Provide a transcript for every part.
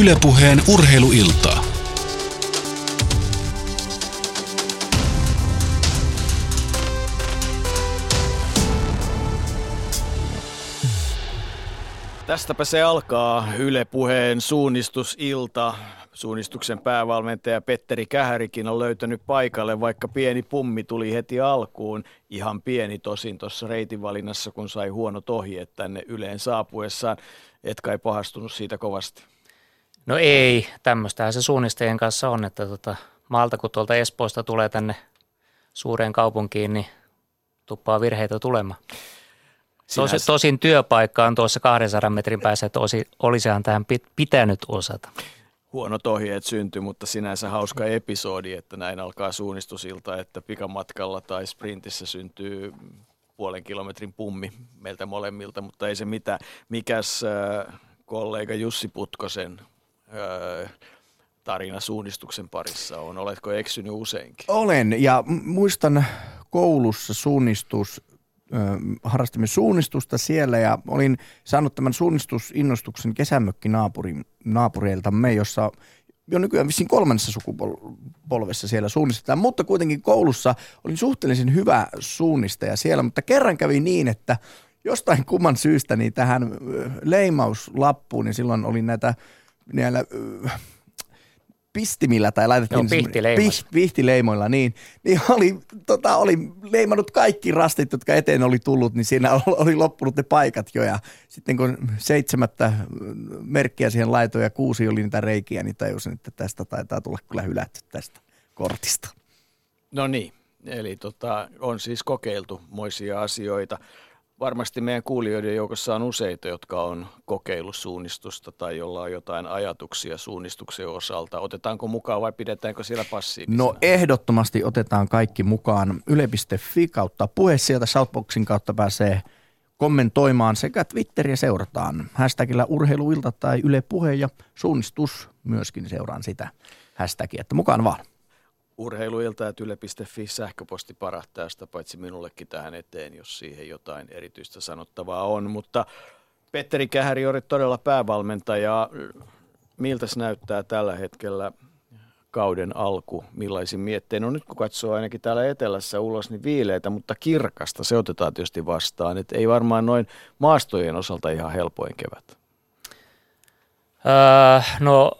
Ylepuheen urheiluiltaa. Tästäpä se alkaa Yle Puheen suunnistusilta. Suunnistuksen päävalmentaja Petteri Kähärikin on löytänyt paikalle, vaikka pieni pummi tuli heti alkuun. Ihan pieni tosin tuossa reitinvalinnassa, kun sai huono ohjeet tänne Yleen saapuessaan. Etkä ei pahastunut siitä kovasti. No ei, tämmöistähän se suunnistajien kanssa on, että tota, maalta kun tuolta Espoosta tulee tänne suureen kaupunkiin, niin tuppaa virheitä tulemaan. Tosi, tosin työpaikka on tuossa 200 metrin päässä, että osi, olisihan tähän pitänyt osata. Huono ohjeet syntyi, mutta sinänsä hauska episodi, että näin alkaa suunnistusilta, että pikamatkalla tai sprintissä syntyy puolen kilometrin pummi meiltä molemmilta, mutta ei se mitään. Mikäs äh, kollega Jussi Putkosen äh, tarina suunnistuksen parissa on? Oletko eksynyt useinkin? Olen ja muistan koulussa suunnistus harrastimme suunnistusta siellä ja olin saanut tämän suunnistusinnostuksen kesämökki naapureiltamme, jossa jo nykyään vissiin kolmannessa sukupolvessa siellä suunnistetaan, mutta kuitenkin koulussa olin suhteellisen hyvä suunnistaja siellä, mutta kerran kävi niin, että jostain kumman syystä niin tähän leimauslappuun, niin silloin oli näitä näillä pistimillä tai laitettiin Joo, pihtileimoilla, niin, niin oli, tota, oli leimannut kaikki rastit, jotka eteen oli tullut, niin siinä oli loppunut ne paikat jo. Ja sitten kun seitsemättä merkkiä siihen laitoin ja kuusi oli niitä reikiä, niin tajusin, että tästä taitaa tulla kyllä hylätty tästä kortista. No niin, eli tota, on siis kokeiltu moisia asioita varmasti meidän kuulijoiden joukossa on useita, jotka on kokeillut suunnistusta tai jolla on jotain ajatuksia suunnistuksen osalta. Otetaanko mukaan vai pidetäänkö siellä passiivisena? No ehdottomasti otetaan kaikki mukaan. Yle.fi kautta puhe sieltä Shoutboxin kautta pääsee kommentoimaan sekä Twitteriä seurataan. Hashtagillä urheiluilta tai Yle Puhe ja suunnistus myöskin seuraan sitä hashtagia, että mukaan vaan urheiluilta yle.fi sähköposti parahtaa paitsi minullekin tähän eteen, jos siihen jotain erityistä sanottavaa on. Mutta Petteri Kähäri oli todella päävalmentaja. Miltä näyttää tällä hetkellä kauden alku, millaisin miettein? No nyt kun katsoo ainakin täällä etelässä ulos, niin viileitä, mutta kirkasta se otetaan tietysti vastaan. Et ei varmaan noin maastojen osalta ihan helpoin kevät. Öö, no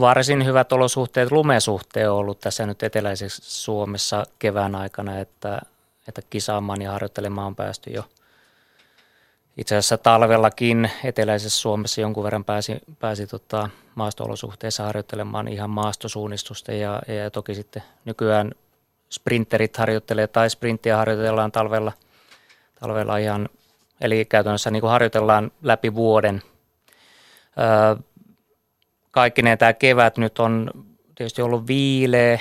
varsin hyvät olosuhteet lumesuhteen on ollut tässä nyt eteläisessä Suomessa kevään aikana, että, että kisaamaan ja harjoittelemaan on päästy jo itse asiassa talvellakin eteläisessä Suomessa jonkun verran pääsi, pääsi tota maasto-olosuhteissa harjoittelemaan ihan maastosuunnistusta ja, ja toki sitten nykyään sprinterit harjoittelee tai sprinttiä harjoitellaan talvella, talvella ihan, eli käytännössä niin kuin harjoitellaan läpi vuoden. Öö, kaikkineen tämä kevät nyt on tietysti ollut viileä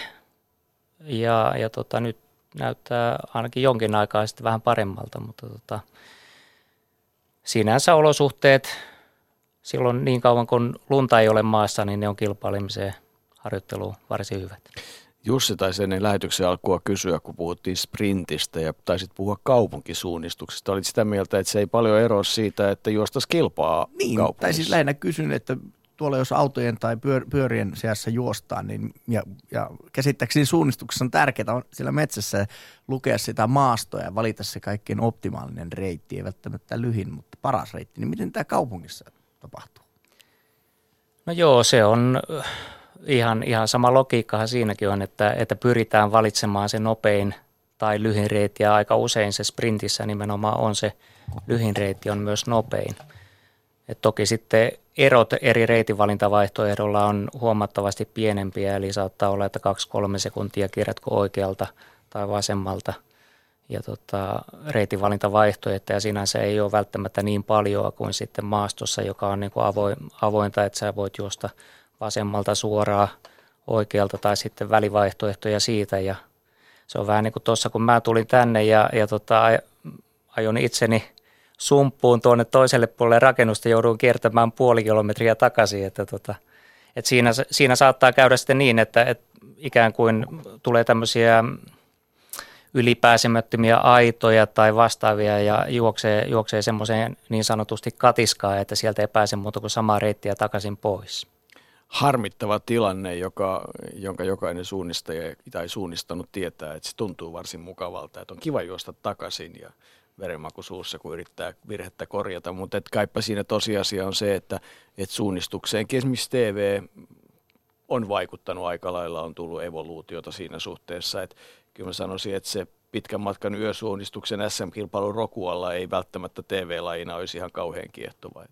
ja, ja tota, nyt näyttää ainakin jonkin aikaa sitten vähän paremmalta, mutta tota, sinänsä olosuhteet silloin niin kauan kun lunta ei ole maassa, niin ne on kilpailemiseen harjoitteluun varsin hyvät. Jussi taisi ennen lähetyksen alkua kysyä, kun puhuttiin sprintistä ja taisit puhua kaupunkisuunnistuksesta. Olit sitä mieltä, että se ei paljon eroa siitä, että juostas kilpaa Niin, kaupungissa. tai siis lähinnä kysyn, että tuolla jos autojen tai pyör, pyörien seassa juostaan, niin, ja, ja käsittääkseni suunnistuksessa on tärkeää on siellä metsässä lukea sitä maastoa ja valita se kaikkein optimaalinen reitti, ei välttämättä lyhin, mutta paras reitti. Niin miten tämä kaupungissa tapahtuu? No joo, se on äh, ihan, ihan sama logiikkahan siinäkin on, että, että pyritään valitsemaan se nopein tai lyhin reitti ja aika usein se sprintissä nimenomaan on se lyhin reitti on myös nopein. Et toki sitten erot eri reitinvalintavaihtoehdolla on huomattavasti pienempiä, eli saattaa olla, että 2-3 sekuntia kirjatko oikealta tai vasemmalta. Ja tota, reitinvalintavaihtoehtoja sinänsä ei ole välttämättä niin paljon kuin sitten maastossa, joka on niin kuin avoin, avointa, että sä voit juosta vasemmalta suoraan oikealta tai sitten välivaihtoehtoja siitä. Ja se on vähän niin kuin tuossa, kun mä tulin tänne ja, ja tota, ajon itseni – sumppuun tuonne toiselle puolelle rakennusta joudun kiertämään puoli kilometriä takaisin. Että tota, että siinä, siinä saattaa käydä sitten niin, että, että ikään kuin tulee tämmöisiä ylipääsemättömiä aitoja tai vastaavia ja juoksee, juoksee semmoiseen niin sanotusti katiskaa, että sieltä ei pääse muuta kuin samaa reittiä takaisin pois. Harmittava tilanne, joka, jonka jokainen suunnistaja tai suunnistanut tietää, että se tuntuu varsin mukavalta, että on kiva juosta takaisin ja verenmaku suussa, kun yrittää virhettä korjata, mutta et kaipa siinä tosiasia on se, että et suunnistukseen. Esimerkiksi TV on vaikuttanut aika lailla, on tullut evoluutiota siinä suhteessa, että kyllä mä sanoisin, että se pitkän matkan yösuunnistuksen SM-kilpailun Rokualla ei välttämättä TV-lajina olisi ihan kauhean kiehtova.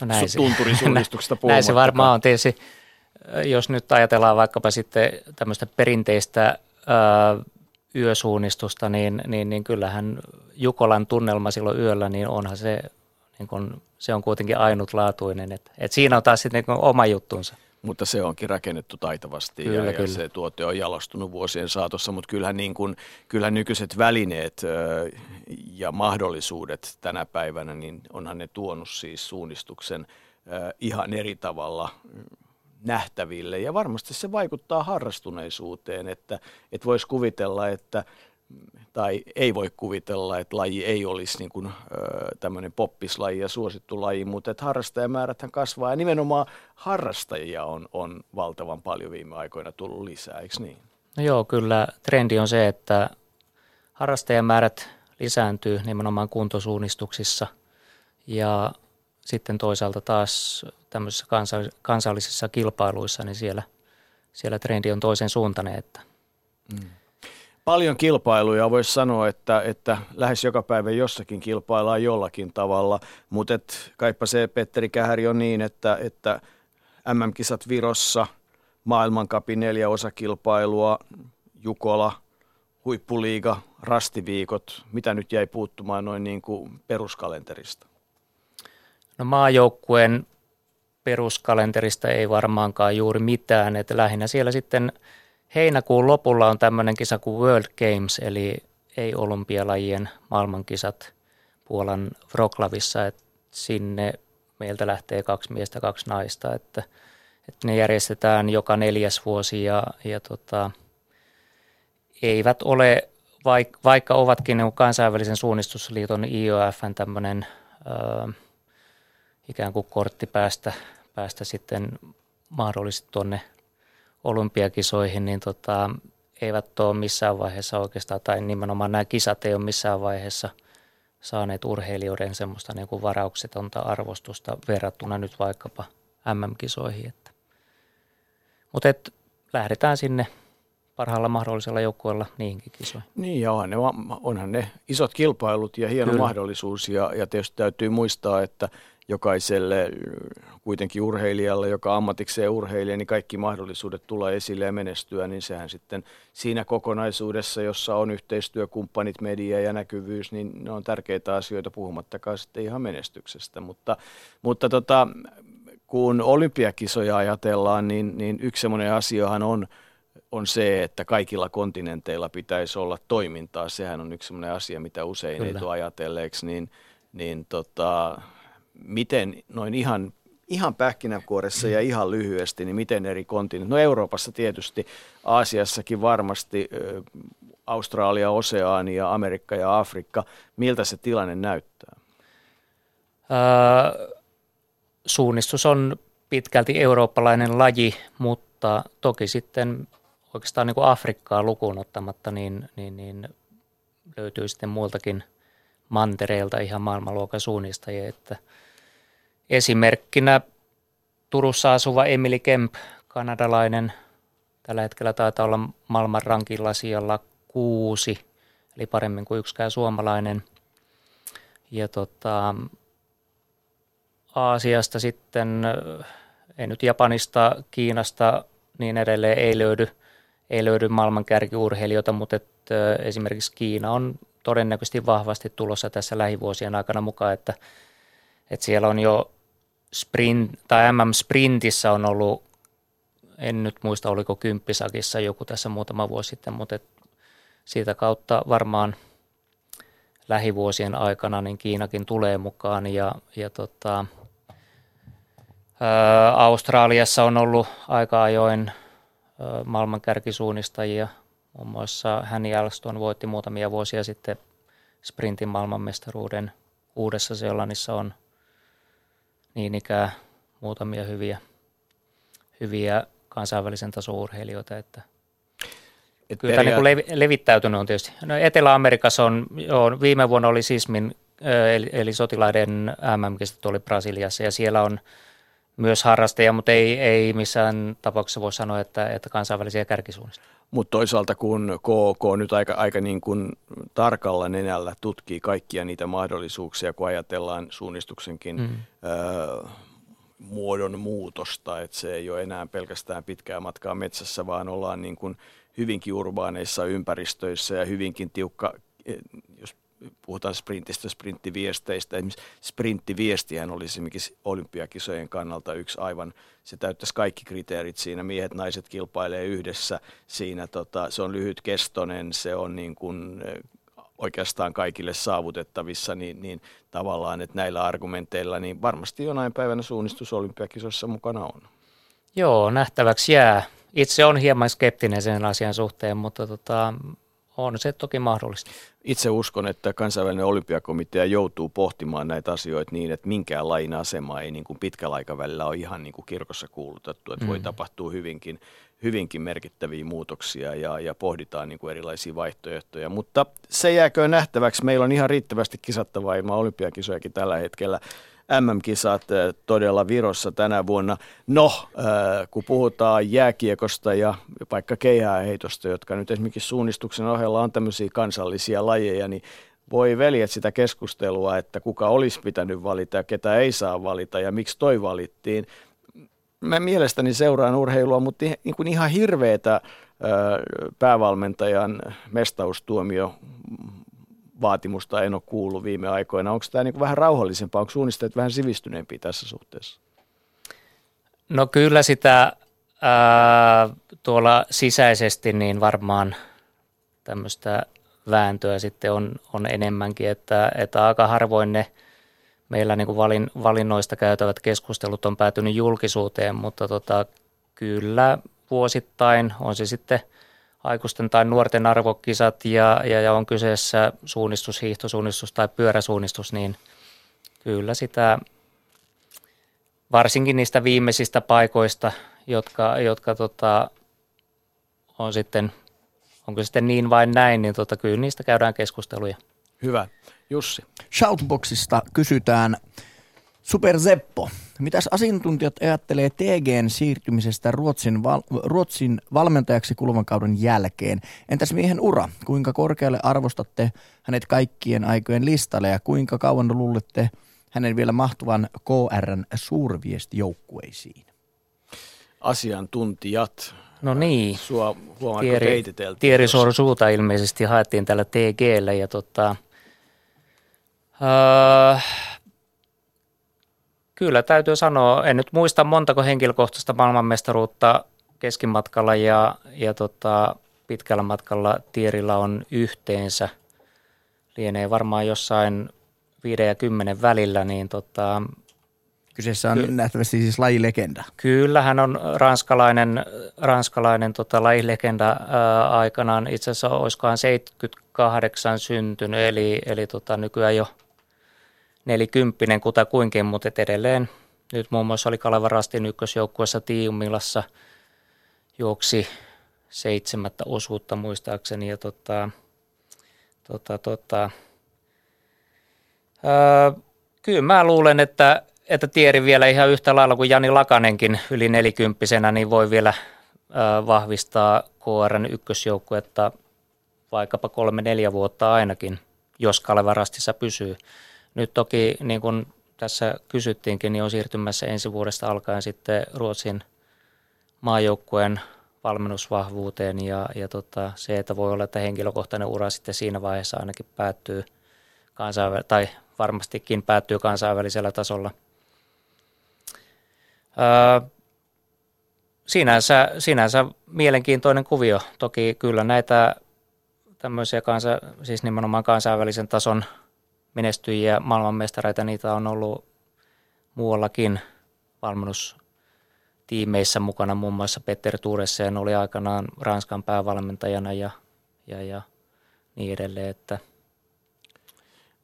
No näin se, tunturisuunnistuksesta Näin se varmaan on. Tietysti, jos nyt ajatellaan vaikkapa sitten tämmöistä perinteistä ää, yösuunnistusta, niin, niin, niin kyllähän Jukolan tunnelma silloin yöllä, niin onhan se, niin kun, se on kuitenkin ainutlaatuinen. Et, et siinä on taas sitten niin oma juttunsa. Mutta se onkin rakennettu taitavasti kyllä, ja, kyllä. ja se tuote on jalostunut vuosien saatossa, mutta kyllähän, niin kun, kyllähän nykyiset välineet ö, ja mahdollisuudet tänä päivänä, niin onhan ne tuonut siis suunnistuksen ö, ihan eri tavalla nähtäville. Ja varmasti se vaikuttaa harrastuneisuuteen, että, että voisi kuvitella, että tai ei voi kuvitella, että laji ei olisi niin kuin, tämmöinen poppislaji ja suosittu laji, mutta että harrastajamääräthän kasvaa ja nimenomaan harrastajia on, on valtavan paljon viime aikoina tullut lisää, eikö niin? No joo, kyllä trendi on se, että harrastajamäärät lisääntyy nimenomaan kuntosuunnistuksissa ja sitten toisaalta taas tämmöisissä kansallisissa kilpailuissa, niin siellä, siellä trendi on toisen suuntainen. Että. Mm. Paljon kilpailuja, voisi sanoa, että, että lähes joka päivä jossakin kilpaillaan jollakin tavalla, mutta et, kaipa se Petteri Kähäri on niin, että, että MM-kisat Virossa, maailmankapin neljä osakilpailua, Jukola, huippuliiga, rastiviikot, mitä nyt jäi puuttumaan noin niin kuin peruskalenterista? No maajoukkueen peruskalenterista ei varmaankaan juuri mitään, että lähinnä siellä sitten heinäkuun lopulla on tämmöinen kisa kuin World Games, eli ei-olympialajien maailmankisat Puolan Wroclawissa, että sinne meiltä lähtee kaksi miestä, kaksi naista, että, että ne järjestetään joka neljäs vuosi ja, ja tota, eivät ole, vaikka, vaikka ovatkin niin kansainvälisen suunnistusliiton IOFn tämmöinen ö, ikään kuin kortti päästä, päästä sitten mahdollisesti tuonne olympiakisoihin, niin tota, eivät ole missään vaiheessa oikeastaan, tai nimenomaan nämä kisat ei ole missään vaiheessa saaneet urheilijoiden semmoista niin kuin varauksetonta arvostusta verrattuna nyt vaikkapa MM-kisoihin. Että. Mutta et, lähdetään sinne parhaalla mahdollisella joukkueella niihinkin kisoihin. Niin ja onhan ne, onhan ne isot kilpailut ja hieno Kyllä. mahdollisuus ja, ja tietysti täytyy muistaa, että jokaiselle kuitenkin urheilijalle, joka ammatikseen urheilija, niin kaikki mahdollisuudet tulee esille ja menestyä, niin sehän sitten siinä kokonaisuudessa, jossa on yhteistyökumppanit, media ja näkyvyys, niin ne on tärkeitä asioita puhumattakaan sitten ihan menestyksestä. Mutta, mutta tota, kun olympiakisoja ajatellaan, niin, niin yksi semmoinen asiahan on, on se, että kaikilla kontinenteilla pitäisi olla toimintaa. Sehän on yksi semmoinen asia, mitä usein Kyllä. ei tule ajatelleeksi, niin, niin tota, miten noin ihan, ihan pähkinänkuoressa ja ihan lyhyesti, niin miten eri kontinentit, no Euroopassa tietysti, Aasiassakin varmasti, Australia, Oseania, Amerikka ja Afrikka, miltä se tilanne näyttää? Öö, suunnistus on pitkälti eurooppalainen laji, mutta toki sitten oikeastaan niin kuin Afrikkaa lukuun ottamatta, niin, niin, niin löytyy sitten muiltakin mantereilta ihan maailmanluokan suunnistajia, että – Esimerkkinä Turussa asuva Emily Kemp, kanadalainen, tällä hetkellä taitaa olla maailman rankilla sijalla kuusi, eli paremmin kuin yksikään suomalainen. Ja tota, Aasiasta sitten, ei nyt Japanista, Kiinasta niin edelleen ei löydy, ei löydy maailman kärkiurheilijoita, mutta et, esimerkiksi Kiina on todennäköisesti vahvasti tulossa tässä lähivuosien aikana mukaan, että, että siellä on jo sprint, tai MM-sprintissä on ollut, en nyt muista oliko kymppisakissa joku tässä muutama vuosi sitten, mutta et siitä kautta varmaan lähivuosien aikana niin Kiinakin tulee mukaan ja, ja tota, ää, Australiassa on ollut aika ajoin ää, maailman kärkisuunnistajia, Muun muassa hän Jälstön voitti muutamia vuosia sitten sprintin maailmanmestaruuden. Uudessa Seelannissa on niin ikään muutamia hyviä, hyviä kansainvälisen tason urheilijoita, että et kyllä peria- tämä niin levittäytynyt on tietysti. No Etelä-Amerikassa on, joo, viime vuonna oli Sismin, eli, eli sotilaiden mm oli Brasiliassa ja siellä on myös harrastajia, mutta ei, ei missään tapauksessa voi sanoa, että, että kansainvälisiä kärkisuunnista. Mutta toisaalta kun KK nyt aika, aika niin kuin tarkalla nenällä tutkii kaikkia niitä mahdollisuuksia, kun ajatellaan suunnistuksenkin mm. ö, muodon muutosta, että se ei ole enää pelkästään pitkää matkaa metsässä, vaan ollaan niin kuin hyvinkin urbaaneissa ympäristöissä ja hyvinkin tiukka, jos puhutaan sprintistä, sprinttiviesteistä. Esimerkiksi sprinttiviestihän olisi esimerkiksi olympiakisojen kannalta yksi aivan, se täyttäisi kaikki kriteerit siinä. Miehet, naiset kilpailee yhdessä siinä. Tota, se on lyhytkestoinen, se on niin kuin oikeastaan kaikille saavutettavissa, niin, niin tavallaan, että näillä argumenteilla niin varmasti jonain päivänä suunnistus olympiakisoissa mukana on. Joo, nähtäväksi jää. Itse on hieman skeptinen sen asian suhteen, mutta tota, on se toki mahdollista. Itse uskon, että kansainvälinen olympiakomitea joutuu pohtimaan näitä asioita niin, että minkään lajin asema ei niin kuin pitkällä aikavälillä ole ihan niin kuin kirkossa kuulutettu, että mm. voi tapahtua hyvinkin, hyvinkin merkittäviä muutoksia ja, ja pohditaan niin kuin erilaisia vaihtoehtoja. Mutta se jääkö nähtäväksi. Meillä on ihan riittävästi kisattavaa ilman olympiakisojakin tällä hetkellä. MM-kisat eh, todella Virossa tänä vuonna. No, eh, kun puhutaan jääkiekosta ja vaikka keihääheitosta, jotka nyt esimerkiksi suunnistuksen ohella on tämmöisiä kansallisia lajeja, niin voi veljet sitä keskustelua, että kuka olisi pitänyt valita ja ketä ei saa valita ja miksi toi valittiin. Mä mielestäni seuraan urheilua, mutta niin kuin ihan hirveetä eh, päävalmentajan mestaustuomio vaatimusta en ole kuullut viime aikoina. Onko tämä niin vähän rauhallisempaa, onko suunnistajat vähän sivistyneempiä tässä suhteessa? No kyllä sitä ää, tuolla sisäisesti niin varmaan tämmöistä vääntöä sitten on, on enemmänkin, että, että aika harvoin ne meillä niin kuin valin, valinnoista käytävät keskustelut on päätynyt julkisuuteen, mutta tota, kyllä vuosittain on se sitten – aikuisten tai nuorten arvokisat ja, ja, ja on kyseessä suunnistus, hiihtosuunnistus tai pyöräsuunnistus, niin kyllä sitä varsinkin niistä viimeisistä paikoista, jotka, jotka tota, on sitten, onko sitten niin vai näin, niin tota, kyllä niistä käydään keskusteluja. Hyvä. Jussi. Shoutboxista kysytään Super Zeppo. Mitäs asiantuntijat ajattelee TGn siirtymisestä Ruotsin, val- Ruotsin valmentajaksi kuluvan kauden jälkeen? Entäs miehen ura? Kuinka korkealle arvostatte hänet kaikkien aikojen listalle ja kuinka kauan luulette hänen vielä mahtuvan KRn suurviestijoukkueisiin? Asiantuntijat. No niin. Sua Tieri, Tieri Sorsuuta ilmeisesti haettiin tällä TGllä ja tota, uh, Kyllä täytyy sanoa, en nyt muista montako henkilökohtaista maailmanmestaruutta keskimatkalla ja, ja tota, pitkällä matkalla Tierillä on yhteensä. Lienee varmaan jossain 5 ja 10 välillä, niin tota, Kyseessä on ky- nähtävästi siis lajilegenda. Kyllä, hän on ranskalainen, ranskalainen tota, lajilegenda ää, aikanaan. Itse asiassa olisikohan 78 syntynyt, eli, eli tota, nykyään jo – nelikymppinen kutakuinkin, mutta edelleen nyt muun muassa oli Kaleva Rastin ykkösjoukkueessa Tiumilassa juoksi seitsemättä osuutta muistaakseni ja tota, tota, tota, ää, kyllä mä luulen, että, että Tieri vielä ihan yhtä lailla kuin Jani Lakanenkin yli nelikymppisenä, niin voi vielä ää, vahvistaa KRn ykkösjoukkuetta vaikkapa kolme-neljä vuotta ainakin, jos Kaleva Rastissa pysyy. Nyt toki, niin kuin tässä kysyttiinkin, niin on siirtymässä ensi vuodesta alkaen sitten Ruotsin maajoukkueen valmennusvahvuuteen ja, ja tota, se, että voi olla, että henkilökohtainen ura sitten siinä vaiheessa ainakin päättyy kansainvä- tai varmastikin päättyy kansainvälisellä tasolla. Öö, sinänsä, sinänsä mielenkiintoinen kuvio. Toki kyllä näitä tämmöisiä kansa, siis nimenomaan kansainvälisen tason menestyjiä, maailmanmestareita, niitä on ollut muuallakin valmennustiimeissä mukana, muun muassa Peter Turessen oli aikanaan Ranskan päävalmentajana ja ja, ja niin edelleen, että –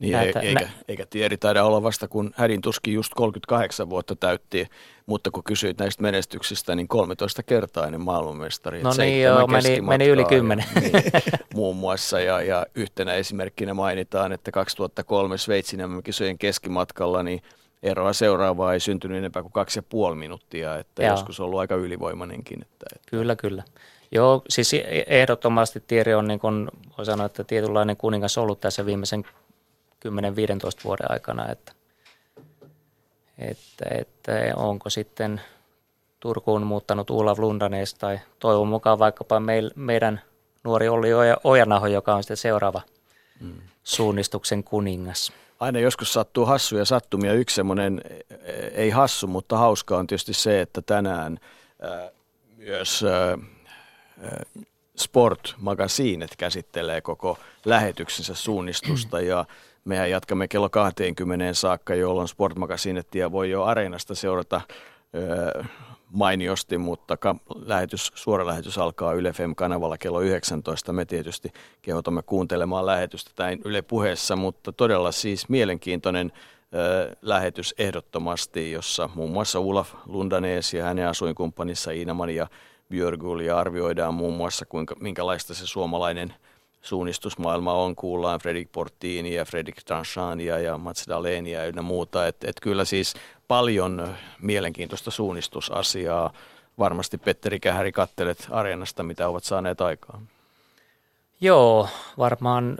niin, näitä, eikä, nä- eikä Tieri taida olla vasta, kun hädin tuskin just 38 vuotta täytti, mutta kun kysyit näistä menestyksistä, niin 13 kertainen maailmanmestari. No niin joo, meni, meni yli 10. Ja, niin, muun muassa, ja, ja yhtenä esimerkkinä mainitaan, että 2003 Sveitsin kisojen keskimatkalla, niin eroa seuraavaa ei syntynyt enempää kuin kaksi ja puoli minuuttia, että Joo. joskus on ollut aika ylivoimainenkin. Että, että. Kyllä, kyllä. Joo, siis e- ehdottomasti Tieri on, niin kuin, voi sanoa, että tietynlainen kuningas ollut tässä viimeisen 10-15 vuoden aikana, että, että, että onko sitten Turkuun muuttanut Olav Lundanes tai toivon mukaan vaikkapa meil, meidän nuori Olli Ojanaho, joka on sitten seuraava mm. suunnistuksen kuningas. Aina joskus sattuu hassuja sattumia. Yksi semmoinen, ei hassu, mutta hauska on tietysti se, että tänään äh, myös äh, Sport Magazine käsittelee koko lähetyksensä suunnistusta ja Mehän jatkamme kello 20 saakka, jolloin Sportmagasinettia voi jo Areenasta seurata öö, mainiosti, mutta lähetys, suora lähetys alkaa Yle FM-kanavalla kello 19. Me tietysti kehotamme kuuntelemaan lähetystä tai Yle puheessa, mutta todella siis mielenkiintoinen ö, lähetys ehdottomasti, jossa muun muassa Ulaf Lundanees ja hänen asuinkumppanissa Iina-Maria Björgul ja arvioidaan muun muassa kuinka, minkälaista se suomalainen – suunnistusmaailma on, kuullaan Fredrik Portini ja Fredrik Tranchania ja Mats Dalenia ja muuta. Että et kyllä siis paljon mielenkiintoista suunnistusasiaa. Varmasti Petteri Kähäri kattelet areenasta, mitä ovat saaneet aikaan. Joo, varmaan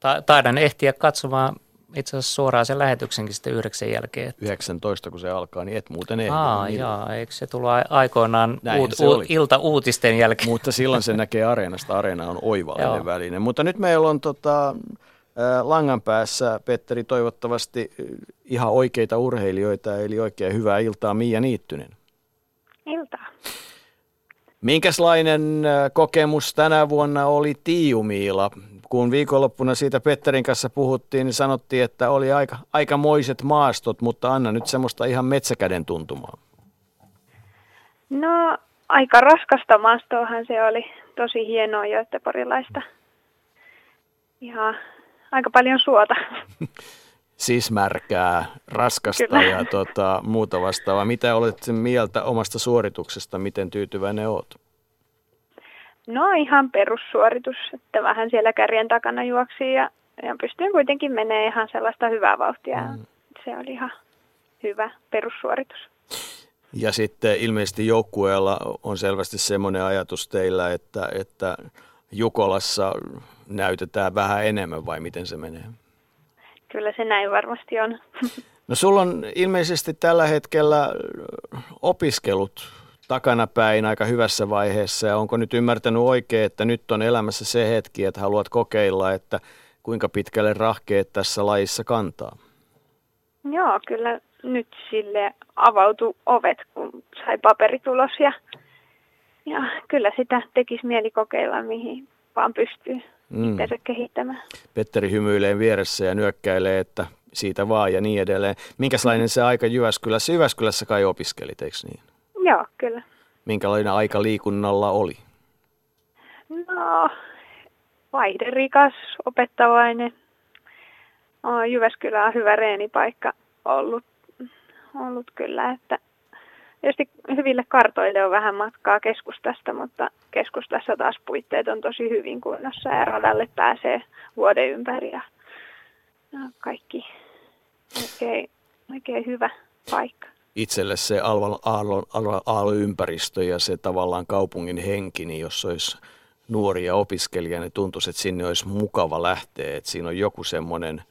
ta- taidan ehtiä katsomaan itse asiassa suoraan sen lähetyksenkin sitten yhdeksän jälkeen. Että... 19 kun se alkaa, niin et muuten ehdi. Aa, niin jaa, eikö se tullut aikoinaan uut, uut, ilta-uutisten jälkeen? Mutta silloin se näkee areenasta. Areena on oivallinen väline. Mutta nyt meillä on tota, langan päässä, Petteri, toivottavasti ihan oikeita urheilijoita, eli oikein hyvää iltaa Mia Niittynen. Iltaa. Minkälainen kokemus tänä vuonna oli Tiiumiila? Kun viikonloppuna siitä Petterin kanssa puhuttiin, niin sanottiin, että oli aika, aikamoiset maastot, mutta anna nyt semmoista ihan metsäkäden tuntumaa. No aika raskasta maastoahan se oli. Tosi hienoa Göteborgilaista. Ihan aika paljon suota. siis märkää, raskasta Kyllä. ja tota, muuta vastaavaa. Mitä olet mieltä omasta suorituksesta? Miten tyytyväinen olet? No ihan perussuoritus, että vähän siellä kärjen takana juoksi ja, ja pystyin kuitenkin menee ihan sellaista hyvää vauhtia. Mm. Se oli ihan hyvä perussuoritus. Ja sitten ilmeisesti joukkueella on selvästi semmoinen ajatus teillä, että, että Jukolassa näytetään vähän enemmän vai miten se menee? Kyllä se näin varmasti on. No sulla on ilmeisesti tällä hetkellä opiskelut takanapäin aika hyvässä vaiheessa ja onko nyt ymmärtänyt oikein, että nyt on elämässä se hetki, että haluat kokeilla, että kuinka pitkälle rahkeet tässä lajissa kantaa? Joo, kyllä nyt sille avautu ovet, kun sai paperitulos ja, ja kyllä sitä tekisi mieli kokeilla, mihin vaan pystyy mm. kehittämään. Petteri hymyilee vieressä ja nyökkäilee, että siitä vaan ja niin edelleen. Minkälainen se aika Jyväskylässä? Jyväskylässä kai opiskelit, eikö niin? Joo, kyllä. Minkälainen aika liikunnalla oli? No, vaihderikas, opettavainen. Jyväskylä on hyvä reenipaikka ollut, ollut kyllä, että tietysti hyville kartoille on vähän matkaa keskustasta, mutta keskustassa taas puitteet on tosi hyvin kunnossa ja radalle pääsee vuoden ympäri ja kaikki oikein, oikein hyvä paikka itselle se aallon, ja se tavallaan kaupungin henki, niin jos olisi nuoria opiskelija, niin tuntuisi, että sinne olisi mukava lähteä, että siinä on joku semmoinen,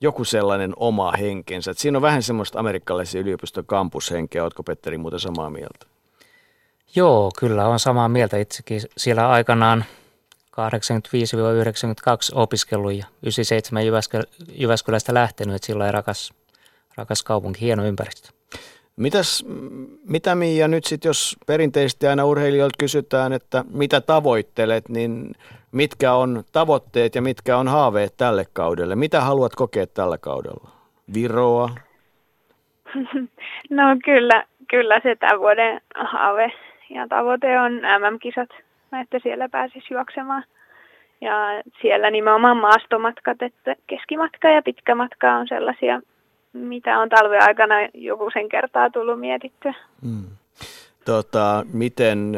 joku sellainen oma henkensä. Että siinä on vähän semmoista amerikkalaisen yliopiston kampushenkeä. Oletko Petteri muuten samaa mieltä? Joo, kyllä on samaa mieltä itsekin. Siellä aikanaan 85-92 opiskellut ja 97 Jyväskylästä lähtenyt, että silloin rakas, rakas kaupunki, hieno ympäristö. Mitäs, mitä Miia nyt sitten, jos perinteisesti aina urheilijoilta kysytään, että mitä tavoittelet, niin mitkä on tavoitteet ja mitkä on haaveet tälle kaudelle? Mitä haluat kokea tällä kaudella? Viroa? No kyllä, kyllä se tämän vuoden haave ja tavoite on MM-kisat, että siellä pääsisi juoksemaan. ja siellä nimenomaan maastomatkat, että keskimatka ja pitkä matka on sellaisia, mitä on talven aikana joku sen kertaa tullut mietittyä. Hmm. Tota, miten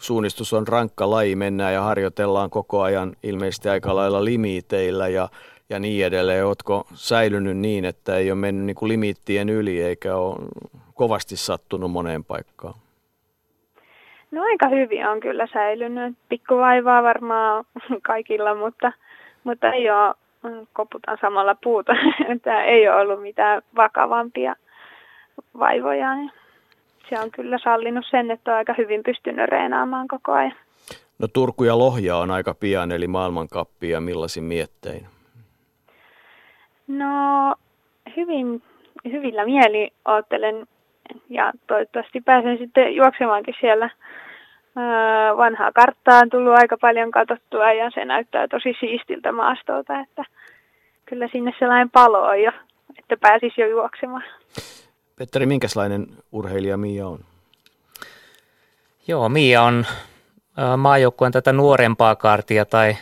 suunnistus on rankka laji, mennään ja harjoitellaan koko ajan ilmeisesti aika lailla limiteillä ja, ja niin edelleen. Oletko säilynyt niin, että ei ole mennyt niin kuin limiittien yli eikä ole kovasti sattunut moneen paikkaan? No aika hyvin on kyllä säilynyt. Pikkuvaivaa varmaan kaikilla, mutta, mutta ei ole, koputan samalla puuta, että ei ole ollut mitään vakavampia vaivoja. Se on kyllä sallinut sen, että on aika hyvin pystynyt reenaamaan koko ajan. No Turku ja Lohja on aika pian, eli maailmankappi ja millaisin miettein? No hyvin, hyvillä mieli oottelen ja toivottavasti pääsen sitten juoksemaankin siellä. Vanhaa karttaa on tullut aika paljon katsottua ja se näyttää tosi siistiltä maastolta, että kyllä sinne sellainen palo on jo, että pääsisi jo juoksemaan. Petteri, minkälainen urheilija Mia on? Joo, Mia on maajoukkueen tätä nuorempaa kartia tai,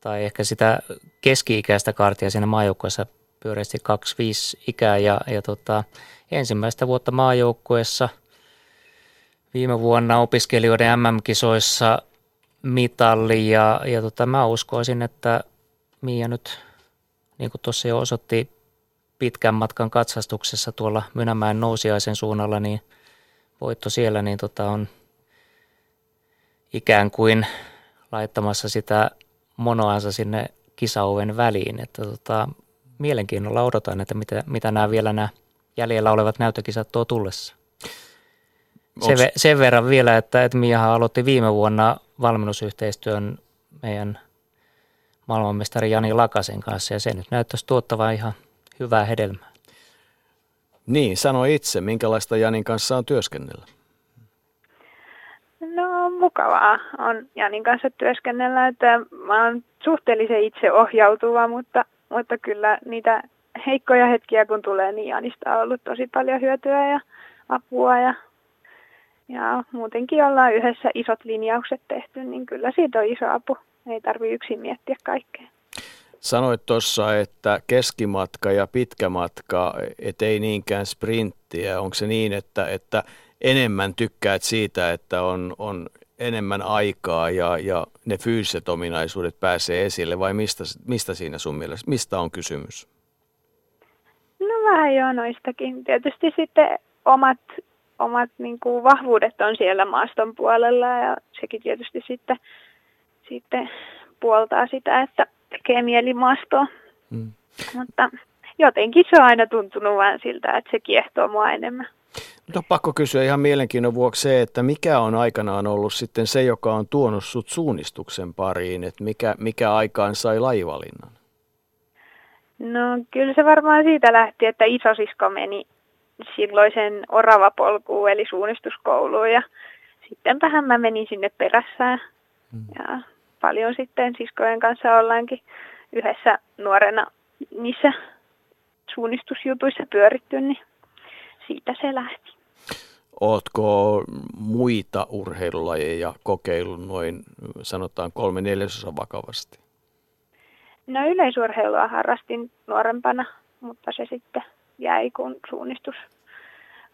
tai ehkä sitä keski-ikäistä kartia siinä maajoukkueessa pyöreästi 25 ikää ja, ja tota, ensimmäistä vuotta maajoukkueessa viime vuonna opiskelijoiden MM-kisoissa mitalli ja, ja tota, mä uskoisin, että Mia nyt, niin kuin tuossa jo osoitti pitkän matkan katsastuksessa tuolla Mynämäen nousiaisen suunnalla, niin voitto siellä niin tota, on ikään kuin laittamassa sitä monoansa sinne kisauven väliin. Että tota, mielenkiinnolla odotan, että mitä, mitä nämä vielä nämä jäljellä olevat näyttökisat tuo tullessa. Sen, sen verran vielä, että, että Miahan aloitti viime vuonna valmennusyhteistyön meidän maailmanmestari Jani Lakasen kanssa ja se nyt näyttäisi tuottavan ihan hyvää hedelmää. Niin, sano itse, minkälaista Janin kanssa on työskennellä? No mukavaa on Janin kanssa työskennellä, että mä oon suhteellisen itseohjautuva, mutta, mutta kyllä niitä heikkoja hetkiä kun tulee, niin Janista on ollut tosi paljon hyötyä ja apua ja, ja muutenkin ollaan yhdessä isot linjaukset tehty, niin kyllä siitä on iso apu. Ei tarvi yksin miettiä kaikkea. Sanoit tuossa, että keskimatka ja pitkä matka, et ei niinkään sprinttiä. Onko se niin, että, että enemmän tykkäät siitä, että on, on enemmän aikaa ja, ja ne fyysiset ominaisuudet pääsee esille vai mistä, mistä siinä sun mielestä, mistä on kysymys? No vähän jo noistakin. Tietysti sitten omat, omat niin kuin vahvuudet on siellä maaston puolella ja sekin tietysti sitten, sitten puoltaa sitä, että tekee mieli maastoa. Mm. Mutta jotenkin se on aina tuntunut vain siltä, että se kiehtoo mua enemmän. Nyt on pakko kysyä ihan mielenkiinnon vuoksi se, että mikä on aikanaan ollut sitten se, joka on tuonut sut suunnistuksen pariin, että mikä, mikä aikaan sai laivalinnan? No kyllä se varmaan siitä lähti, että isosisko meni silloisen oravapolkuun eli suunnistuskouluun ja sittenpähän mä menin sinne perässään. Hmm. Ja paljon sitten siskojen kanssa ollaankin yhdessä nuorena niissä suunnistusjutuissa pyöritty, niin siitä se lähti. Ootko muita urheilulajeja kokeillut noin sanotaan kolme neljäsosa vakavasti? No yleisurheilua harrastin nuorempana, mutta se sitten jäi, kun suunnistus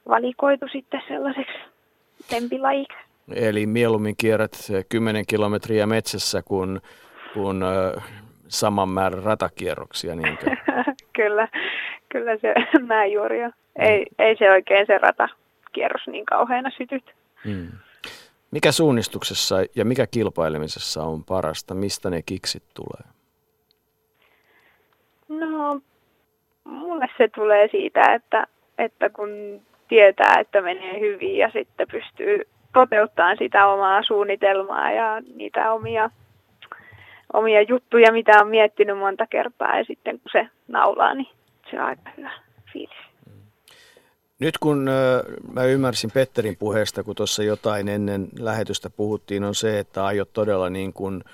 valikoitu sitten sellaiseksi tempilajiksi. Eli mieluummin kierrät 10 kilometriä metsässä kuin, kuin saman määrän ratakierroksia. Niinkö? kyllä, kyllä se näin juuri on. Ei, mm. ei se oikein se ratakierros niin kauheana sytyt. Mm. Mikä suunnistuksessa ja mikä kilpailemisessa on parasta? Mistä ne kiksit tulee? No, mulle se tulee siitä, että, että kun tietää, että menee hyvin ja sitten pystyy toteuttaa sitä omaa suunnitelmaa ja niitä omia, omia juttuja, mitä on miettinyt monta kertaa ja sitten kun se naulaa, niin se on aika hyvä fiilis. Nyt kun mä ymmärsin Petterin puheesta, kun tuossa jotain ennen lähetystä puhuttiin, on se, että aiot todella niin kuin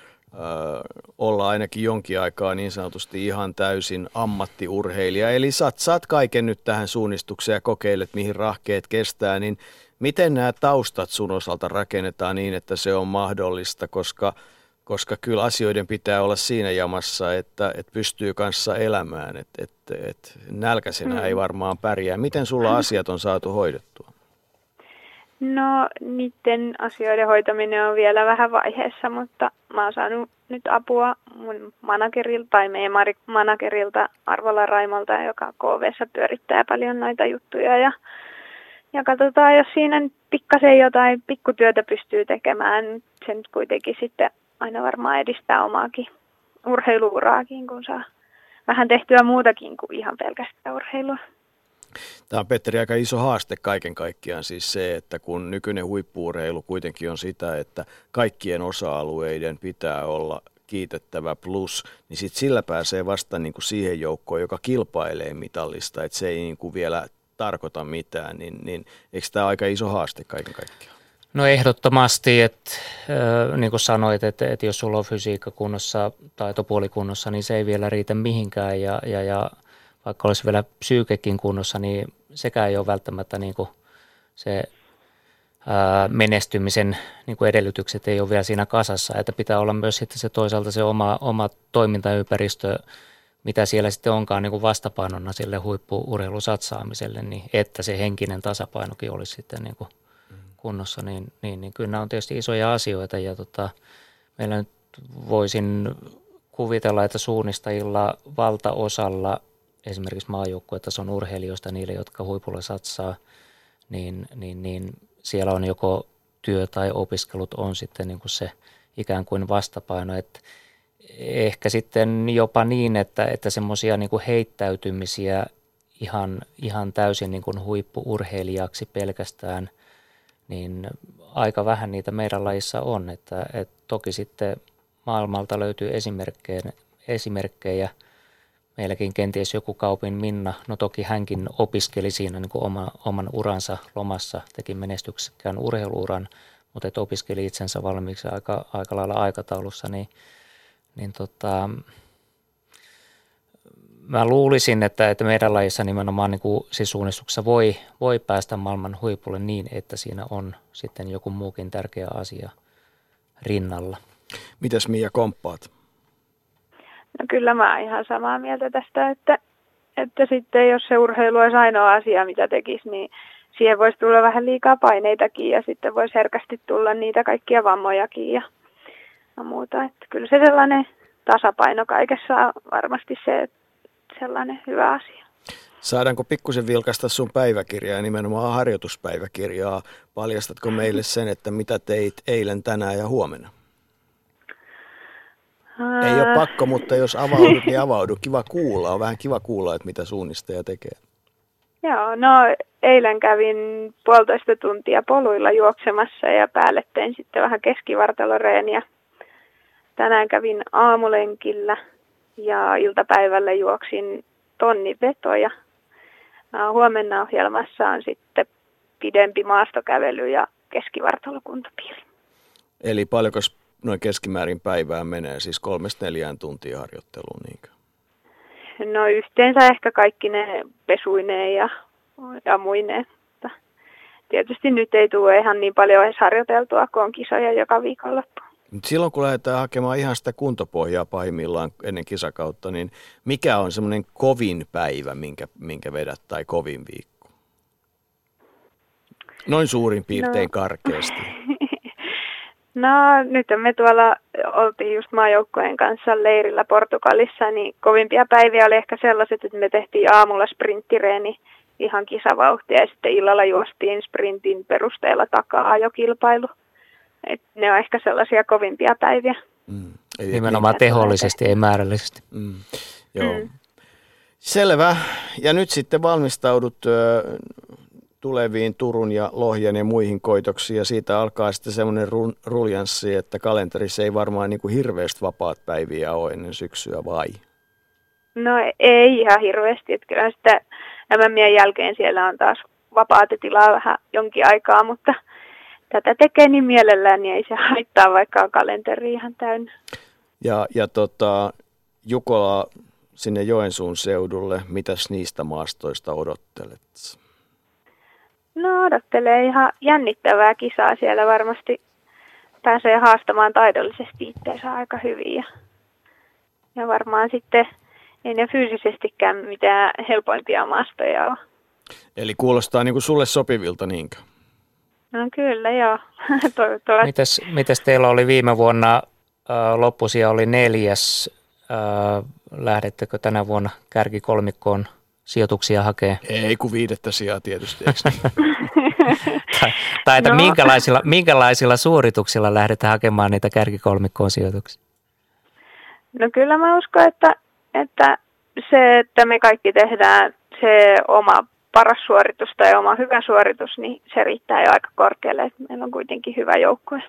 olla ainakin jonkin aikaa niin sanotusti ihan täysin ammattiurheilija. Eli satsaat kaiken nyt tähän suunnistukseen ja kokeilet, mihin rahkeet kestää, niin Miten nämä taustat sun osalta rakennetaan niin, että se on mahdollista, koska koska kyllä asioiden pitää olla siinä jamassa, että, että pystyy kanssa elämään, että, että, että nälkäisenä mm. ei varmaan pärjää. Miten sulla asiat on saatu hoidettua? No niiden asioiden hoitaminen on vielä vähän vaiheessa, mutta mä oon saanut nyt apua mun managerilta tai meidän managerilta Arvola Raimolta, joka KVssä pyörittää paljon noita juttuja ja, ja katsotaan, jos siinä pikkasen jotain pikkutyötä pystyy tekemään, sen kuitenkin sitten aina varmaan edistää omaakin urheiluuraakin, kun saa vähän tehtyä muutakin kuin ihan pelkästään urheilua. Tämä on Petteri aika iso haaste kaiken kaikkiaan siis se, että kun nykyinen huippuurheilu kuitenkin on sitä, että kaikkien osa-alueiden pitää olla kiitettävä plus, niin sitten sillä pääsee vasta niin kuin siihen joukkoon, joka kilpailee mitallista, että se ei niin kuin vielä tarkoita mitään, niin, niin eikö tämä aika iso haaste kaiken kaikkiaan? No ehdottomasti, että äh, niin kuin sanoit, että, että jos sulla on fysiikka kunnossa, taitopuoli kunnossa, niin se ei vielä riitä mihinkään ja, ja, ja vaikka olisi vielä psyykekin kunnossa, niin sekään ei ole välttämättä niin kuin se ää, menestymisen niin kuin edellytykset ei ole vielä siinä kasassa, että pitää olla myös sitten se toisaalta se oma, oma toimintaympäristö, mitä siellä sitten onkaan niin kuin vastapainona sille huippuurheilusatsaamiselle, niin että se henkinen tasapainokin olisi sitten niin kuin kunnossa, niin, niin, niin kyllä nämä on tietysti isoja asioita. Ja tota, meillä nyt voisin kuvitella, että suunnistajilla valtaosalla esimerkiksi maajoukkuetason urheilijoista, niille, jotka huipulla satsaa, niin, niin, niin siellä on joko työ tai opiskelut on sitten niin kuin se ikään kuin vastapaino. Että ehkä sitten jopa niin, että, että semmoisia niin heittäytymisiä ihan, ihan täysin niin kuin huippuurheilijaksi pelkästään, niin aika vähän niitä meidän lajissa on. Että, että toki sitten maailmalta löytyy esimerkkejä, esimerkkejä – meilläkin kenties joku kaupin Minna, no toki hänkin opiskeli siinä niin oma, oman uransa lomassa, teki menestyksekkään urheiluuran, mutta et opiskeli itsensä valmiiksi aika, aika lailla aikataulussa, niin, niin tota, mä luulisin, että, että meidän lajissa nimenomaan niin kuin sisuunnistuksessa voi, voi päästä maailman huipulle niin, että siinä on sitten joku muukin tärkeä asia rinnalla. Mitäs Mia komppaat? No kyllä mä oon ihan samaa mieltä tästä, että, että sitten jos se urheilu olisi ainoa asia, mitä tekisi, niin siihen voisi tulla vähän liikaa paineitakin ja sitten voisi herkästi tulla niitä kaikkia vammojakin ja, ja muuta. Että kyllä se sellainen tasapaino kaikessa on varmasti se sellainen hyvä asia. Saadaanko pikkusen vilkaista sun päiväkirjaa, nimenomaan harjoituspäiväkirjaa? Paljastatko meille sen, että mitä teit eilen, tänään ja huomenna? Ei ole pakko, mutta jos avaudut, niin avaudu. Kiva kuulla. On vähän kiva kuulla, että mitä suunnistaja tekee. Joo, no eilen kävin puolitoista tuntia poluilla juoksemassa ja päälle tein sitten vähän keskivartaloreeniä. Tänään kävin aamulenkillä ja iltapäivällä juoksin tonni vetoja. Huomenna ohjelmassa on sitten pidempi maastokävely ja keskivartalokuntapiiri. Eli paljonko noin keskimäärin päivään menee, siis kolmesta neljään tuntia harjoitteluun, niinkö? No yhteensä ehkä kaikki ne pesuineen ja, ja muineen. Tietysti nyt ei tule ihan niin paljon edes harjoiteltua, kun on kisoja joka viikonloppu. Silloin kun lähdetään hakemaan ihan sitä kuntopohjaa pahimmillaan ennen kisakautta, niin mikä on semmoinen kovin päivä, minkä, minkä vedät, tai kovin viikko? Noin suurin piirtein no. karkeasti. No nyt me tuolla oltiin just maajoukkojen kanssa leirillä Portugalissa, niin kovimpia päiviä oli ehkä sellaiset, että me tehtiin aamulla sprinttireeni ihan kisavauhtia ja sitten illalla juostiin sprintin perusteella takaa jo kilpailu. Et ne on ehkä sellaisia kovimpia päiviä. Mm. Nimenomaan tehollisesti, ei määrällisesti. Mm. Joo. Mm. Selvä. Ja nyt sitten valmistaudut tuleviin Turun ja Lohjan ja muihin koitoksiin ja siitä alkaa sitten semmoinen ruljanssi, että kalenterissa ei varmaan niin kuin hirveästi vapaat päiviä ole ennen syksyä vai? No ei ihan hirveästi, että kyllä sitä MMien jälkeen siellä on taas vapaata tilaa vähän jonkin aikaa, mutta tätä tekee niin mielellään, niin ei se haittaa, vaikka on kalenteri ihan täynnä. Ja, ja tota, Jukola sinne Joensuun seudulle, mitäs niistä maastoista odottelet? No odottelee ihan jännittävää kisaa siellä varmasti pääsee haastamaan taidollisesti itseensä aika hyvin. Ja, ja varmaan sitten ei ne fyysisestikään mitään helpoimpia mastoja ole. Eli kuulostaa niin kuin sulle sopivilta niinkö? No kyllä, joo. Toivottavasti. Mites, mites teillä oli viime vuonna, äh, loppusia oli neljäs, äh, lähdettekö tänä vuonna kärkikolmikkoon sijoituksia hakee? Ei, kun viidettä sijaa tietysti, niin? tai, tai että no. minkälaisilla, minkälaisilla suorituksilla lähdetään hakemaan niitä kärkikolmikkoon sijoituksia? No kyllä mä uskon, että, että se, että me kaikki tehdään se oma paras suoritus tai oma hyvä suoritus, niin se riittää jo aika korkealle. Että meillä on kuitenkin hyvä joukkue.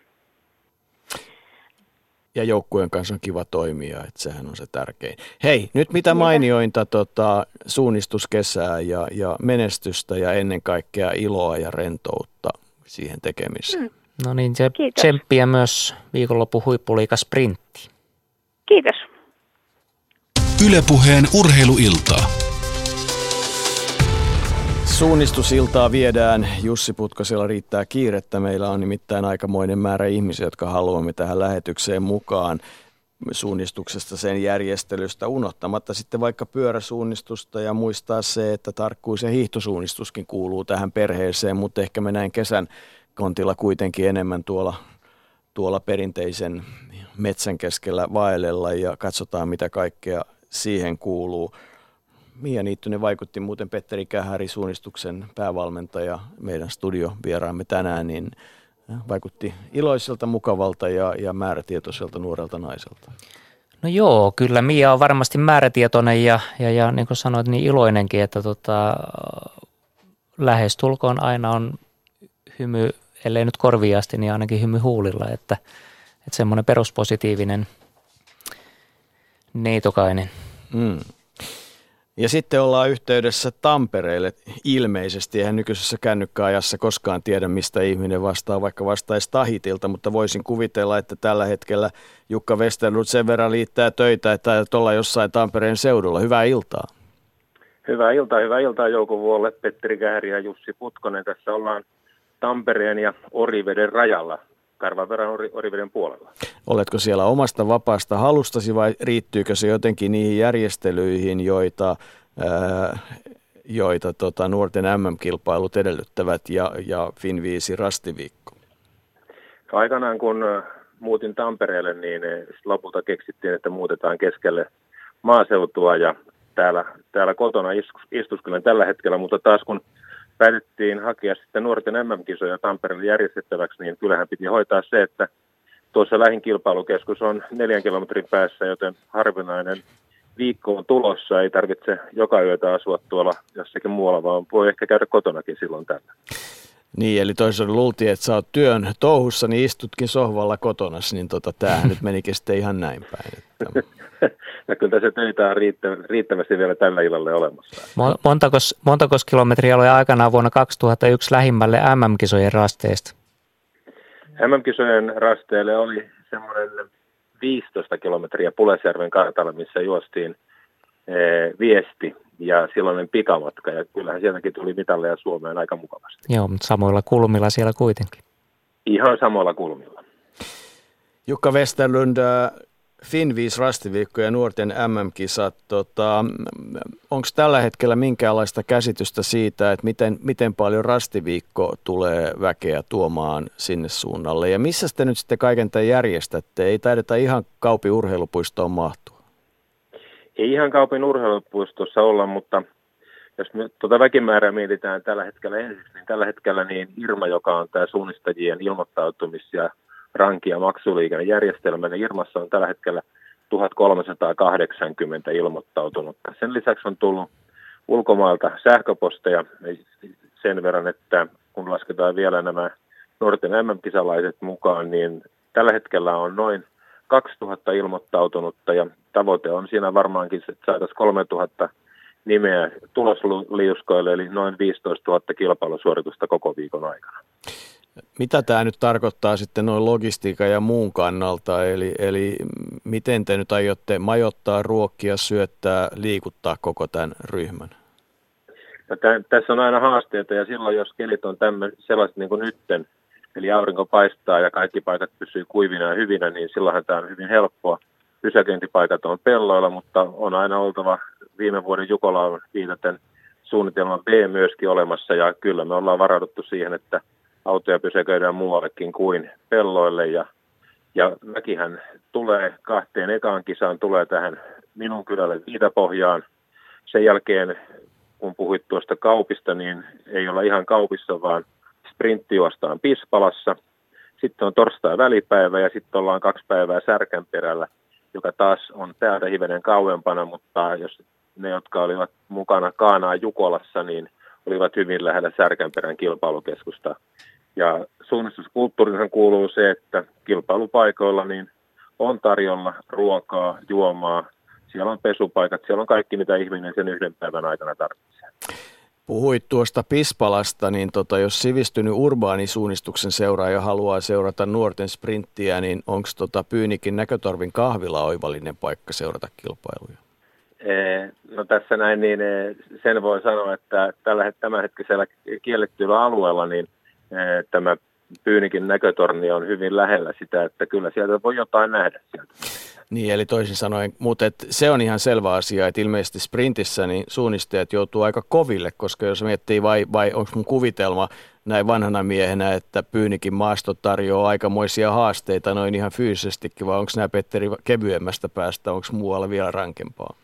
Ja joukkueen kanssa on kiva toimia, että sehän on se tärkein. Hei, nyt mitä mainiointa tota, suunnistuskesää ja, ja menestystä ja ennen kaikkea iloa ja rentoutta siihen tekemiseen. Mm. No niin, se tsemppiä myös viikonloppu huippuliika sprintti. Kiitos. Ylepuheen urheiluiltaa. Suunnistusiltaa viedään. Jussi Putkosella riittää kiirettä. Meillä on nimittäin aikamoinen määrä ihmisiä, jotka haluamme tähän lähetykseen mukaan suunnistuksesta, sen järjestelystä, unohtamatta sitten vaikka pyöräsuunnistusta ja muistaa se, että tarkkuus ja hiihtosuunnistuskin kuuluu tähän perheeseen, mutta ehkä me näin kesän kontilla kuitenkin enemmän tuolla, tuolla perinteisen metsän keskellä vaellella ja katsotaan mitä kaikkea siihen kuuluu. Mia Niittynen vaikutti muuten Petteri Kähäri, suunnistuksen päävalmentaja, meidän studiovieraamme tänään, niin äh, vaikutti iloiselta, mukavalta ja, ja määrätietoiselta nuorelta naiselta. No joo, kyllä Mia on varmasti määrätietoinen ja, ja, ja niin kuin sanoit, niin iloinenkin, että tota, lähestulkoon aina on hymy, ellei nyt korviasti, niin ainakin hymy huulilla, että, että semmoinen peruspositiivinen neitokainen. Mm. Ja sitten ollaan yhteydessä Tampereelle ilmeisesti. Eihän nykyisessä kännykkäajassa koskaan tiedä, mistä ihminen vastaa, vaikka vastaisi Tahitilta, mutta voisin kuvitella, että tällä hetkellä Jukka Westerlund sen verran liittää töitä, että olla jossain Tampereen seudulla. Hyvää iltaa. Hyvää iltaa, hyvää iltaa Jouko Vuolle, Petteri Kähri ja Jussi Putkonen. Tässä ollaan Tampereen ja Oriveden rajalla. Karvanverran Oriveden puolella. Oletko siellä omasta vapaasta halustasi vai riittyykö se jotenkin niihin järjestelyihin, joita, ää, joita tota, nuorten MM-kilpailut edellyttävät ja, ja Finviisi rastiviikko? Aikanaan kun muutin Tampereelle, niin lopulta keksittiin, että muutetaan keskelle maaseutua ja täällä, täällä kotona istuskelen tällä hetkellä, mutta taas kun päätettiin hakea sitten nuorten MM-kisoja Tampereelle järjestettäväksi, niin kyllähän piti hoitaa se, että tuossa lähin kilpailukeskus on neljän kilometrin päässä, joten harvinainen viikko on tulossa. Ei tarvitse joka yötä asua tuolla jossakin muualla, vaan voi ehkä käydä kotonakin silloin tällä. Niin, eli toisaalta luultiin, että sä oot työn touhussa, niin istutkin sohvalla kotona, niin tota, tämähän nyt menikin sitten ihan näin päin. Että... ja kyllä se töitä on riittä, riittävästi vielä tällä illalle olemassa. Montakos, montakos kilometriä oli aikanaan vuonna 2001 lähimmälle MM-kisojen rasteesta? MM-kisojen rasteelle oli semmoinen 15 kilometriä Pulesjärven kartalla, missä juostiin ee, viesti ja silloinen pikamatka. Ja kyllähän sieltäkin tuli mitalleja Suomeen aika mukavasti. Joo, mutta samoilla kulmilla siellä kuitenkin. Ihan samoilla kulmilla. Jukka Westerlund, Finviis rastiviikko ja nuorten MM-kisat. Tota, Onko tällä hetkellä minkäänlaista käsitystä siitä, että miten, miten paljon rastiviikko tulee väkeä tuomaan sinne suunnalle? Ja missä te nyt sitten kaiken tämän järjestätte? Ei taideta ihan Kaupin urheilupuistoon mahtua. Ei ihan Kaupin urheilupuistossa olla, mutta jos me tuota väkimäärää mietitään tällä hetkellä ensiksi, niin tällä hetkellä niin Irma, joka on tämä suunnistajien ilmoittautumis- ja ranki- ja maksuliikennejärjestelmä, niin Irmassa on tällä hetkellä 1380 ilmoittautunutta. Sen lisäksi on tullut ulkomailta sähköposteja sen verran, että kun lasketaan vielä nämä nuorten MM-kisalaiset mukaan, niin tällä hetkellä on noin 2000 ilmoittautunutta ja tavoite on siinä varmaankin, että saataisiin 3000 nimeä tulosliuskoille, eli noin 15 000 kilpailusuoritusta koko viikon aikana. Mitä tämä nyt tarkoittaa sitten noin logistiikan ja muun kannalta? Eli, eli miten te nyt aiotte majoittaa, ruokkia, syöttää, liikuttaa koko tämän ryhmän? No, tämän, tässä on aina haasteita ja silloin jos kelit on tämmöinen, sellaiset niin kuin nytten, eli aurinko paistaa ja kaikki paikat pysyy kuivina ja hyvinä, niin silloinhan tämä on hyvin helppoa. Pysäköintipaikat on pelloilla, mutta on aina oltava viime vuoden Jukolaan viitaten suunnitelma B myöskin olemassa ja kyllä me ollaan varauduttu siihen, että autoja pysäköidään muuallekin kuin pelloille ja, ja mäkihän tulee kahteen ekaan kisaan, tulee tähän minun kylälle Viitapohjaan. Sen jälkeen, kun puhuit tuosta kaupista, niin ei olla ihan kaupissa, vaan sprinttijuostaan Pispalassa. Sitten on torstai välipäivä ja sitten ollaan kaksi päivää Särkänperällä, joka taas on täältä hivenen kauempana, mutta jos ne, jotka olivat mukana Kaanaa Jukolassa, niin olivat hyvin lähellä Särkänperän kilpailukeskusta. Ja suunnistuskulttuurihan kuuluu se, että kilpailupaikoilla niin on tarjolla ruokaa, juomaa, siellä on pesupaikat, siellä on kaikki, mitä ihminen sen yhden päivän aikana tarvitsee. Puhuit tuosta Pispalasta, niin tota, jos sivistynyt urbaanisuunnistuksen seuraaja haluaa seurata nuorten sprinttiä, niin onko tota Pyynikin näkötorvin kahvila oivallinen paikka seurata kilpailuja? No tässä näin, niin sen voi sanoa, että tällä tämänhetkisellä kiellettyllä alueella niin tämä Pyynikin näkötorni on hyvin lähellä sitä, että kyllä sieltä voi jotain nähdä sieltä. Niin, eli toisin sanoen, mutta et se on ihan selvä asia, että ilmeisesti sprintissä niin suunnistajat joutuu aika koville, koska jos miettii vai, vai onko mun kuvitelma näin vanhana miehenä, että Pyynikin maasto tarjoaa aikamoisia haasteita noin ihan fyysisestikin, vai onko nämä Petteri kevyemmästä päästä, onko muualla vielä rankempaa?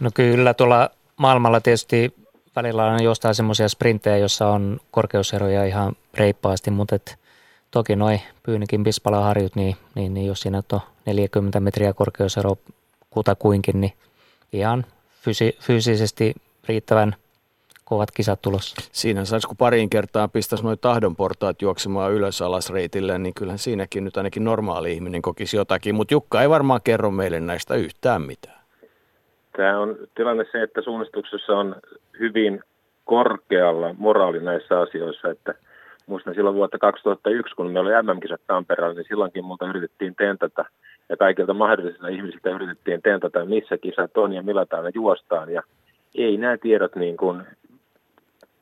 No kyllä, tuolla maailmalla tietysti välillä on jostain semmoisia sprinttejä, jossa on korkeuseroja ihan reippaasti, mutta et toki noin Pyynikin Pispala-harjut, niin, niin, niin jos siinä on 40 metriä korkeusero kutakuinkin, niin ihan fysi- fyysisesti riittävän kovat kisat tulossa. Siinä saisi, kun pariin kertaan pistäisi noin tahdonportaat juoksemaan ylös alas reitille, niin kyllähän siinäkin nyt ainakin normaali ihminen kokisi jotakin, mutta Jukka ei varmaan kerro meille näistä yhtään mitään. Tämä on tilanne se, että suunnistuksessa on hyvin korkealla moraali näissä asioissa, että – muistan silloin vuotta 2001, kun me oli MM-kisat Tampereella, niin silloinkin multa yritettiin tentata ja kaikilta mahdollisilta ihmisiltä yritettiin tentata, missä kisat on ja millä tavalla juostaan. Ja ei nämä tiedot, niin kuin,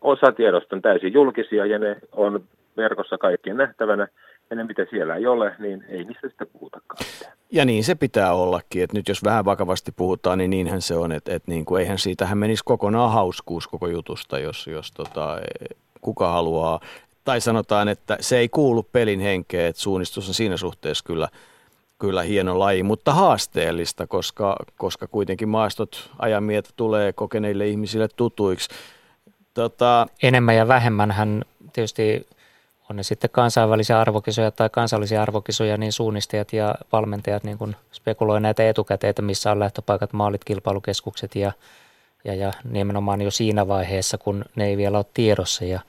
osa tiedosta on täysin julkisia ja ne on verkossa kaikkien nähtävänä. Ja ne, mitä siellä ei ole, niin ei niistä sitten puhutakaan. Ja niin se pitää ollakin, että nyt jos vähän vakavasti puhutaan, niin niinhän se on, että, että niin kuin, eihän siitähän menisi kokonaan hauskuus koko jutusta, jos, jos tota, kuka haluaa tai sanotaan, että se ei kuulu pelin henkeen, että suunnistus on siinä suhteessa kyllä, kyllä hieno laji, mutta haasteellista, koska, koska kuitenkin maastot ajan mieltä tulee kokeneille ihmisille tutuiksi. Tota... Enemmän ja vähemmän hän tietysti on ne sitten kansainvälisiä arvokisoja tai kansallisia arvokisoja, niin suunnistajat ja valmentajat niin kuin spekuloi näitä etukäteitä, missä on lähtöpaikat, maalit, kilpailukeskukset ja, ja, ja nimenomaan jo siinä vaiheessa, kun ne ei vielä ole tiedossa ja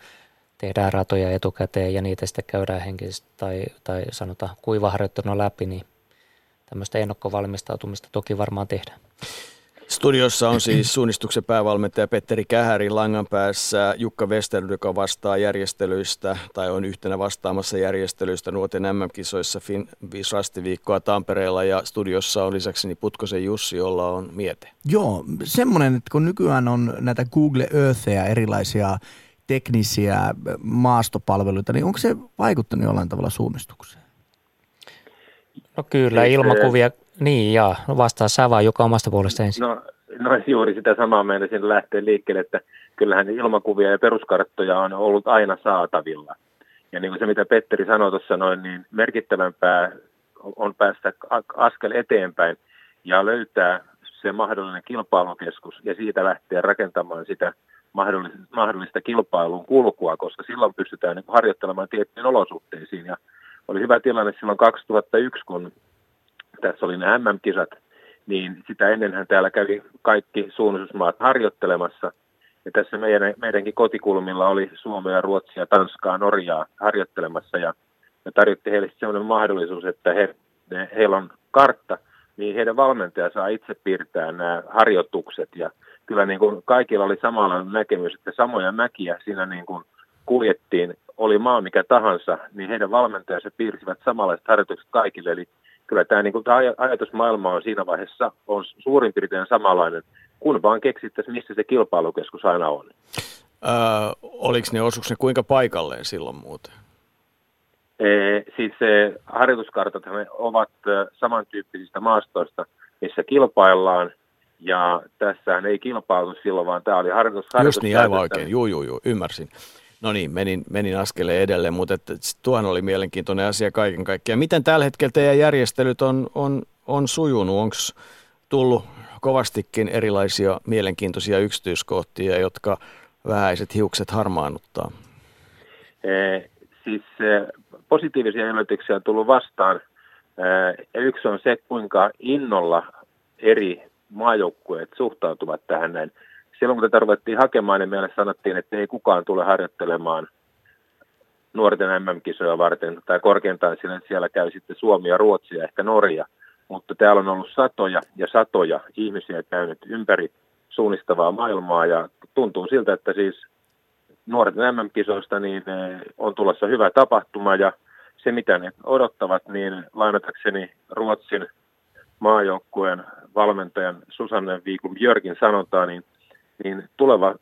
tehdään ratoja etukäteen ja niitä sitten käydään henkisesti tai, tai sanotaan kuivaharjoitteluna läpi, niin tämmöistä ennakkovalmistautumista toki varmaan tehdään. Studiossa on siis suunnistuksen päävalmentaja Petteri Kähäri langan päässä, Jukka Westerlund, joka vastaa järjestelyistä tai on yhtenä vastaamassa järjestelyistä nuorten MM-kisoissa fin, viisi rastiviikkoa Tampereella ja studiossa on lisäksi Putkosen Jussi, jolla on miete. Joo, semmoinen, että kun nykyään on näitä Google Earthia erilaisia teknisiä maastopalveluita, niin onko se vaikuttanut jollain tavalla suunnistukseen? No kyllä, ilmakuvia, niin ja no vastaa sä vaan joka omasta puolesta ensin. No, no juuri sitä samaa meidän lähtee liikkeelle, että kyllähän ilmakuvia ja peruskarttoja on ollut aina saatavilla. Ja niin kuin se, mitä Petteri sanoi tuossa noin, niin merkittävämpää on päästä askel eteenpäin ja löytää se mahdollinen kilpailukeskus ja siitä lähteä rakentamaan sitä mahdollista, mahdollista kilpailun kulkua, koska silloin pystytään niin harjoittelemaan tiettyihin olosuhteisiin. Ja oli hyvä tilanne silloin 2001, kun tässä oli nämä MM-kisat, niin sitä ennenhän täällä kävi kaikki suunnistusmaat harjoittelemassa. Ja tässä meidän, meidänkin kotikulmilla oli Suomea, Ruotsia, Tanskaa, Norjaa harjoittelemassa ja me tarjottiin heille sellainen mahdollisuus, että he, ne, heillä on kartta, niin heidän valmentaja saa itse piirtää nämä harjoitukset ja kyllä niin kuin kaikilla oli samanlainen näkemys, että samoja mäkiä siinä niin kuin kuljettiin, oli maa mikä tahansa, niin heidän valmentajansa piirsivät samanlaiset harjoitukset kaikille. Eli kyllä tämä, niin kuin, tämä ajatusmaailma on siinä vaiheessa on suurin piirtein samanlainen, kun vaan keksittäisiin, missä se kilpailukeskus aina on. Öö, oliko ne osuuks ne kuinka paikalleen silloin muuten? siis harjoituskartat ovat samantyyppisistä maastoista, missä kilpaillaan, ja tässä ei kilpailu silloin, vaan tämä oli harjoitus. Just niin, aivan oikein. Juu, juu, juu, ymmärsin. No niin, menin, menin askeleen edelleen, mutta että, tuohan oli mielenkiintoinen asia kaiken kaikkiaan. Miten tällä hetkellä teidän järjestelyt on, on, on sujunut? Onko tullut kovastikin erilaisia mielenkiintoisia yksityiskohtia, jotka vähäiset hiukset harmaannuttaa? Eh, siis eh, positiivisia yllätyksiä on tullut vastaan. Eh, yksi on se, kuinka innolla eri maajoukkueet suhtautuvat tähän näin. Silloin kun tätä ruvettiin hakemaan, niin meille sanottiin, että ei kukaan tule harjoittelemaan nuorten MM-kisoja varten, tai korkeintaan siellä, siellä käy sitten Suomi ja Ruotsi ja ehkä Norja. Mutta täällä on ollut satoja ja satoja ihmisiä käynyt ympäri suunnistavaa maailmaa, ja tuntuu siltä, että siis nuorten MM-kisoista niin eh, on tulossa hyvä tapahtuma, ja se mitä ne odottavat, niin lainatakseni Ruotsin maajoukkueen valmentajan Susanne Viikun Jörgin sanontaa, niin, niin tuleva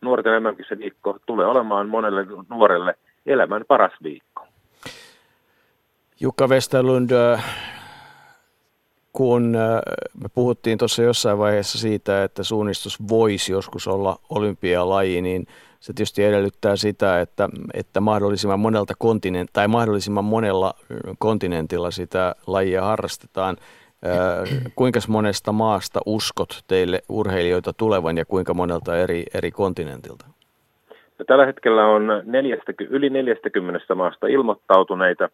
nuorten mm viikko tulee olemaan monelle nuorelle elämän paras viikko. Jukka Westerlund, äh, kun äh, me puhuttiin tuossa jossain vaiheessa siitä, että suunnistus voisi joskus olla olympialaji, niin se tietysti edellyttää sitä, että, että mahdollisimman monelta kontinent, tai mahdollisimman monella kontinentilla sitä lajia harrastetaan. Kuinka monesta maasta uskot teille urheilijoita tulevan ja kuinka monelta eri, eri kontinentilta? No, tällä hetkellä on 40, yli 40 maasta ilmoittautuneita.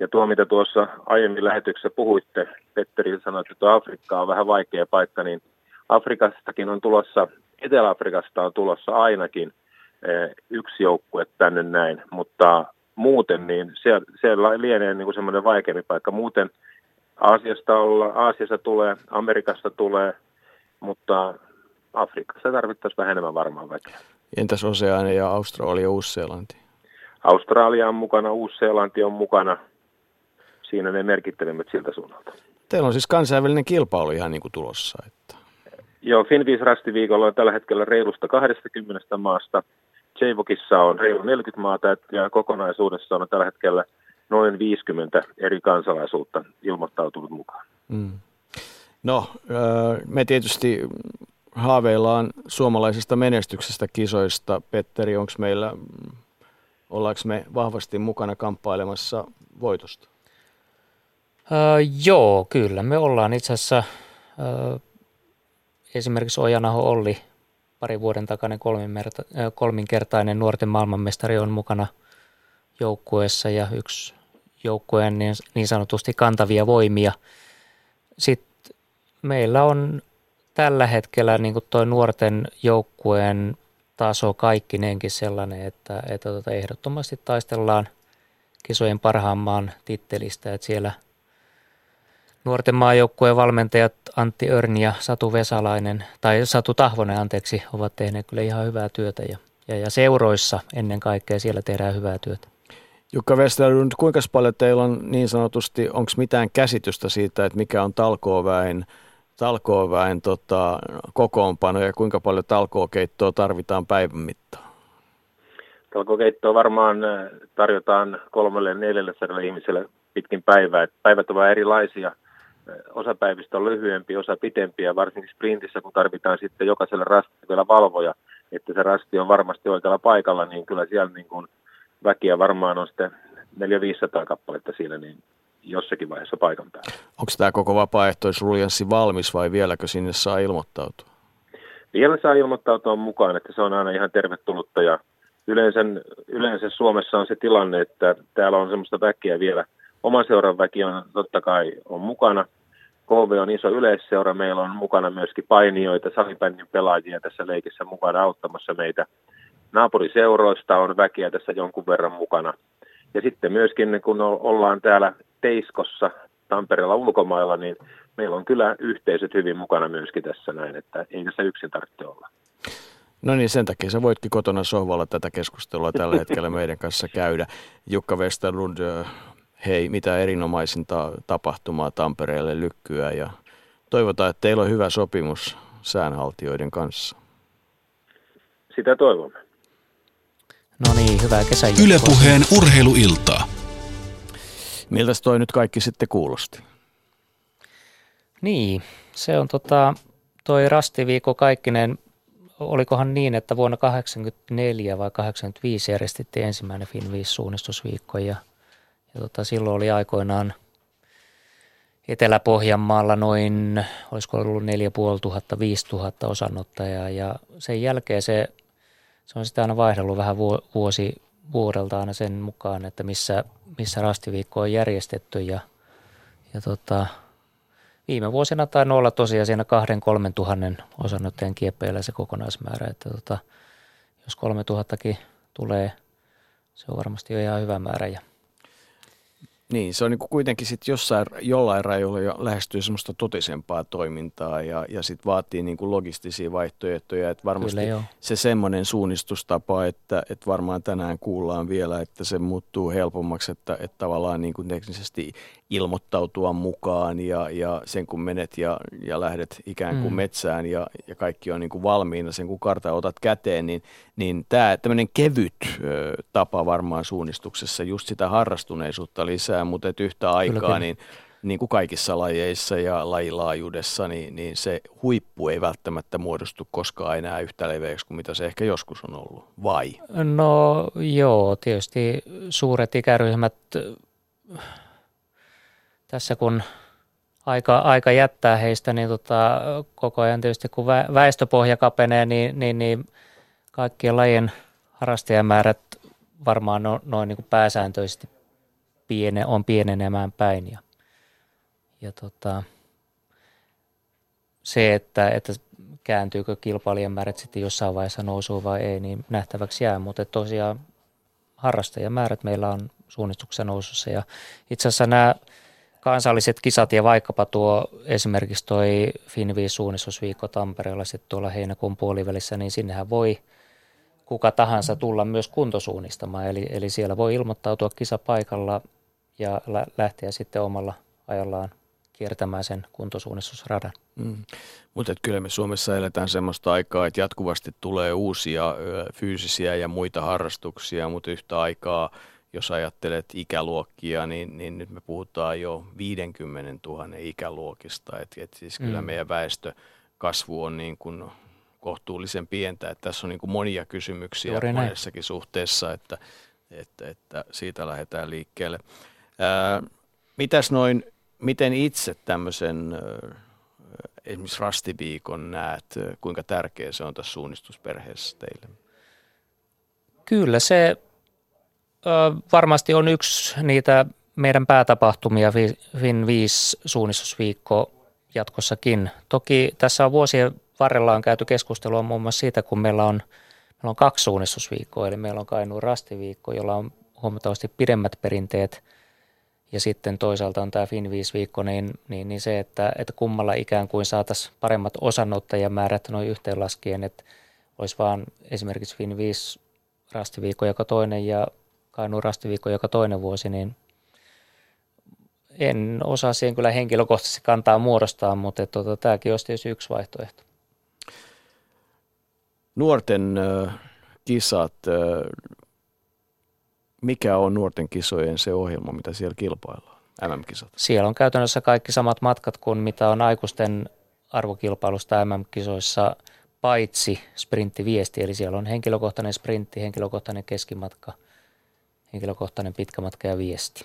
Ja tuo, mitä tuossa aiemmin lähetyksessä puhuitte, Petteri sanoi, että tuo Afrikka on vähän vaikea paikka, niin Afrikastakin on tulossa, Etelä-Afrikasta on tulossa ainakin yksi joukkue tänne näin, mutta muuten niin se, se lienee niin kuin semmoinen vaikeampi paikka. Muuten Aasiasta, olla, Aasiasta tulee, Amerikasta tulee, mutta Afrikassa tarvittaisiin vähän enemmän varmaan väkeä. Entäs Oseania ja Australia ja Uusi-Seelanti? Australia on mukana, Uusi-Seelanti on mukana. Siinä ne merkittävimmät siltä suunnalta. Teillä on siis kansainvälinen kilpailu ihan niin kuin tulossa. Että... Joo, Finviis Rastiviikolla on tällä hetkellä reilusta 20 maasta. Cheivokissa on reilu 40 maata ja kokonaisuudessa on tällä hetkellä – noin 50 eri kansalaisuutta ilmoittautunut mukaan. Mm. No, me tietysti haaveillaan suomalaisesta menestyksestä kisoista. Petteri, onko meillä, ollaanko me vahvasti mukana kamppailemassa voitosta? Öö, joo, kyllä. Me ollaan itse asiassa öö, esimerkiksi Ojanaho Olli, pari vuoden takainen kolminkertainen nuorten maailmanmestari on mukana joukkueessa ja yksi joukkueen niin, niin sanotusti kantavia voimia. Sitten meillä on tällä hetkellä niin tuo nuorten joukkueen taso kaikkinenkin sellainen, että, että tota ehdottomasti taistellaan kisojen parhaan maan tittelistä, että siellä nuorten maajoukkueen valmentajat Antti Örn ja Satu Vesalainen, tai Satu Tahvonen anteeksi, ovat tehneet kyllä ihan hyvää työtä ja, ja, ja seuroissa ennen kaikkea siellä tehdään hyvää työtä. Jukka Westerlund, kuinka paljon teillä on niin sanotusti, onko mitään käsitystä siitä, että mikä on talkooväen, talkooväen tota, kokoonpano ja kuinka paljon talkookeittoa tarvitaan päivän mittaan? Talkookeittoa varmaan äh, tarjotaan kolmelle neljälle sadalle ihmiselle pitkin päivää. Päivät ovat erilaisia. Äh, osa päivistä on lyhyempi, osa pitempi ja varsinkin sprintissä, kun tarvitaan sitten jokaiselle rastille valvoja, että se rasti on varmasti oikealla paikalla, niin kyllä siellä niin kuin – väkiä varmaan on sitten 400-500 kappaletta siinä, niin jossakin vaiheessa paikan päällä. Onko tämä koko vapaaehtoisruljanssi valmis vai vieläkö sinne saa ilmoittautua? Vielä saa ilmoittautua mukaan, että se on aina ihan tervetullutta ja yleensä, yleensä Suomessa on se tilanne, että täällä on semmoista väkeä vielä. Oman seuran väki on totta kai on mukana. KV on iso yleisseura, meillä on mukana myöskin painijoita, salibändin pelaajia tässä leikissä mukana auttamassa meitä naapuriseuroista on väkeä tässä jonkun verran mukana. Ja sitten myöskin kun ollaan täällä Teiskossa Tampereella ulkomailla, niin meillä on kyllä yhteisöt hyvin mukana myöskin tässä näin, että ei tässä yksin tarvitse olla. No niin, sen takia sä voitkin kotona sohvalla tätä keskustelua tällä hetkellä meidän kanssa käydä. Jukka Westerlund, hei, mitä erinomaisinta tapahtumaa Tampereelle lykkyä ja toivotaan, että teillä on hyvä sopimus säänhaltijoiden kanssa. Sitä toivomme. No niin, hyvää kesää. Ylepuheen urheiluiltaa. Miltä toi nyt kaikki sitten kuulosti? Niin, se on tota, toi rastiviikko kaikkinen, olikohan niin, että vuonna 1984 vai 1985 järjestettiin ensimmäinen Fin 5 suunnistusviikko ja, ja tota, silloin oli aikoinaan Etelä-Pohjanmaalla noin, olisiko ollut 4500, 5000 osanottajaa ja sen jälkeen se, se on sitä aina vaihdellut vähän vuosi vuodelta aina sen mukaan, että missä, missä rastiviikko on järjestetty ja, ja tota, viime vuosina tai olla tosiaan siinä kahden kolmen tuhannen osanottajan kieppeillä se kokonaismäärä, että tota, jos kolme tuhattakin tulee, se on varmasti jo ihan hyvä määrä ja niin, se on niin kuin kuitenkin sitten jossain, jollain rajoilla jo lähestyy semmoista totisempaa toimintaa ja, ja sitten vaatii niin kuin logistisia vaihtoehtoja. Että varmasti Kyllä, se semmoinen suunnistustapa, että, että varmaan tänään kuullaan vielä, että se muuttuu helpommaksi, että, että tavallaan niin kuin teknisesti ilmoittautua mukaan ja, ja sen kun menet ja, ja lähdet ikään kuin mm. metsään ja, ja kaikki on niin kuin valmiina, sen kun karta otat käteen, niin, niin tämä tämmöinen kevyt ö, tapa varmaan suunnistuksessa just sitä harrastuneisuutta lisää, mutta et yhtä aikaa kyllä, niin niin kuin kaikissa lajeissa ja lajilaajuudessa, niin, niin se huippu ei välttämättä muodostu koskaan enää yhtä leveäksi kuin mitä se ehkä joskus on ollut, vai? No joo, tietysti suuret ikäryhmät tässä kun aika, aika jättää heistä, niin tota, koko ajan tietysti kun väestöpohja kapenee, niin, niin, niin kaikkien lajien harrastajamäärät varmaan on noin niin kuin pääsääntöisesti piene, on pienenemään päin. Ja, ja tota, se, että, että kääntyykö kilpailijamäärät sitten jossain vaiheessa nousuun vai ei, niin nähtäväksi jää. Mutta tosiaan harrastajamäärät meillä on suunnistuksessa nousussa. Ja itse asiassa nämä kansalliset kisat ja vaikkapa tuo esimerkiksi toi Finvi suunnistusviikko Tampereella sitten tuolla heinäkuun puolivälissä, niin sinnehän voi kuka tahansa tulla myös kuntosuunnistamaan. Eli, eli siellä voi ilmoittautua kisapaikalla ja lä- lähteä sitten omalla ajallaan kiertämään sen kuntosuunnistusradan. Mm. Mutta kyllä me Suomessa eletään sellaista aikaa, että jatkuvasti tulee uusia ö, fyysisiä ja muita harrastuksia, mutta yhtä aikaa – jos ajattelet ikäluokkia, niin, niin nyt me puhutaan jo 50 000 ikäluokista. Et, et siis kyllä mm. meidän väestökasvu on niin kuin kohtuullisen pientä. Et tässä on niin kuin monia kysymyksiä Juuri monessakin näin. suhteessa, että, että, että siitä lähdetään liikkeelle. Ää, mitäs noin, miten itse tämmöisen esimerkiksi rastiviikon näet, kuinka tärkeä se on tässä suunnistusperheessä teille? Kyllä se varmasti on yksi niitä meidän päätapahtumia Fin 5 suunnistusviikko jatkossakin. Toki tässä on vuosien varrella on käyty keskustelua muun muassa siitä, kun meillä on, meillä on kaksi suunnistusviikkoa, eli meillä on Kainuun rastiviikko, jolla on huomattavasti pidemmät perinteet, ja sitten toisaalta on tämä Fin 5 viikko, niin, niin, niin se, että, että kummalla ikään kuin saataisiin paremmat osanottajamäärät noin yhteenlaskien, että olisi vaan esimerkiksi Fin 5 rastiviikko joka toinen ja Kainuun rastiviikko joka toinen vuosi, niin en osaa siihen kyllä henkilökohtaisesti kantaa muodostaa, mutta tuota, tämäkin olisi tietysti yksi vaihtoehto. Nuorten kisat, mikä on nuorten kisojen se ohjelma, mitä siellä kilpaillaan, MM-kisat? Siellä on käytännössä kaikki samat matkat kuin mitä on aikuisten arvokilpailusta MM-kisoissa, paitsi sprinttiviesti, eli siellä on henkilökohtainen sprintti, henkilökohtainen keskimatka – henkilökohtainen pitkä matka ja viesti.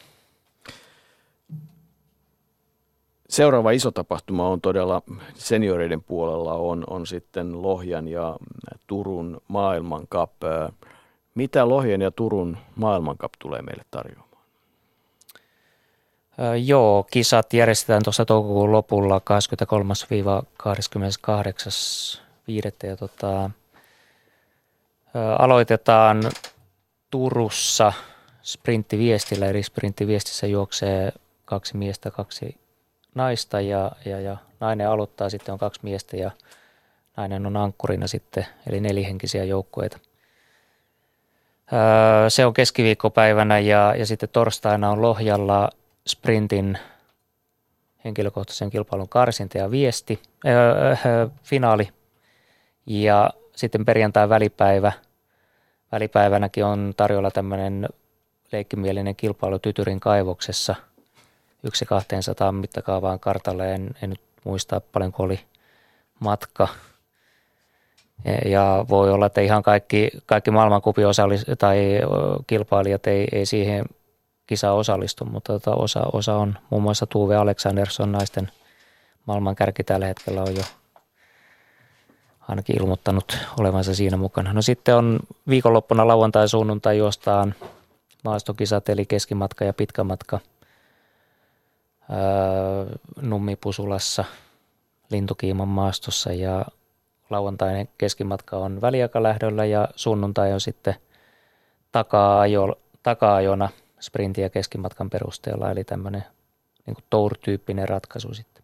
Seuraava iso tapahtuma on todella senioreiden puolella on, on sitten Lohjan ja Turun maailmankap. Mitä Lohjan ja Turun maailmankap tulee meille tarjoamaan? Joo, kisat järjestetään tuossa toukokuun lopulla 23-28.5. Ja tota, aloitetaan Turussa – sprinttiviestillä, eli sprinttiviestissä juoksee kaksi miestä, kaksi naista ja, ja, ja nainen aloittaa, sitten on kaksi miestä ja nainen on ankkurina sitten, eli nelihenkisiä joukkueita. Öö, se on keskiviikkopäivänä ja, ja sitten torstaina on Lohjalla sprintin henkilökohtaisen kilpailun karsinta ja viesti, öö, öö, finaali ja sitten perjantai välipäivä. Välipäivänäkin on tarjolla tämmöinen leikkimielinen kilpailu Tytyrin kaivoksessa yksi 200 mittakaavaan kartalle. En, en nyt muista paljonko oli matka. Ja voi olla, että ihan kaikki, kaikki maailmankupin osallis- tai kilpailijat ei, ei siihen kisaan osallistu, mutta tota osa, osa on muun muassa Tuve Aleksandersson naisten maailmankärki tällä hetkellä on jo ainakin ilmoittanut olevansa siinä mukana. No sitten on viikonloppuna lauantai sunnuntai juostaan maastokisat eli keskimatka ja pitkä matka öö, Nummipusulassa Lintukiiman maastossa ja lauantainen keskimatka on väliaikalähdöllä ja sunnuntai on sitten taka-ajo, taka-ajona sprintin ja keskimatkan perusteella, eli tämmöinen niin tour-tyyppinen ratkaisu sitten.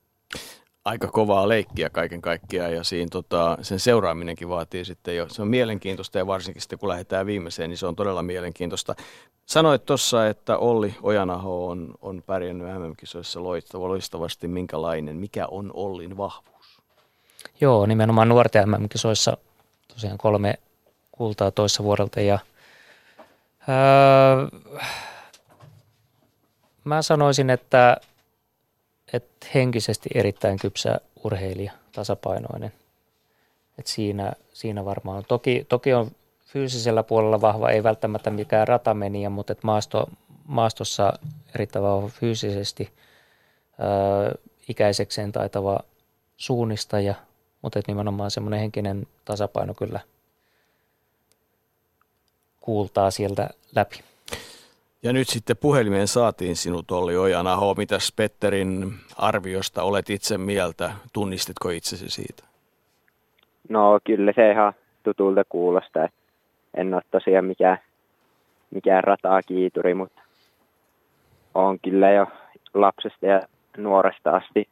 Aika kovaa leikkiä kaiken kaikkiaan ja siinä tota, sen seuraaminenkin vaatii sitten jo, se on mielenkiintoista ja varsinkin sitten kun lähdetään viimeiseen, niin se on todella mielenkiintoista. Sanoit tuossa, että Olli Ojanaho on, on pärjännyt MM-kisoissa loistavasti. Minkälainen, mikä on Ollin vahvuus? Joo, nimenomaan nuorten MM-kisoissa tosiaan kolme kultaa toissa vuodelta ja öö, mä sanoisin, että, että henkisesti erittäin kypsä urheilija, tasapainoinen. Et siinä, siinä varmaan. Toki, toki on fyysisellä puolella vahva, ei välttämättä mikään ratameniä, mutta et maasto, maastossa erittäin vahva fyysisesti, ää, ikäisekseen taitava suunnistaja, mutta et nimenomaan semmoinen henkinen tasapaino kyllä kuultaa sieltä läpi. Ja nyt sitten puhelimeen saatiin sinut Olli Ojanaho. Mitäs Petterin arviosta olet itse mieltä? Tunnistitko itsesi siitä? No kyllä se ihan tutulta kuulostaa. En ole tosiaan mikään, mikään rataa kiituri, mutta on kyllä jo lapsesta ja nuoresta asti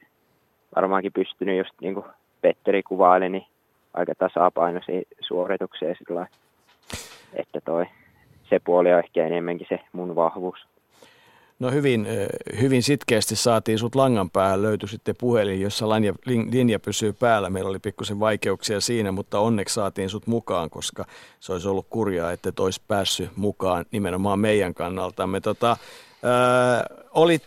varmaankin pystynyt just niin kuin Petteri kuvaili, niin aika tasapainoisia suorituksia sillä että toi se puoli on ehkä enemmänkin se mun vahvuus. No hyvin, hyvin sitkeästi saatiin sut langan päähän, löytyi sitten puhelin, jossa linja, linja pysyy päällä. Meillä oli pikkusen vaikeuksia siinä, mutta onneksi saatiin sut mukaan, koska se olisi ollut kurjaa, että et olisi päässyt mukaan nimenomaan meidän kannaltamme. Tota, ää, olit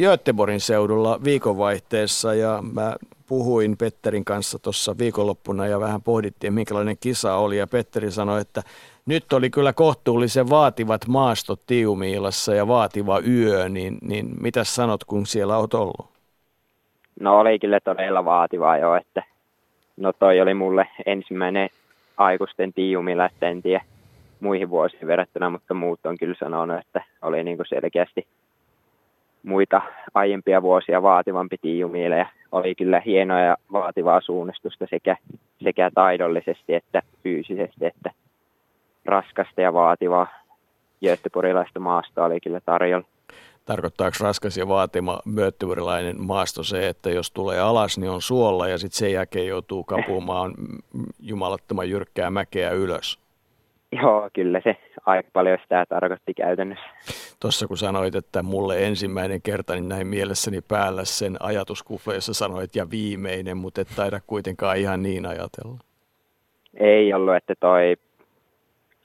Göteborgin seudulla viikonvaihteessa ja mä puhuin Petterin kanssa tuossa viikonloppuna ja vähän pohdittiin, minkälainen kisa oli. Ja Petteri sanoi, että nyt oli kyllä kohtuullisen vaativat maastot Tiumiilassa ja vaativa yö, niin, niin mitä sanot, kun siellä olet ollut? No oli kyllä todella vaativaa jo, että no toi oli mulle ensimmäinen aikuisten Tiumilla, että en tiedä muihin vuosiin verrattuna, mutta muut on kyllä sanonut, että oli niin kuin selkeästi muita aiempia vuosia vaativampi tiijumiile ja oli kyllä hienoa ja vaativaa suunnistusta sekä, sekä taidollisesti että fyysisesti, että raskasta ja vaativaa jöttepurilaista maastoa oli kyllä tarjolla. Tarkoittaako raskas ja vaatima mööttövurilainen maasto se, että jos tulee alas, niin on suolla ja sitten sen jälkeen joutuu kapumaan jumalattoman jyrkkää mäkeä ylös? Joo, kyllä se aika paljon sitä tarkoitti käytännössä. Tuossa kun sanoit, että mulle ensimmäinen kerta, niin näin mielessäni päällä sen ajatuskuva, jossa sanoit ja viimeinen, mutta et taida kuitenkaan ihan niin ajatella. Ei ollut, että toi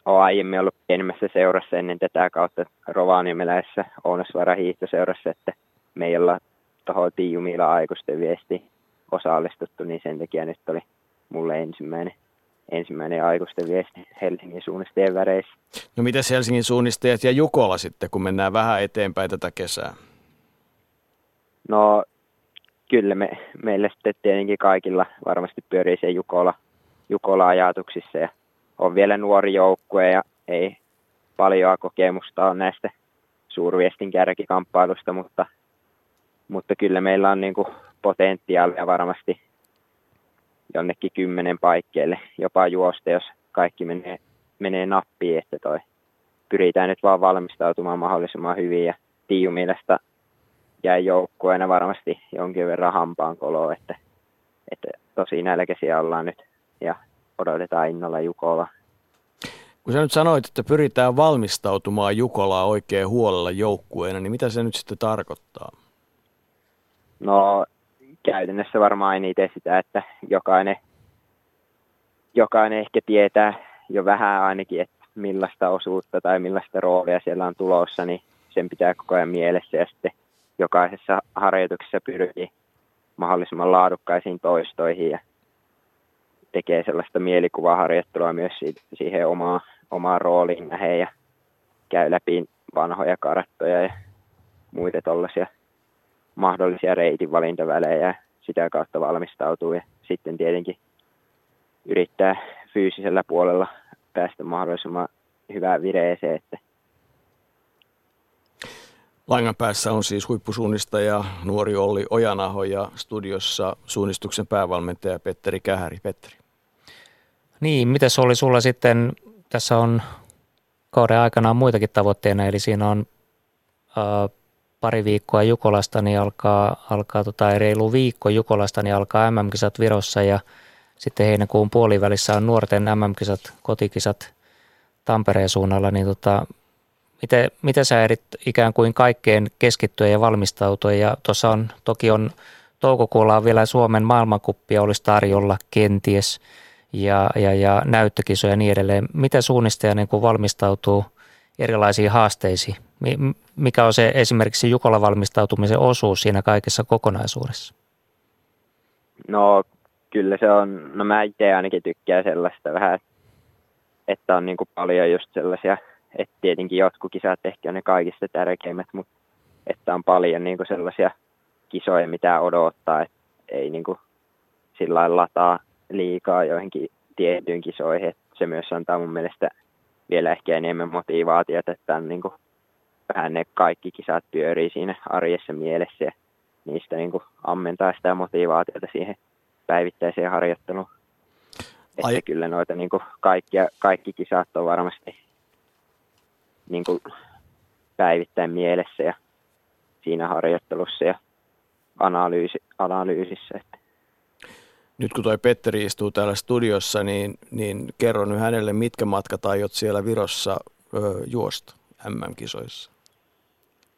olen aiemmin ollut pienemmässä seurassa ennen tätä kautta Rovaniemeläisessä Ounasvaara hiihtoseurassa, että me ei olla tuohon Tiijumilla aikuisten viesti osallistuttu, niin sen takia nyt oli mulle ensimmäinen, ensimmäinen aikuisten viesti Helsingin suunnistajien väreissä. No mitäs Helsingin suunnistajat ja Jukola sitten, kun mennään vähän eteenpäin tätä kesää? No kyllä me, meillä sitten tietenkin kaikilla varmasti pyörii se Jukola, Jukola ajatuksissa ja on vielä nuori joukkue ja ei paljon kokemusta ole näistä suurviestin kärkikamppailusta, mutta, mutta kyllä meillä on niin kuin potentiaalia varmasti jonnekin kymmenen paikkeille jopa juosta, jos kaikki menee, menee nappiin, että toi pyritään nyt vaan valmistautumaan mahdollisimman hyvin ja Tiiu mielestä jäi joukkueena varmasti jonkin verran hampaan koloon, että, että tosi nälkäisiä ollaan nyt ja odotetaan innolla Jukola. Kun sä nyt sanoit, että pyritään valmistautumaan Jukolaa oikein huolella joukkueena, niin mitä se nyt sitten tarkoittaa? No käytännössä varmaan eniten sitä, että jokainen, jokainen ehkä tietää jo vähän ainakin, että millaista osuutta tai millaista roolia siellä on tulossa, niin sen pitää koko ajan mielessä ja sitten jokaisessa harjoituksessa pyrkii mahdollisimman laadukkaisiin toistoihin ja tekee sellaista mielikuvaharjoittelua myös siihen omaan, omaan rooliin nähden ja käy läpi vanhoja karttoja ja muita tuollaisia mahdollisia reitinvalintavälejä ja sitä kautta valmistautuu ja sitten tietenkin yrittää fyysisellä puolella päästä mahdollisimman hyvään vireeseen. Että Langan päässä on siis huippusuunnistaja nuori Olli Ojanaho ja studiossa suunnistuksen päävalmentaja Petteri Kähäri. Petteri. Niin, mitä se oli sulla sitten, tässä on kauden aikana muitakin tavoitteena, eli siinä on ää, pari viikkoa Jukolasta, niin alkaa, alkaa tota, reilu viikko Jukolasta, niin alkaa MM-kisat Virossa ja sitten heinäkuun puolivälissä on nuorten MM-kisat, kotikisat Tampereen suunnalla, niin tota, miten, miten sä erit ikään kuin kaikkeen keskittyä ja valmistautua ja tuossa on, toki on toukokuulla on vielä Suomen maailmankuppia olisi tarjolla kenties ja, ja, ja näyttökisoja ja niin edelleen. Miten suunnistaja niin valmistautuu erilaisiin haasteisiin? Mikä on se esimerkiksi Jukola valmistautumisen osuus siinä kaikessa kokonaisuudessa? No kyllä se on, no mä itse ainakin tykkään sellaista vähän, että on niin kuin paljon just sellaisia, että tietenkin jotkut kisat ehkä on ne kaikista tärkeimmät, mutta että on paljon niin kuin sellaisia kisoja, mitä odottaa, että ei niin kuin sillä lataa liikaa joihinkin tiettyyn kisoihin. Että se myös antaa mun mielestä vielä ehkä enemmän motivaatiota, että on niin kuin vähän ne kaikki kisat pyörii siinä arjessa mielessä ja niistä niin kuin ammentaa sitä motivaatiota siihen päivittäiseen harjoitteluun. Että Ai. kyllä noita niin kuin kaikki, kaikki kisat on varmasti niin kuin päivittäin mielessä ja siinä harjoittelussa ja analyysi, analyysissä. Että. Nyt kun toi Petteri istuu täällä studiossa, niin, niin kerro nyt hänelle, mitkä matkat aiot siellä Virossa ö, juosta MM-kisoissa?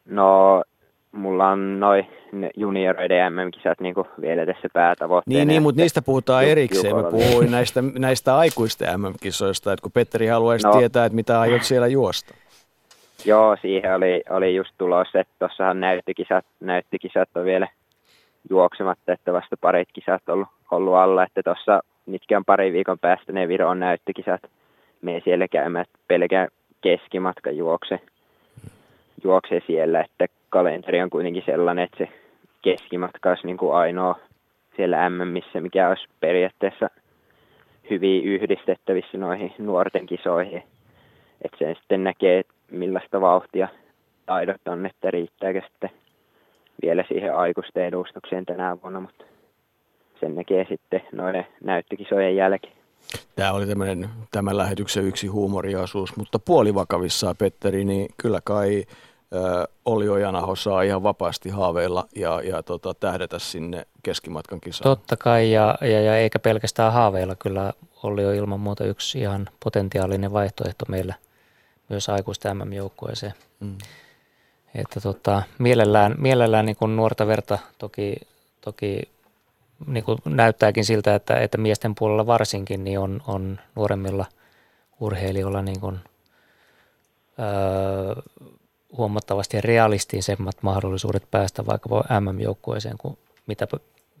No mulla on noin junioreiden MM-kisat niin vielä tässä päätavoitteena. Niin, niin mutta niistä puhutaan erikseen. Mä puhuin näistä, näistä aikuisten MM-kisoista, että kun Petteri haluaisi no, tietää, että mitä aiot siellä juosta. Joo, siihen oli, oli just tulossa, että tuossahan näyttikisat, näyttikisat on vielä juoksematta, että vasta parit kisat ollut, ollut alla, että tuossa mitkä on pari viikon päästä ne Viron näyttikisat, me siellä käymään pelkään keskimatka juokse, juokse siellä, että kalenteri on kuitenkin sellainen, että se keskimatka olisi niin kuin ainoa siellä MMissä, mikä olisi periaatteessa hyvin yhdistettävissä noihin nuorten kisoihin. Että sen sitten näkee, millaista vauhtia taidot on, että riittääkö sitten vielä siihen aikuisten edustukseen tänä vuonna, mutta sen näkee sitten noiden näyttökisojen jälkeen. Tämä oli tämmöinen, tämän lähetyksen yksi huumoriasuus, mutta puolivakavissaan Petteri, niin kyllä kai Olli Ojanaho saa ihan vapaasti haaveilla ja, ja tota, tähdätä sinne keskimatkan kisaan. Totta kai, ja, ja, ja eikä pelkästään haaveilla. Kyllä Olli on ilman muuta yksi ihan potentiaalinen vaihtoehto meillä myös aikuisten MM-joukkueeseen. Mm. Että tota, mielellään, mielellään niin kuin nuorta verta toki, toki niin kuin näyttääkin siltä, että, että miesten puolella varsinkin niin on, on nuoremmilla urheilijoilla niin kuin, öö, huomattavasti realistisemmat mahdollisuudet päästä vaikka MM-joukkueeseen kuin mitä,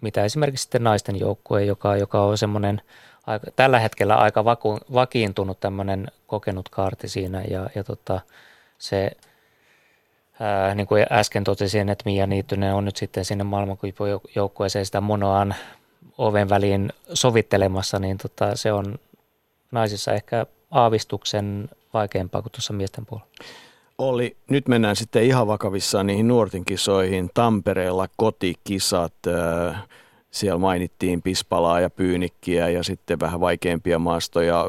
mitä esimerkiksi sitten naisten joukkue, joka, joka on semmoinen aika, tällä hetkellä aika vaku, vakiintunut tämmöinen kokenut kaarti siinä ja, ja tota, se ää, niin kuin äsken totesin, että Mia Niittynen on nyt sitten sinne maailmankuipujoukkueeseen sitä monoaan oven väliin sovittelemassa, niin tota, se on naisissa ehkä aavistuksen vaikeampaa kuin tuossa miesten puolella. Oli, nyt mennään sitten ihan vakavissaan niihin nuorten kisoihin. Tampereella kotikisat, äh, siellä mainittiin Pispalaa ja Pyynikkiä ja sitten vähän vaikeampia maastoja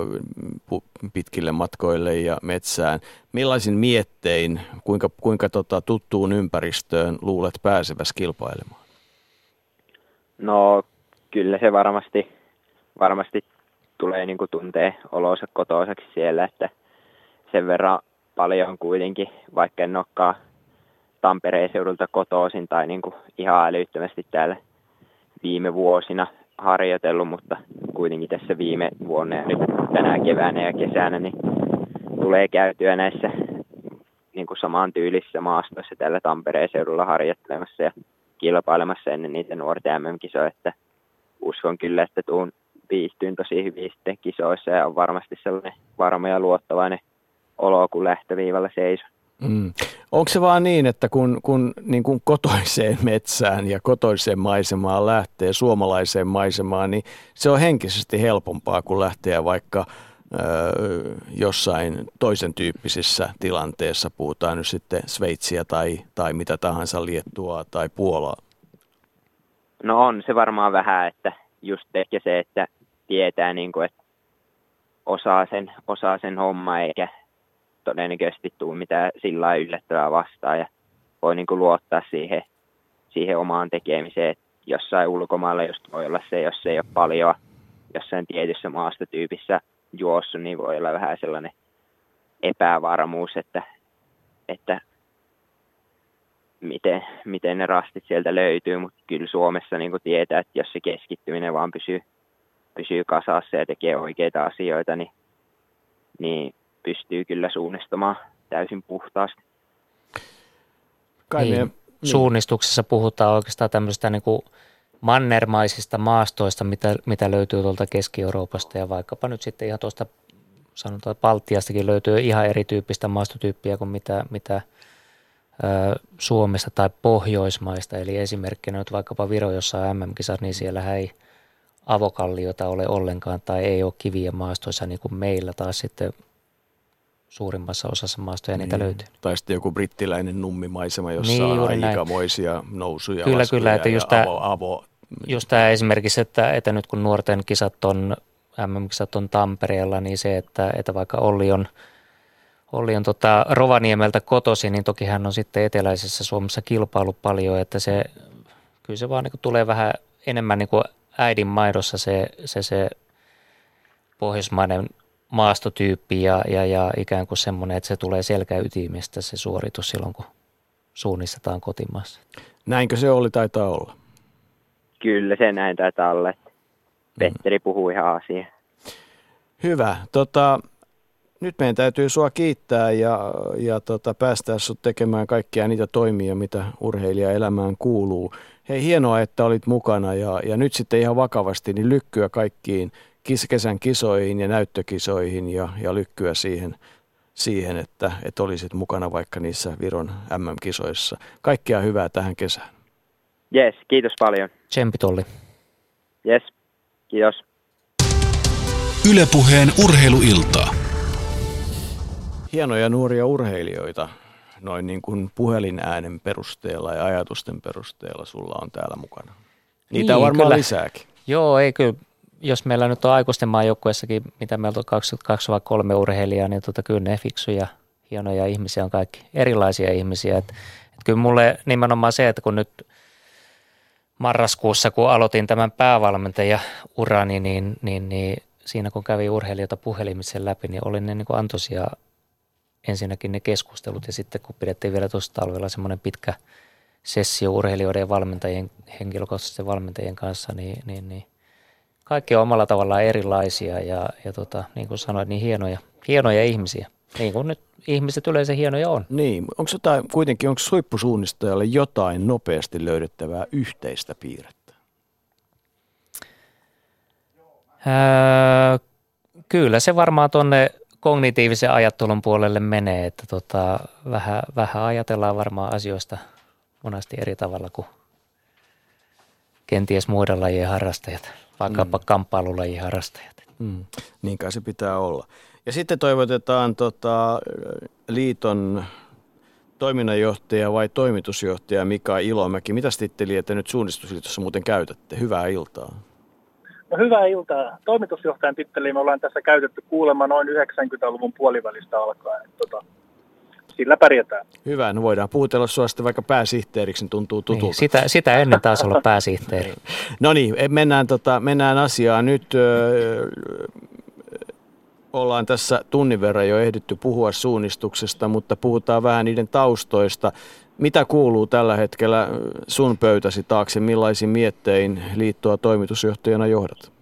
pitkille matkoille ja metsään. Millaisin miettein, kuinka, kuinka tota, tuttuun ympäristöön luulet pääseväs kilpailemaan? No kyllä se varmasti, varmasti tulee niin kuin tuntee olonsa kotoiseksi siellä, että sen verran paljon kuitenkin, vaikka en olekaan Tampereen seudulta kotoisin tai niin kuin ihan älyttömästi täällä viime vuosina harjoitellut, mutta kuitenkin tässä viime vuonna ja nyt tänä keväänä ja kesänä niin tulee käytyä näissä niin kuin samaan tyylissä maastossa täällä Tampereen seudulla harjoittelemassa ja kilpailemassa ennen niitä nuorten MM-kisoja, että uskon kyllä, että tuun viihtyyn tosi hyvin sitten kisoissa ja on varmasti sellainen varma ja luottavainen olo, kun lähtöviivalla seisoo. Mm. Onko se vaan niin, että kun, kun niin kuin kotoiseen metsään ja kotoiseen maisemaan lähtee, suomalaiseen maisemaan, niin se on henkisesti helpompaa kuin lähteä vaikka ö, jossain toisen tyyppisissä tilanteessa, puhutaan nyt sitten Sveitsiä tai, tai mitä tahansa Liettua tai Puolaa? No on se varmaan vähän, että just ehkä se, että tietää, niin kuin, että osaa sen, osaa sen homma eikä todennäköisesti tule mitään sillä yllättävää vastaan ja voi niin kuin luottaa siihen, siihen omaan tekemiseen. Että jossain ulkomailla just voi olla se, jos ei ole paljon jossain tietyssä maastotyypissä juossut, niin voi olla vähän sellainen epävarmuus, että, että miten, miten ne rastit sieltä löytyy, mutta kyllä Suomessa niin kuin tietää, että jos se keskittyminen vaan pysyy, pysyy kasassa ja tekee oikeita asioita, niin, niin pystyy kyllä suunnistamaan täysin puhtaasti. Kai niin, niin. Suunnistuksessa puhutaan oikeastaan tämmöistä niin kuin mannermaisista maastoista, mitä, mitä löytyy tuolta Keski-Euroopasta ja vaikkapa nyt sitten ihan tuosta sanotaan, Baltiastakin löytyy ihan erityyppistä maastotyyppiä kuin mitä, mitä ö, Suomesta tai Pohjoismaista. Eli esimerkkinä nyt vaikkapa Viro, jossa on MM-kisat, niin siellä ei avokalliota ole ollenkaan tai ei ole kivien maastoissa niin kuin meillä taas sitten suurimmassa osassa maastoja niin. niitä löytyy. Tai sitten joku brittiläinen nummimaisema, jossa niin, on aikamoisia näin. nousuja, Kyllä, kyllä, että just tämä, avo, avo. just tämä esimerkiksi, että, että nyt kun nuorten kisat on, MM-kisat on Tampereella, niin se, että, että vaikka Olli on, Olli on tota Rovaniemeltä kotosi, niin toki hän on sitten eteläisessä Suomessa kilpailu paljon, että se, kyllä se vaan niin tulee vähän enemmän niin kuin äidin maidossa se, se, se pohjoismainen maastotyyppi ja, ja, ja ikään kuin semmoinen, että se tulee selkäytimestä se suoritus silloin, kun suunnistetaan kotimaassa. Näinkö se oli, taitaa olla? Kyllä se näin taitaa olla. Petteri mm. puhuu ihan asiaa. Hyvä. Tota, nyt meidän täytyy sua kiittää ja, ja tota, päästää sut tekemään kaikkia niitä toimia, mitä urheilija elämään kuuluu. Hei, hienoa, että olit mukana ja, ja nyt sitten ihan vakavasti niin lykkyä kaikkiin kesän kisoihin ja näyttökisoihin ja, ja lykkyä siihen, siihen että, että olisit mukana vaikka niissä Viron MM-kisoissa. Kaikkea hyvää tähän kesään. Yes, kiitos paljon. Tsempit Olli. Yes, kiitos. Ylepuheen urheiluiltaa. Hienoja nuoria urheilijoita noin niin kuin puhelinäänen perusteella ja ajatusten perusteella sulla on täällä mukana. Niitä niin, on varmaan kyllä. lisääkin. Joo, ei kyllä jos meillä nyt on aikuisten maajoukkueessakin, mitä meillä on 22 vai kolme urheilijaa, niin tota, kyllä ne fiksuja, hienoja ihmisiä on kaikki, erilaisia ihmisiä. Et, et kyllä mulle nimenomaan se, että kun nyt marraskuussa, kun aloitin tämän päävalmentajan urani, niin, niin, niin siinä kun kävi urheilijoita puhelimitse läpi, niin oli ne niin antoisia ensinnäkin ne keskustelut ja sitten kun pidettiin vielä tuossa talvella semmoinen pitkä sessio urheilijoiden ja valmentajien, henkilökohtaisten valmentajien kanssa, niin, niin, niin kaikki on omalla tavallaan erilaisia ja, ja tota, niin kuin sanoit, niin hienoja, hienoja ihmisiä. Niin kuin nyt ihmiset yleensä hienoja on. Niin, onko jotain, kuitenkin onko huippusuunnistajalle jotain nopeasti löydettävää yhteistä piirrettä? Öö, kyllä se varmaan tuonne kognitiivisen ajattelun puolelle menee, että tota, vähän, vähän ajatellaan varmaan asioista monesti eri tavalla kuin kenties muiden lajien harrastajat vaikkapa mm. kamppailulajien harrastajat. Mm. Niin kai se pitää olla. Ja sitten toivotetaan tota, liiton toiminnanjohtaja vai toimitusjohtaja Mika Ilomäki. Mitä titteliä te nyt suunnistusliitossa muuten käytätte? Hyvää iltaa. No hyvää iltaa. Toimitusjohtajan titteliä me ollaan tässä käytetty kuulemma noin 90-luvun puolivälistä alkaen. Tota, sillä pärjätään. Hyvä, no voidaan puhutella sinua sitten vaikka pääsihteeriksi, niin tuntuu tutulta. Niin, sitä, sitä ennen taas olla pääsihteeri. no niin, mennään, tota, mennään asiaan nyt. Ö, ollaan tässä tunnin verran jo ehditty puhua suunnistuksesta, mutta puhutaan vähän niiden taustoista. Mitä kuuluu tällä hetkellä sun pöytäsi taakse? Millaisin miettein liittoa toimitusjohtajana johdat?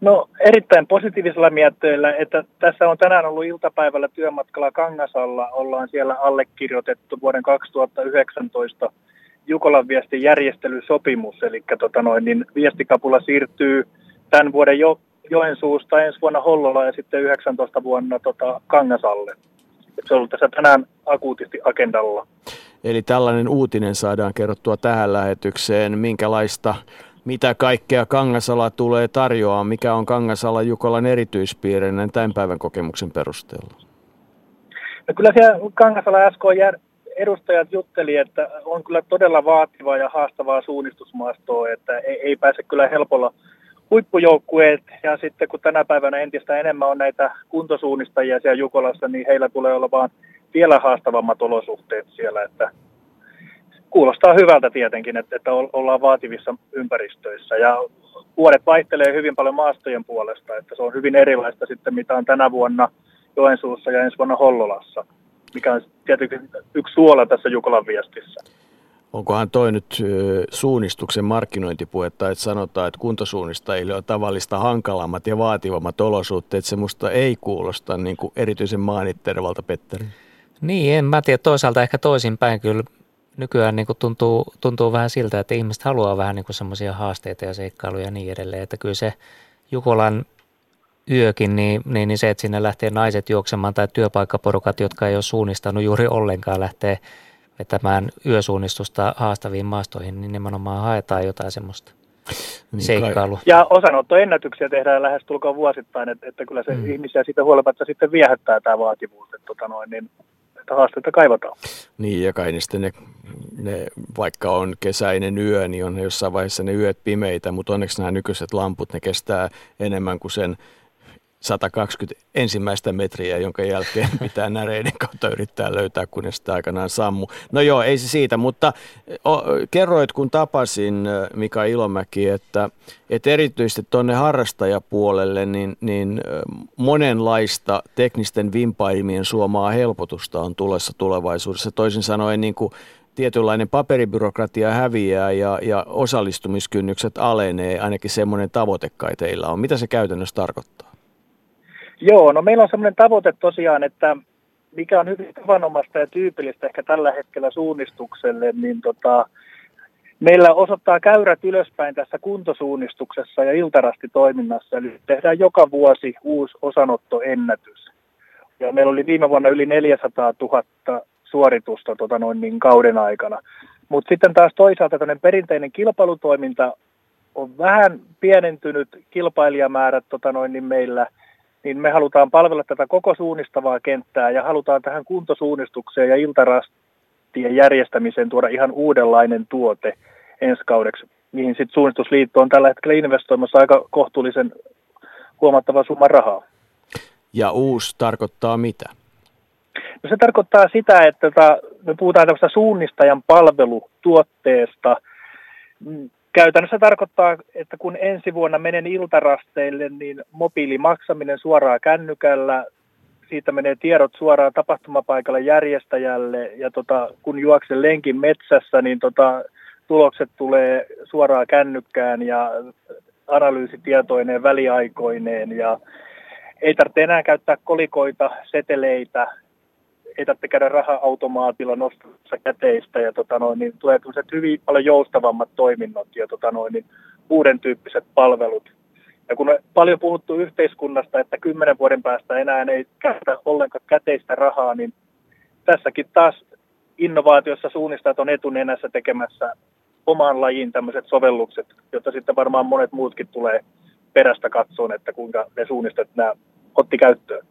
No erittäin positiivisella mietteellä, että tässä on tänään ollut iltapäivällä työmatkalla Kangasalla. Ollaan siellä allekirjoitettu vuoden 2019 Jukolan viestin järjestelysopimus. Eli tota noin, niin viestikapula siirtyy tämän vuoden jo, Joensuusta ensi vuonna Hollola ja sitten 19 vuonna tota, Kangasalle. Se on ollut tässä tänään akuutisti agendalla. Eli tällainen uutinen saadaan kerrottua tähän lähetykseen. Minkälaista mitä kaikkea Kangasala tulee tarjoamaan, mikä on Kangasala Jukolan erityispiirre tämän päivän kokemuksen perusteella? No kyllä siellä Kangasala SK edustajat jutteli, että on kyllä todella vaativaa ja haastavaa suunnistusmaastoa, että ei, ei pääse kyllä helpolla huippujoukkueet ja sitten kun tänä päivänä entistä enemmän on näitä kuntosuunnistajia siellä Jukolassa, niin heillä tulee olla vaan vielä haastavammat olosuhteet siellä, että kuulostaa hyvältä tietenkin, että, että ollaan vaativissa ympäristöissä ja vuodet vaihtelee hyvin paljon maastojen puolesta, että se on hyvin erilaista sitten mitä on tänä vuonna Joensuussa ja ensi vuonna Hollolassa, mikä on tietenkin yksi suola tässä Jukolan viestissä. Onkohan toi nyt suunnistuksen markkinointipuetta, että sanotaan, että kuntosuunnistajille on tavallista hankalammat ja vaativammat olosuhteet, se musta ei kuulosta niin kuin erityisen maanitterevalta, Petteri. Niin, en mä tiedä. Toisaalta ehkä toisinpäin kyllä nykyään niin kuin tuntuu, tuntuu vähän siltä, että ihmiset haluaa vähän niin semmoisia haasteita ja seikkailuja ja niin edelleen. Että kyllä se Jukolan yökin, niin, niin, niin se, että sinne lähtee naiset juoksemaan tai työpaikkaporukat, jotka ei ole suunnistanut juuri ollenkaan, lähtee vetämään yösuunnistusta haastaviin maastoihin, niin nimenomaan haetaan jotain semmoista niin seikkailua. Ja osanottoennätyksiä tehdään lähes tulkoon vuosittain, että, että kyllä se mm. ihmisiä siitä huolimatta sitten viehättää tämä vaativuus, että, tota noin, niin, että haasteita kaivataan. Niin, ja kai niin ne, ne, vaikka on kesäinen yö, niin on jossain vaiheessa ne yöt pimeitä, mutta onneksi nämä nykyiset lamput, ne kestää enemmän kuin sen 120 ensimmäistä metriä, jonka jälkeen pitää näreiden kautta yrittää löytää, kunnes sitä aikanaan sammu. No joo, ei se siitä, mutta o, kerroit, kun tapasin Mika Ilomäki, että, että erityisesti tuonne harrastajapuolelle niin, niin monenlaista teknisten vimpaimien suomaa helpotusta on tulessa tulevaisuudessa. Toisin sanoen niin kuin tietynlainen paperibyrokratia häviää ja, ja osallistumiskynnykset alenee, ainakin semmoinen tavoite kai teillä on. Mitä se käytännössä tarkoittaa? Joo, no meillä on sellainen tavoite tosiaan, että mikä on hyvin tavanomaista ja tyypillistä ehkä tällä hetkellä suunnistukselle, niin tota, meillä osoittaa käyrät ylöspäin tässä kuntosuunnistuksessa ja iltarastitoiminnassa. Eli tehdään joka vuosi uusi osanottoennätys. Ja meillä oli viime vuonna yli 400 000 suoritusta tota noin niin kauden aikana. Mutta sitten taas toisaalta perinteinen kilpailutoiminta on vähän pienentynyt kilpailijamäärät tota noin niin meillä – niin me halutaan palvella tätä koko suunnistavaa kenttää ja halutaan tähän kuntosuunnistukseen ja iltarastien järjestämiseen tuoda ihan uudenlainen tuote ensi kaudeksi, mihin sitten suunnistusliitto on tällä hetkellä investoimassa aika kohtuullisen huomattava summa rahaa. Ja uusi tarkoittaa mitä? No se tarkoittaa sitä, että tota, me puhutaan tämmöistä suunnistajan palvelutuotteesta, Käytännössä tarkoittaa, että kun ensi vuonna menen iltarasteille, niin mobiilimaksaminen suoraan kännykällä, siitä menee tiedot suoraan tapahtumapaikalle järjestäjälle ja tota, kun juoksen lenkin metsässä, niin tota, tulokset tulee suoraan kännykkään ja analyysitietoineen väliaikoineen ja ei tarvitse enää käyttää kolikoita, seteleitä, ei tarvitse käydä raha-automaatilla nostamassa käteistä ja tota noin, niin tulee hyvin paljon joustavammat toiminnot ja tota noin, niin uuden tyyppiset palvelut. Ja kun on paljon puhuttu yhteiskunnasta, että kymmenen vuoden päästä enää ei käytä ollenkaan käteistä rahaa, niin tässäkin taas innovaatiossa suunnistajat on etunenässä tekemässä omaan lajiin tämmöiset sovellukset, jotta sitten varmaan monet muutkin tulee perästä katsoon, että kuinka ne suunnistajat nämä otti käyttöön.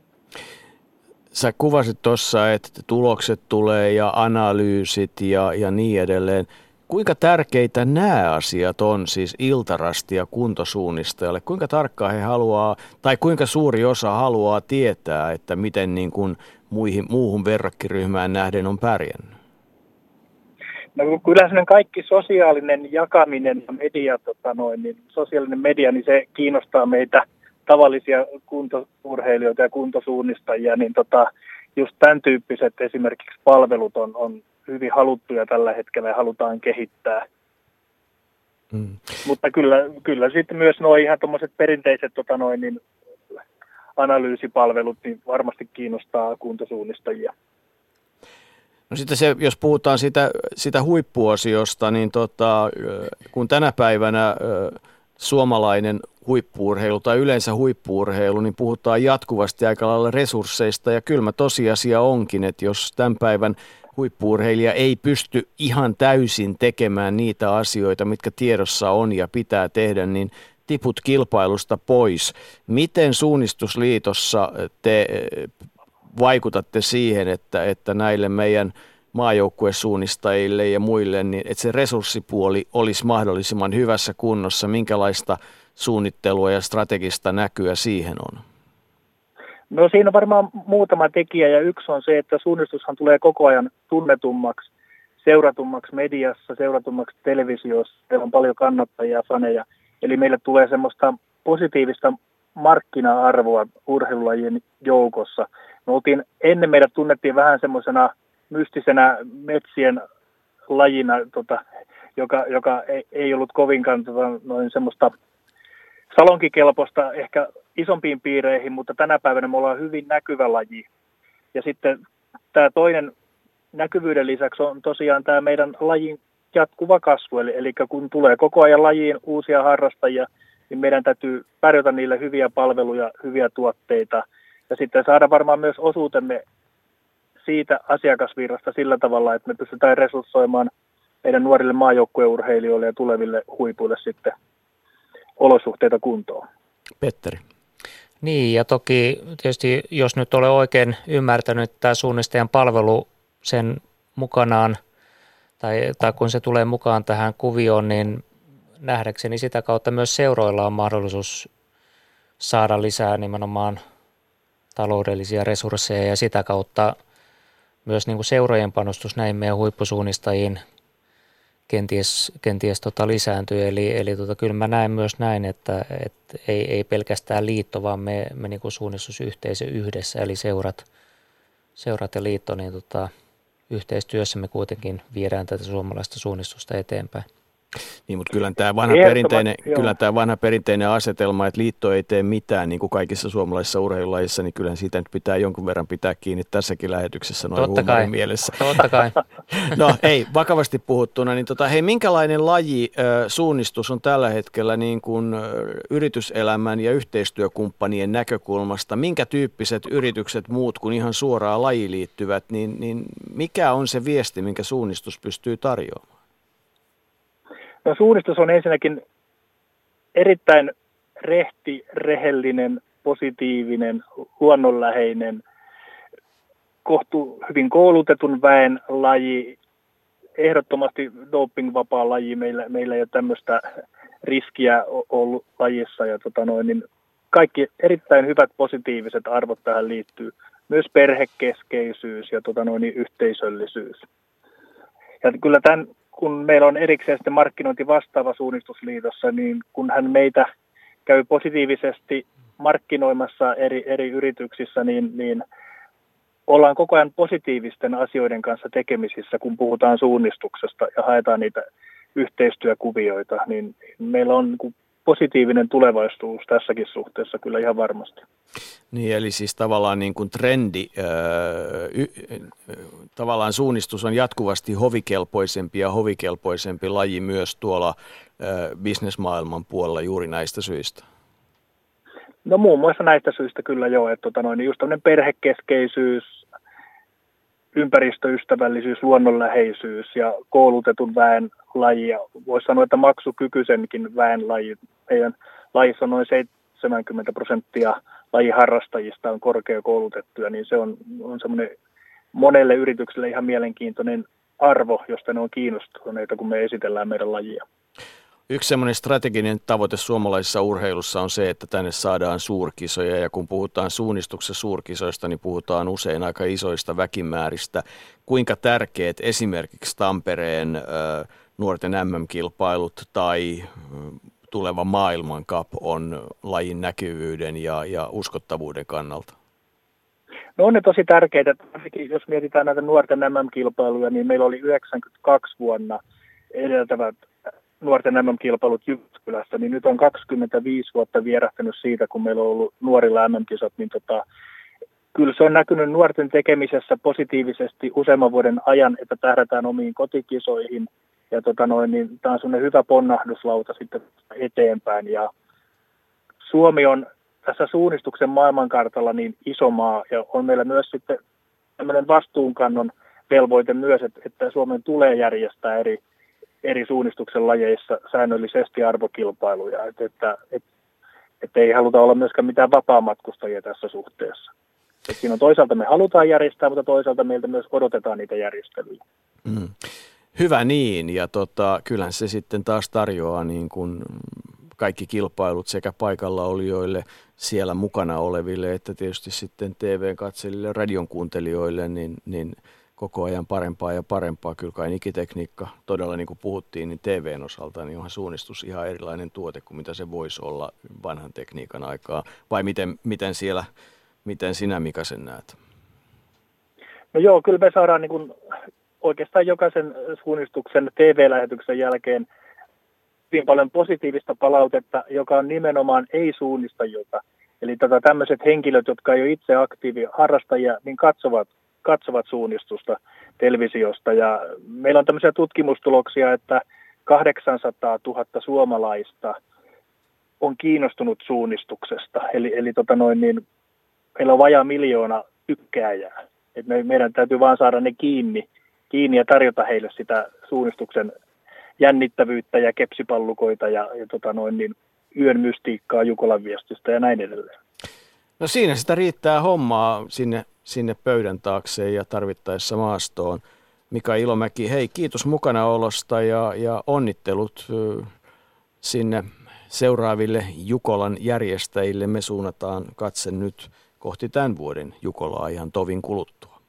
Sä kuvasit tuossa, että tulokset tulee ja analyysit ja, ja niin edelleen. Kuinka tärkeitä nämä asiat on siis iltarasti ja kuntosuunnistajalle? Kuinka tarkkaan he haluaa, tai kuinka suuri osa haluaa tietää, että miten niin kuin muihin, muuhun verrokkiryhmään nähden on pärjännyt? No kyllä kaikki sosiaalinen jakaminen ja media, tota noin, niin sosiaalinen media, niin se kiinnostaa meitä – tavallisia kuntourheilijoita ja kuntosuunnistajia, niin tota, just tämän tyyppiset esimerkiksi palvelut on, on hyvin haluttuja tällä hetkellä ja halutaan kehittää. Mm. Mutta kyllä, kyllä sitten myös nuo ihan tuommoiset perinteiset tota noin, niin analyysipalvelut niin varmasti kiinnostaa kuntosuunnistajia. No sitten se, jos puhutaan sitä, sitä huippuosiosta, niin tota, kun tänä päivänä suomalainen huippuurheilu tai yleensä huippuurheilu, niin puhutaan jatkuvasti aika lailla resursseista ja kylmä tosiasia onkin, että jos tämän päivän huippuurheilija ei pysty ihan täysin tekemään niitä asioita, mitkä tiedossa on ja pitää tehdä, niin tiput kilpailusta pois. Miten suunnistusliitossa te vaikutatte siihen, että, että näille meidän maajoukkuesuunnistajille ja muille, niin että se resurssipuoli olisi mahdollisimman hyvässä kunnossa? Minkälaista suunnittelua ja strategista näkyä siihen on? No siinä on varmaan muutama tekijä ja yksi on se, että suunnistushan tulee koko ajan tunnetummaksi, seuratummaksi mediassa, seuratummaksi televisiossa. Meillä on paljon kannattajia, faneja. Eli meille tulee semmoista positiivista markkina-arvoa urheilulajien joukossa. Me oltiin, ennen meidät tunnettiin vähän semmoisena mystisenä metsien lajina, tota, joka, joka ei, ei ollut kovinkaan tota, noin semmoista salonkikelpoista ehkä isompiin piireihin, mutta tänä päivänä me ollaan hyvin näkyvä laji. Ja sitten tämä toinen näkyvyyden lisäksi on tosiaan tämä meidän lajin jatkuva kasvu. Eli, eli kun tulee koko ajan lajiin uusia harrastajia, niin meidän täytyy pärjätä niille hyviä palveluja, hyviä tuotteita ja sitten saada varmaan myös osuutemme siitä asiakasvirrasta sillä tavalla, että me pystytään resurssoimaan meidän nuorille maajoukkueurheilijoille ja tuleville huipuille sitten olosuhteita kuntoon. Petteri. Niin, ja toki tietysti jos nyt olen oikein ymmärtänyt, että tämä suunnistajan palvelu sen mukanaan, tai, tai kun se tulee mukaan tähän kuvioon, niin nähdäkseni sitä kautta myös seuroilla on mahdollisuus saada lisää nimenomaan taloudellisia resursseja ja sitä kautta myös niin kuin seurojen panostus näin meidän huippusuunnistajiin kenties, kenties tota lisääntyy. Eli, eli tota, kyllä mä näen myös näin, että, että ei, ei pelkästään liitto, vaan me, me niin kuin suunnistusyhteisö yhdessä, eli seurat, seurat ja liitto, niin tota, yhteistyössä me kuitenkin viedään tätä suomalaista suunnistusta eteenpäin. Niin, mutta kyllä tämä vanha, perinteinen, kyllä tämä vanha perinteinen asetelma, että liitto ei tee mitään niin kuin kaikissa suomalaisissa urheilulajissa, niin kyllähän siitä nyt pitää jonkun verran pitää kiinni tässäkin lähetyksessä noin Totta kai. mielessä. Totta kai. no ei, vakavasti puhuttuna, niin tota, hei, minkälainen laji äh, suunnistus on tällä hetkellä niin kuin, äh, yrityselämän ja yhteistyökumppanien näkökulmasta? Minkä tyyppiset yritykset muut kuin ihan suoraan laji liittyvät, niin, niin mikä on se viesti, minkä suunnistus pystyy tarjoamaan? No suunnistus on ensinnäkin erittäin rehti, rehellinen, positiivinen, luonnonläheinen, kohtu hyvin koulutetun väen laji, ehdottomasti dopingvapaa laji. Meillä, meillä ei ole tämmöistä riskiä ollut lajissa. Ja tota noin, niin kaikki erittäin hyvät positiiviset arvot tähän liittyy. Myös perhekeskeisyys ja tota noin, niin yhteisöllisyys. Ja kyllä tämän kun meillä on erikseen sitten markkinointi vastaava suunnistusliitossa, niin kun hän meitä käy positiivisesti markkinoimassa eri, eri yrityksissä, niin, niin ollaan koko ajan positiivisten asioiden kanssa tekemisissä, kun puhutaan suunnistuksesta ja haetaan niitä yhteistyökuvioita, niin meillä on niin positiivinen tulevaisuus tässäkin suhteessa kyllä ihan varmasti. Niin, eli siis tavallaan niin kuin trendi, y, tavallaan suunnistus on jatkuvasti hovikelpoisempi ja hovikelpoisempi laji myös tuolla bisnesmaailman puolella juuri näistä syistä. No muun muassa näistä syistä kyllä joo, että tota noin, just tämmöinen perhekeskeisyys, ympäristöystävällisyys, luonnonläheisyys ja koulutetun väen laji. Ja voisi sanoa, että maksukykyisenkin väen laji. Meidän lajissa on noin 70 prosenttia lajiharrastajista on korkeakoulutettuja, niin se on, on semmoinen monelle yritykselle ihan mielenkiintoinen arvo, josta ne on kiinnostuneita, kun me esitellään meidän lajia. Yksi semmoinen strateginen tavoite suomalaisessa urheilussa on se, että tänne saadaan suurkisoja ja kun puhutaan suunnistuksessa suurkisoista, niin puhutaan usein aika isoista väkimääristä. Kuinka tärkeät esimerkiksi Tampereen nuorten MM-kilpailut tai tuleva maailmankap on lajin näkyvyyden ja, ja uskottavuuden kannalta? No on ne tosi tärkeitä. Jos mietitään näitä nuorten MM-kilpailuja, niin meillä oli 92 vuonna edeltävät nuorten MM-kilpailut Jyväskylässä, niin nyt on 25 vuotta vierähtänyt siitä, kun meillä on ollut nuorilla MM-kisat, niin tota, kyllä se on näkynyt nuorten tekemisessä positiivisesti useamman vuoden ajan, että tähdätään omiin kotikisoihin. Ja tota noin, niin tämä on sellainen hyvä ponnahduslauta sitten eteenpäin. Ja Suomi on tässä suunnistuksen maailmankartalla niin iso maa ja on meillä myös sitten tämmöinen vastuunkannon velvoite myös, että, että Suomen tulee järjestää eri, eri suunnistuksen lajeissa säännöllisesti arvokilpailuja, että, että, että, että ei haluta olla myöskään mitään vapaamatkustajia tässä suhteessa. Että siinä on toisaalta me halutaan järjestää, mutta toisaalta meiltä myös odotetaan niitä järjestelyjä. Mm. Hyvä niin, ja tota, kyllähän se sitten taas tarjoaa niin kuin kaikki kilpailut sekä paikalla olijoille, siellä mukana oleville, että tietysti sitten TV-katselijoille, radion kuuntelijoille, niin, niin koko ajan parempaa ja parempaa. Kyllä kai ikitekniikka, todella niin kuin puhuttiin, niin TVn osalta niin onhan suunnistus ihan erilainen tuote kuin mitä se voisi olla vanhan tekniikan aikaa. Vai miten, miten siellä, miten sinä Mika sen näet? No joo, kyllä me saadaan niin kuin oikeastaan jokaisen suunnistuksen TV-lähetyksen jälkeen hyvin paljon positiivista palautetta, joka on nimenomaan ei-suunnistajilta. Eli tota, tämmöiset henkilöt, jotka ei ole itse aktiivi harrastajia, niin katsovat, katsovat suunnistusta televisiosta. Ja meillä on tämmöisiä tutkimustuloksia, että 800 000 suomalaista on kiinnostunut suunnistuksesta. Eli, eli tota noin, niin, meillä on vajaa miljoona tykkääjää. Et me, meidän täytyy vaan saada ne kiinni, kiinni ja tarjota heille sitä suunnistuksen jännittävyyttä ja kepsipallukoita ja, ja tota noin, niin yön mystiikkaa Jukolan viestistä ja näin edelleen. No siinä sitä riittää hommaa sinne, sinne pöydän taakse ja tarvittaessa maastoon. Mika Ilomäki, hei kiitos mukanaolosta ja, ja onnittelut sinne seuraaville Jukolan järjestäjille. Me suunnataan katse nyt kohti tämän vuoden Jukolaa ihan tovin kuluttua.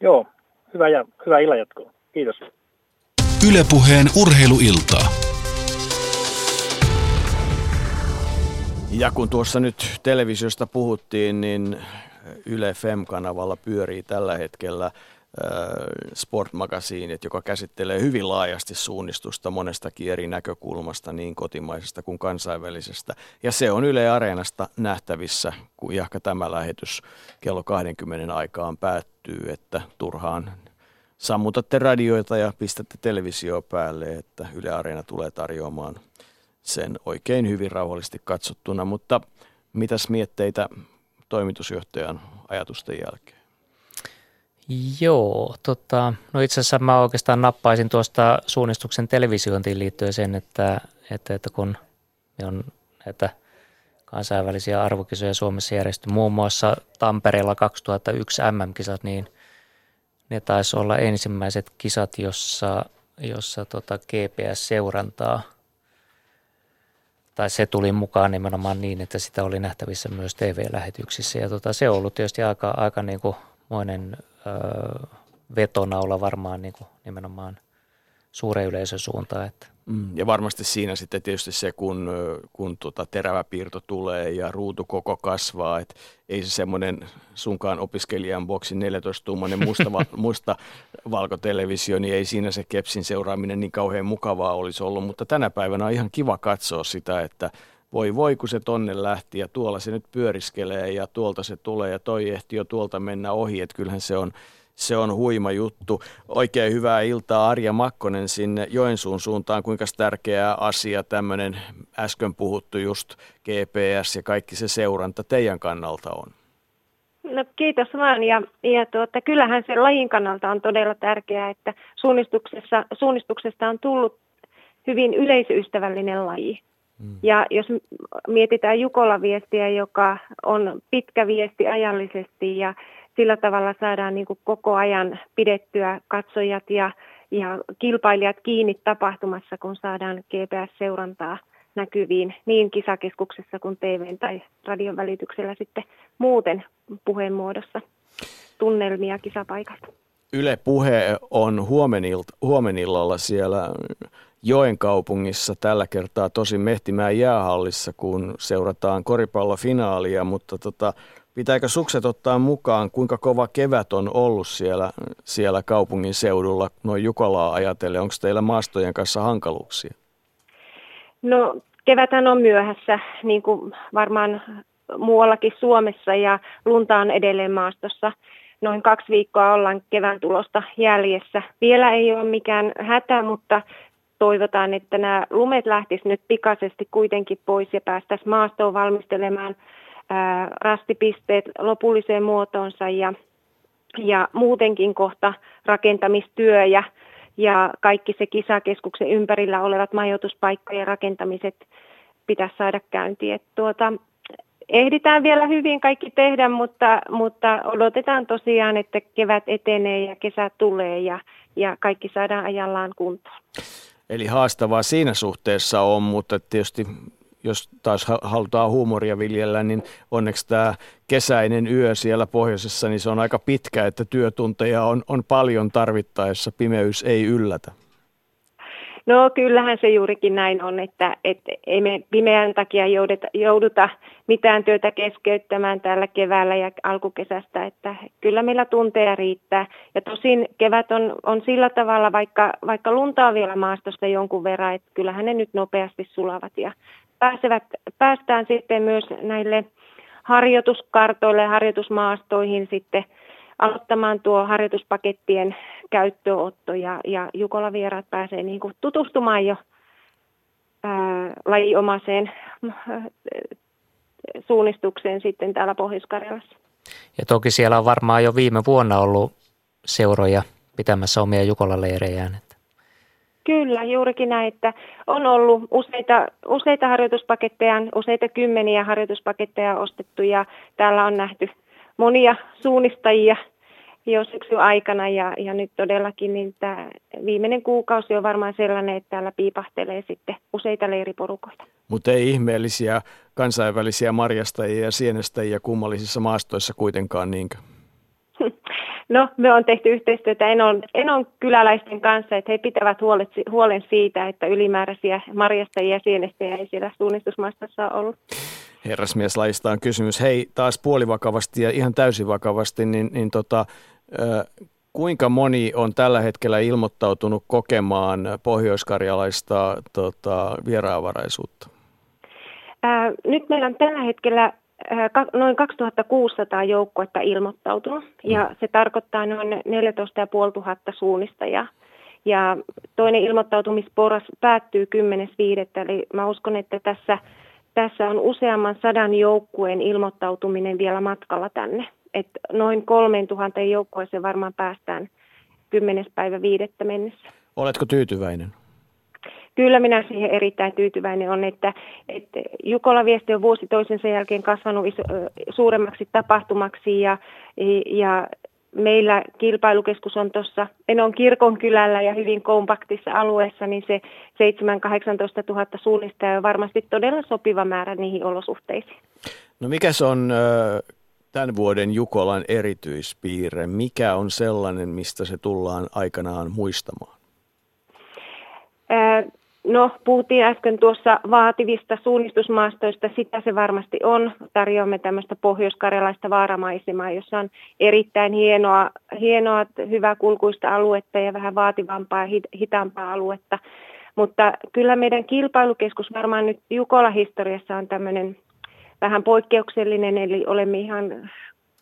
Joo, hyvä ja hyvää illanjatkoa. Kiitos. Ylepuheen urheiluiltaa. Ja kun tuossa nyt televisiosta puhuttiin, niin Yle Fem-kanavalla pyörii tällä hetkellä äh, sportmagasiinit, joka käsittelee hyvin laajasti suunnistusta monestakin eri näkökulmasta, niin kotimaisesta kuin kansainvälisestä. Ja se on Yle Areenasta nähtävissä, kun jahka tämä lähetys kello 20 aikaan päättyy, että turhaan sammutatte radioita ja pistätte televisio päälle, että Yle Areena tulee tarjoamaan sen oikein hyvin rauhallisesti katsottuna. Mutta mitäs mietteitä toimitusjohtajan ajatusten jälkeen? Joo, tota, no itse asiassa mä oikeastaan nappaisin tuosta suunnistuksen televisiointiin liittyen sen, että, että, että kun on näitä kansainvälisiä arvokisoja Suomessa järjesty muun muassa Tampereella 2001 MM-kisat, niin – ne taisi olla ensimmäiset kisat, jossa, jossa tota GPS-seurantaa, tai se tuli mukaan nimenomaan niin, että sitä oli nähtävissä myös TV-lähetyksissä. Ja tota, se on ollut tietysti aika, aika niin kuin monen ö, vetonaula varmaan niin kuin nimenomaan suuren yleisön suuntaan. Että Mm, ja varmasti siinä sitten tietysti se, kun, kun tota terävä piirto tulee ja ruutu koko kasvaa, että ei se semmoinen sunkaan opiskelijan boksi 14-tuumainen musta, musta valkotelevisio, niin ei siinä se kepsin seuraaminen niin kauhean mukavaa olisi ollut, mutta tänä päivänä on ihan kiva katsoa sitä, että voi voi kun se tonne lähti ja tuolla se nyt pyöriskelee ja tuolta se tulee ja toi ehti jo tuolta mennä ohi, että kyllähän se on se on huima juttu. Oikein hyvää iltaa Arja Makkonen sinne Joensuun suuntaan. Kuinka tärkeä asia tämmöinen äsken puhuttu just GPS ja kaikki se seuranta teidän kannalta on? No, kiitos vaan. Ja, ja tuota, kyllähän se lajin kannalta on todella tärkeää, että suunnistuksessa, suunnistuksesta on tullut hyvin yleisöystävällinen laji. Mm. Ja jos mietitään Jukola-viestiä, joka on pitkä viesti ajallisesti ja sillä tavalla saadaan niin kuin koko ajan pidettyä katsojat ja, ja kilpailijat kiinni tapahtumassa, kun saadaan GPS-seurantaa näkyviin niin kisakeskuksessa kuin TV- tai radion välityksellä sitten muuten puheen muodossa tunnelmia kisapaikalta. Yle Puhe on huomenillalla siellä Joen kaupungissa tällä kertaa tosi Mehtimään jäähallissa, kun seurataan koripallofinaalia, mutta tota, Pitääkö sukset ottaa mukaan, kuinka kova kevät on ollut siellä, siellä kaupungin seudulla, noin Jukolaa ajatellen? Onko teillä maastojen kanssa hankaluuksia? No keväthän on myöhässä, niin kuin varmaan muuallakin Suomessa ja lunta on edelleen maastossa. Noin kaksi viikkoa ollaan kevään tulosta jäljessä. Vielä ei ole mikään hätä, mutta toivotaan, että nämä lumet lähtisivät nyt pikaisesti kuitenkin pois ja päästäisiin maastoon valmistelemaan rastipisteet lopulliseen muotoonsa ja, ja muutenkin kohta rakentamistyö ja, ja kaikki se kisakeskuksen ympärillä olevat majoituspaikkojen rakentamiset pitäisi saada käyntiin. tuota, ehditään vielä hyvin kaikki tehdä, mutta, mutta odotetaan tosiaan, että kevät etenee ja kesä tulee ja, ja kaikki saadaan ajallaan kuntoon. Eli haastavaa siinä suhteessa on, mutta tietysti jos taas halutaan huumoria viljellä, niin onneksi tämä kesäinen yö siellä pohjoisessa, niin se on aika pitkä, että työtunteja on, on paljon tarvittaessa, pimeys ei yllätä. No kyllähän se juurikin näin on, että, että ei me pimeän takia jouduta, jouduta mitään työtä keskeyttämään täällä keväällä ja alkukesästä, että kyllä meillä tunteja riittää. Ja tosin kevät on, on sillä tavalla, vaikka, vaikka lunta on vielä maastosta jonkun verran, että kyllähän ne nyt nopeasti sulavat ja pääsevät, päästään sitten myös näille harjoituskartoille ja harjoitusmaastoihin sitten aloittamaan tuo harjoituspakettien käyttöönotto ja, ja Jukola vieraat pääsee niin kuin tutustumaan jo ää, lajiomaiseen suunnistukseen sitten täällä Pohjois-Karjalassa. Ja toki siellä on varmaan jo viime vuonna ollut seuroja pitämässä omia Jukola-leirejään. Kyllä, juurikin näin, että on ollut useita, useita harjoituspaketteja, useita kymmeniä harjoituspaketteja ostettu ja täällä on nähty monia suunnistajia jo syksyn aikana ja, ja nyt todellakin niin tämä viimeinen kuukausi on varmaan sellainen, että täällä piipahtelee sitten useita leiriporukoita. Mutta ei ihmeellisiä kansainvälisiä marjastajia ja sienestäjiä kummallisissa maastoissa kuitenkaan niinkö? No, me on tehty yhteistyötä Enon, Enon kyläläisten kanssa, että he pitävät huolet, huolen siitä, että ylimääräisiä marjastajia ja sienestäjiä ei siellä suunnistusmaastossa ollut. Herrasmieslajista on kysymys. Hei, taas puolivakavasti ja ihan täysin vakavasti, niin, niin tota, kuinka moni on tällä hetkellä ilmoittautunut kokemaan pohjoiskarjalaista tota, vieraanvaraisuutta? Ää, nyt meillä on tällä hetkellä noin 2600 joukkuetta ilmoittautunut ja mm. se tarkoittaa noin 14 500 suunnistajaa. Ja toinen ilmoittautumisporas päättyy 10.5. Eli mä uskon, että tässä, tässä on useamman sadan joukkueen ilmoittautuminen vielä matkalla tänne. Et noin 3000 joukkueeseen varmaan päästään 10. päivä viidettä mennessä. Oletko tyytyväinen? Kyllä minä siihen erittäin tyytyväinen on, että, että Jukola viesti on vuosi toisensa jälkeen kasvanut iso, suuremmaksi tapahtumaksi ja, ja meillä kilpailukeskus on tuossa Enon kirkon kylällä ja hyvin kompaktissa alueessa, niin se 7-18 000 suunnistajaa on varmasti todella sopiva määrä niihin olosuhteisiin. No mikä se on tämän vuoden Jukolan erityispiirre? Mikä on sellainen, mistä se tullaan aikanaan muistamaan? No, puhuttiin äsken tuossa vaativista suunnistusmaastoista, sitä se varmasti on. Tarjoamme tämmöistä pohjois-karjalaista vaaramaisemaa, jossa on erittäin hienoa, hienoa hyvää kulkuista aluetta ja vähän vaativampaa ja hitaampaa aluetta. Mutta kyllä meidän kilpailukeskus varmaan nyt Jukola-historiassa on tämmöinen vähän poikkeuksellinen, eli olemme ihan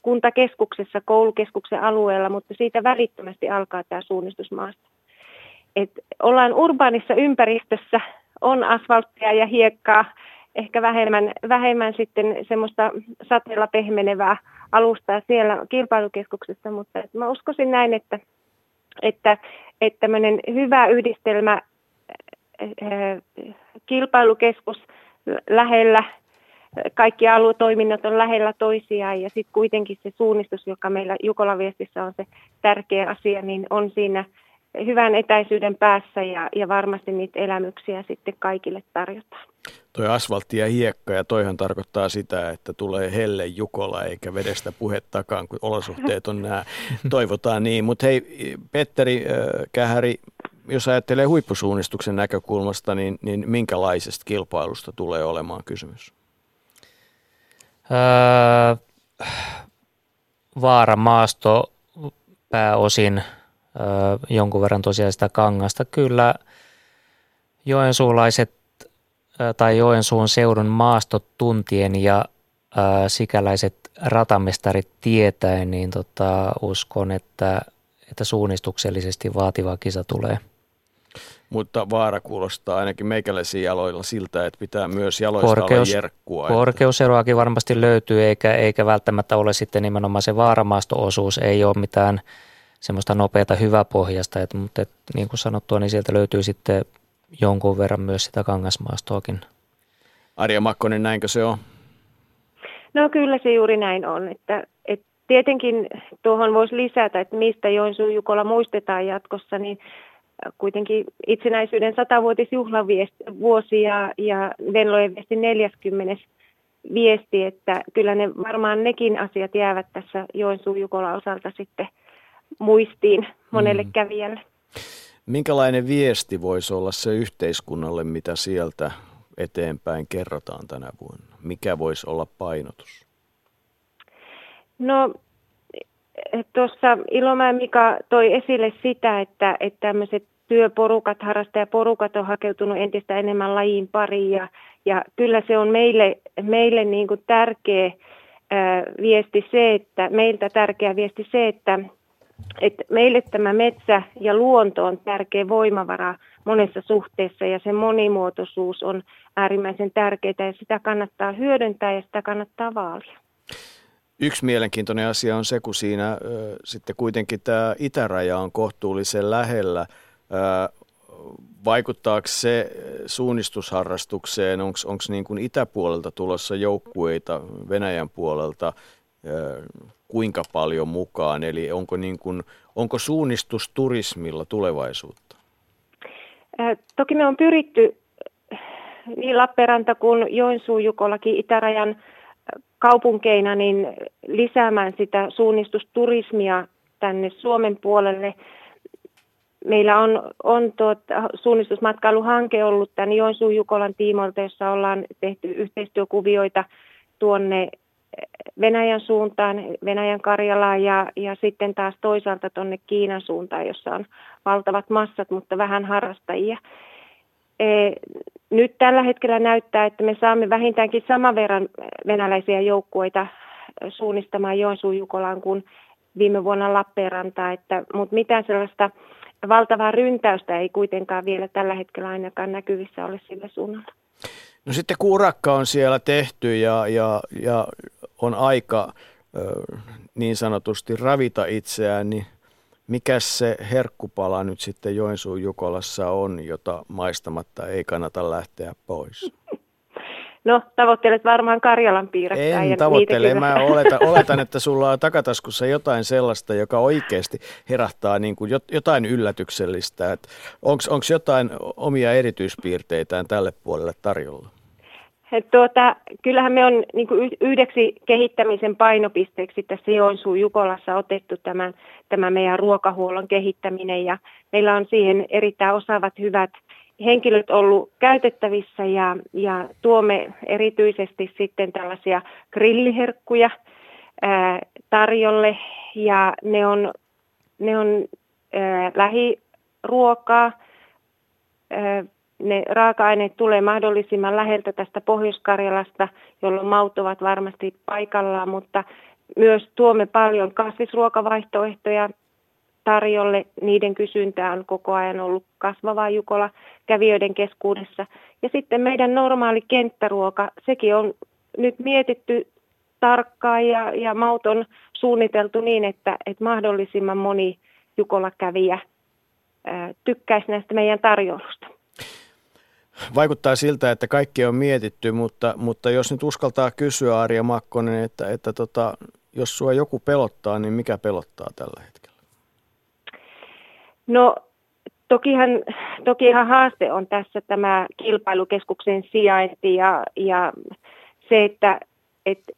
kuntakeskuksessa, koulukeskuksen alueella, mutta siitä välittömästi alkaa tämä suunnistusmaasto että ollaan urbaanissa ympäristössä, on asfalttia ja hiekkaa, ehkä vähemmän, vähemmän sitten semmoista sateella pehmenevää alustaa siellä kilpailukeskuksessa, mutta mä uskoisin näin, että, että, että tämmöinen hyvä yhdistelmä äh, kilpailukeskus lähellä, kaikki aluetoiminnot on lähellä toisiaan ja sitten kuitenkin se suunnistus, joka meillä Jukola-viestissä on se tärkeä asia, niin on siinä hyvän etäisyyden päässä ja, ja varmasti niitä elämyksiä sitten kaikille tarjotaan. Toi asfaltti ja hiekka ja toihan tarkoittaa sitä, että tulee helle Jukola eikä vedestä puhettakaan, kun olosuhteet on nämä. Toivotaan niin. Mutta hei Petteri äh, Kähäri, jos ajattelee huippusuunnistuksen näkökulmasta, niin, niin minkälaisesta kilpailusta tulee olemaan kysymys? Öö, vaaramaasto pääosin – jonkun verran tosiaan sitä kangasta. Kyllä joensuulaiset tai Joensuun seudun maastot tuntien ja sikäläiset ratamestarit tietäen, niin tota, uskon, että, että suunnistuksellisesti vaativa kisa tulee. Mutta vaara kuulostaa ainakin meikäläisiin jaloilla siltä, että pitää myös jaloista Korkeus, olla jerkkua. Korkeuseroakin varmasti löytyy, eikä, eikä välttämättä ole sitten nimenomaan se vaaramaasto-osuus, ei ole mitään semmoista nopeata hyväpohjasta, että, mutta että, niin kuin sanottua, niin sieltä löytyy sitten jonkun verran myös sitä kangasmaastoakin. Arja Makkonen, näinkö se on? No kyllä se juuri näin on, että, että tietenkin tuohon voisi lisätä, että mistä Joensuun Jukola muistetaan jatkossa, niin kuitenkin itsenäisyyden satavuotisjuhlavuosi ja, ja Venlojen viesti 40 viesti, että kyllä ne varmaan nekin asiat jäävät tässä Joensuun Jukola osalta sitten muistiin monelle mm. kävijälle. Minkälainen viesti voisi olla se yhteiskunnalle, mitä sieltä eteenpäin kerrotaan tänä vuonna? Mikä voisi olla painotus? No tuossa Ilomäen Mika toi esille sitä, että, että tämmöiset työporukat, harrastajaporukat on hakeutunut entistä enemmän lajiin pariin ja, ja kyllä se on meille, meille niin kuin tärkeä ää, viesti se, että meiltä tärkeä viesti se, että, että meille tämä metsä ja luonto on tärkeä voimavara monessa suhteessa ja se monimuotoisuus on äärimmäisen tärkeää ja sitä kannattaa hyödyntää ja sitä kannattaa vaalia. Yksi mielenkiintoinen asia on se, kun siinä ö, sitten kuitenkin tämä itäraja on kohtuullisen lähellä. Ö, vaikuttaako se suunnistusharrastukseen, onko niin kuin itäpuolelta tulossa joukkueita Venäjän puolelta kuinka paljon mukaan? Eli onko, niin kuin, onko suunnistusturismilla tulevaisuutta? Toki me on pyritty niin Lappeenranta kuin Joensuu Jukollakin itärajan kaupunkeina niin lisäämään sitä suunnistusturismia tänne Suomen puolelle. Meillä on, on tuota, suunnistusmatkailuhanke ollut tämän Joensuun Jukolan tiimoilta, jossa ollaan tehty yhteistyökuvioita tuonne Venäjän suuntaan, Venäjän Karjalaan ja, ja sitten taas toisaalta tuonne Kiinan suuntaan, jossa on valtavat massat, mutta vähän harrastajia. E, nyt tällä hetkellä näyttää, että me saamme vähintäänkin saman verran venäläisiä joukkueita suunnistamaan Joensuun Jukolaan kuin viime vuonna Lappeenrantaa, että, mutta mitään sellaista valtavaa ryntäystä ei kuitenkaan vielä tällä hetkellä ainakaan näkyvissä ole sillä suunnalla. No sitten kun urakka on siellä tehty ja, ja, ja on aika niin sanotusti ravita itseään, niin mikä se herkkupala nyt sitten Joensuun Jukolassa on, jota maistamatta ei kannata lähteä pois? No, tavoittelet varmaan Karjalan piirakkää. En tavoittele. Mä oletan, oletan, että sulla on takataskussa jotain sellaista, joka oikeasti herättää niin kuin jotain yllätyksellistä. Onko jotain omia erityispiirteitään tälle puolelle tarjolla? Tuota, kyllähän me on niin kuin yhdeksi kehittämisen painopisteeksi tässä Joensuun Jukolassa otettu tämän, tämä meidän ruokahuollon kehittäminen. Ja meillä on siihen erittäin osaavat hyvät henkilöt ollut käytettävissä ja, ja tuomme erityisesti sitten tällaisia grilliherkkuja ää, tarjolle. Ja ne on, ne on ää, lähiruokaa, ää, ne raaka-aineet tulee mahdollisimman läheltä tästä Pohjois-Karjalasta, jolloin maut ovat varmasti paikallaan, mutta myös tuomme paljon kasvisruokavaihtoehtoja tarjolle. Niiden kysyntä on koko ajan ollut kasvavaa Jukola kävijöiden keskuudessa. Ja sitten meidän normaali kenttäruoka, sekin on nyt mietitty tarkkaan ja, ja maut on suunniteltu niin, että, että mahdollisimman moni Jukola kävijä tykkäisi näistä meidän tarjoulusta. Vaikuttaa siltä, että kaikki on mietitty, mutta, mutta jos nyt uskaltaa kysyä Arja Makkonen, että, että tota, jos sua joku pelottaa, niin mikä pelottaa tällä hetkellä? No tokihan, tokihan haaste on tässä tämä kilpailukeskuksen sijainti ja, ja se, että, että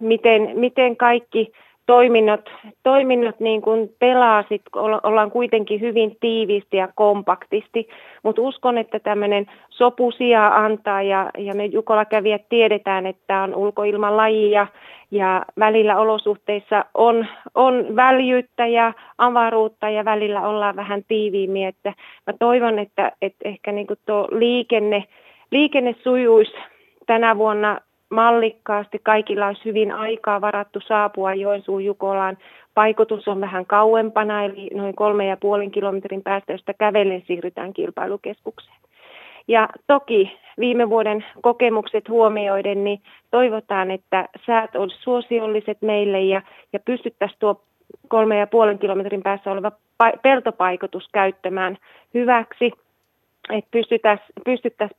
miten, miten kaikki toiminnot, toiminnot niin kuin pelaa, sit ollaan kuitenkin hyvin tiiviisti ja kompaktisti, mutta uskon, että tämmöinen sopu sijaa antaa ja, ja me Jukola kävijät tiedetään, että on ulkoilman laji ja, ja välillä olosuhteissa on, on väljyyttä ja avaruutta ja välillä ollaan vähän tiiviimmin, että mä toivon, että, että ehkä niin kuin tuo liikenne liikenne sujuisi tänä vuonna mallikkaasti. Kaikilla olisi hyvin aikaa varattu saapua Joensuun Jukolaan. Paikotus on vähän kauempana, eli noin kolme ja puolin kilometrin päästä, josta kävellen siirrytään kilpailukeskukseen. Ja toki viime vuoden kokemukset huomioiden, niin toivotaan, että säät olisi suosiolliset meille ja, ja pystyttäisiin tuo kolme ja puolen kilometrin päässä oleva peltopaikotus käyttämään hyväksi, että pystyttäisiin pystyttäisi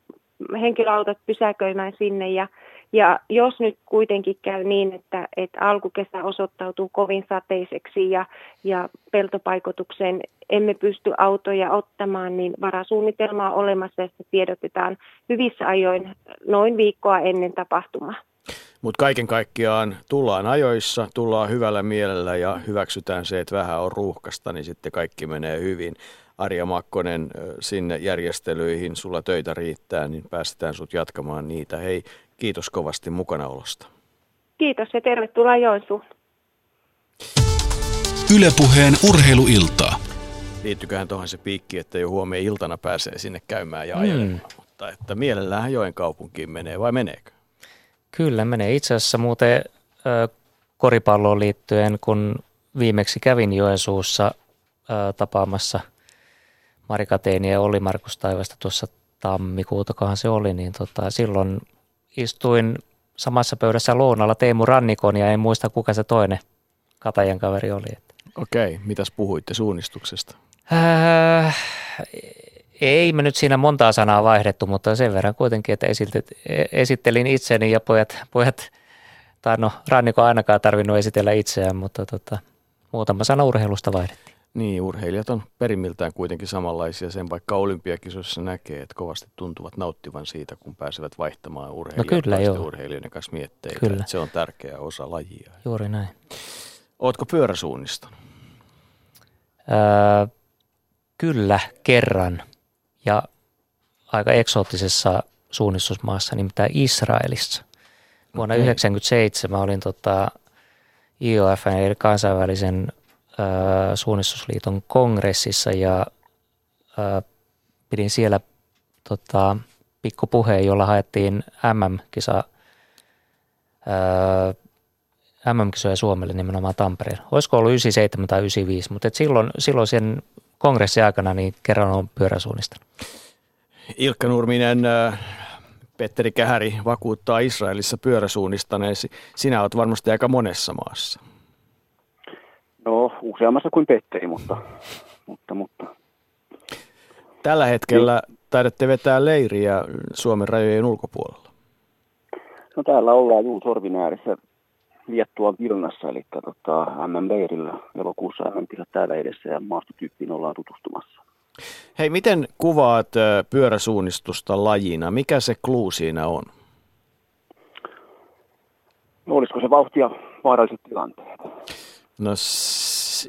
henkilöautot pysäköimään sinne ja, ja jos nyt kuitenkin käy niin, että, että alkukesä osoittautuu kovin sateiseksi ja, ja peltopaikotukseen emme pysty autoja ottamaan, niin varasuunnitelma on olemassa ja se tiedotetaan hyvissä ajoin noin viikkoa ennen tapahtumaa. Mutta kaiken kaikkiaan tullaan ajoissa, tullaan hyvällä mielellä ja hyväksytään se, että vähän on ruuhkasta, niin sitten kaikki menee hyvin. Arja Makkonen sinne järjestelyihin, sulla töitä riittää, niin päästetään sut jatkamaan niitä. Hei, kiitos kovasti mukanaolosta. Kiitos ja tervetuloa Joensuun. Ylepuheen urheiluiltaa. Liittyköhän tuohon se piikki, että jo huomenna iltana pääsee sinne käymään ja ajelemaan, mm. mutta että mielellään Joen kaupunkiin menee vai meneekö? Kyllä menee. Itse asiassa muuten koripalloon liittyen, kun viimeksi kävin Joensuussa tapaamassa – Marika Teini ja Olli Markus Taivasta tuossa tammikuutakohan se oli, niin tota, silloin istuin samassa pöydässä lounalla Teemu Rannikon ja en muista kuka se toinen Katajan kaveri oli. Okei, mitäs puhuitte suunnistuksesta? Äh, ei me nyt siinä montaa sanaa vaihdettu, mutta sen verran kuitenkin, että esittelin itseni ja pojat, pojat tai no Ranniko ainakaan tarvinnut esitellä itseään, mutta tota, muutama sana urheilusta vaihdettiin. Niin, urheilijat on perimmiltään kuitenkin samanlaisia. Sen vaikka olympiakisoissa näkee, että kovasti tuntuvat nauttivan siitä, kun pääsevät vaihtamaan urheilijat no kyllä, joo. urheilijoiden kanssa mietteitä. Kyllä. se on tärkeä osa lajia. Juuri näin. Ootko pyöräsuunnistanut? Öö, kyllä, kerran. Ja aika eksoottisessa suunnistusmaassa, nimittäin Israelissa. Vuonna 1997 okay. olin tota, IOF, eli kansainvälisen suunnistusliiton kongressissa ja ää, pidin siellä tota, pikkupuheen, jolla haettiin MM-kisa, ää, MM-kisoja Suomelle nimenomaan Tampereen. Olisiko ollut 97 tai 95, mutta et silloin, silloin sen kongressin aikana niin kerran on pyöräsuunnistanut. Ilkka Nurminen, Petteri Kähäri vakuuttaa Israelissa pyöräsuunnistaneesi. Sinä olet varmasti aika monessa maassa. No, useammassa kuin Petteri, mutta, mutta, mutta. Tällä hetkellä niin. taidatte vetää leiriä Suomen rajojen ulkopuolella. No täällä ollaan juu sorvin ääressä Liettuan Vilnassa, eli tota, MM-leirillä elokuussa mm täällä edessä ja maastotyyppiin ollaan tutustumassa. Hei, miten kuvaat pyöräsuunnistusta lajina? Mikä se kluu siinä on? No, olisiko se vauhtia vaaralliset tilanteet? No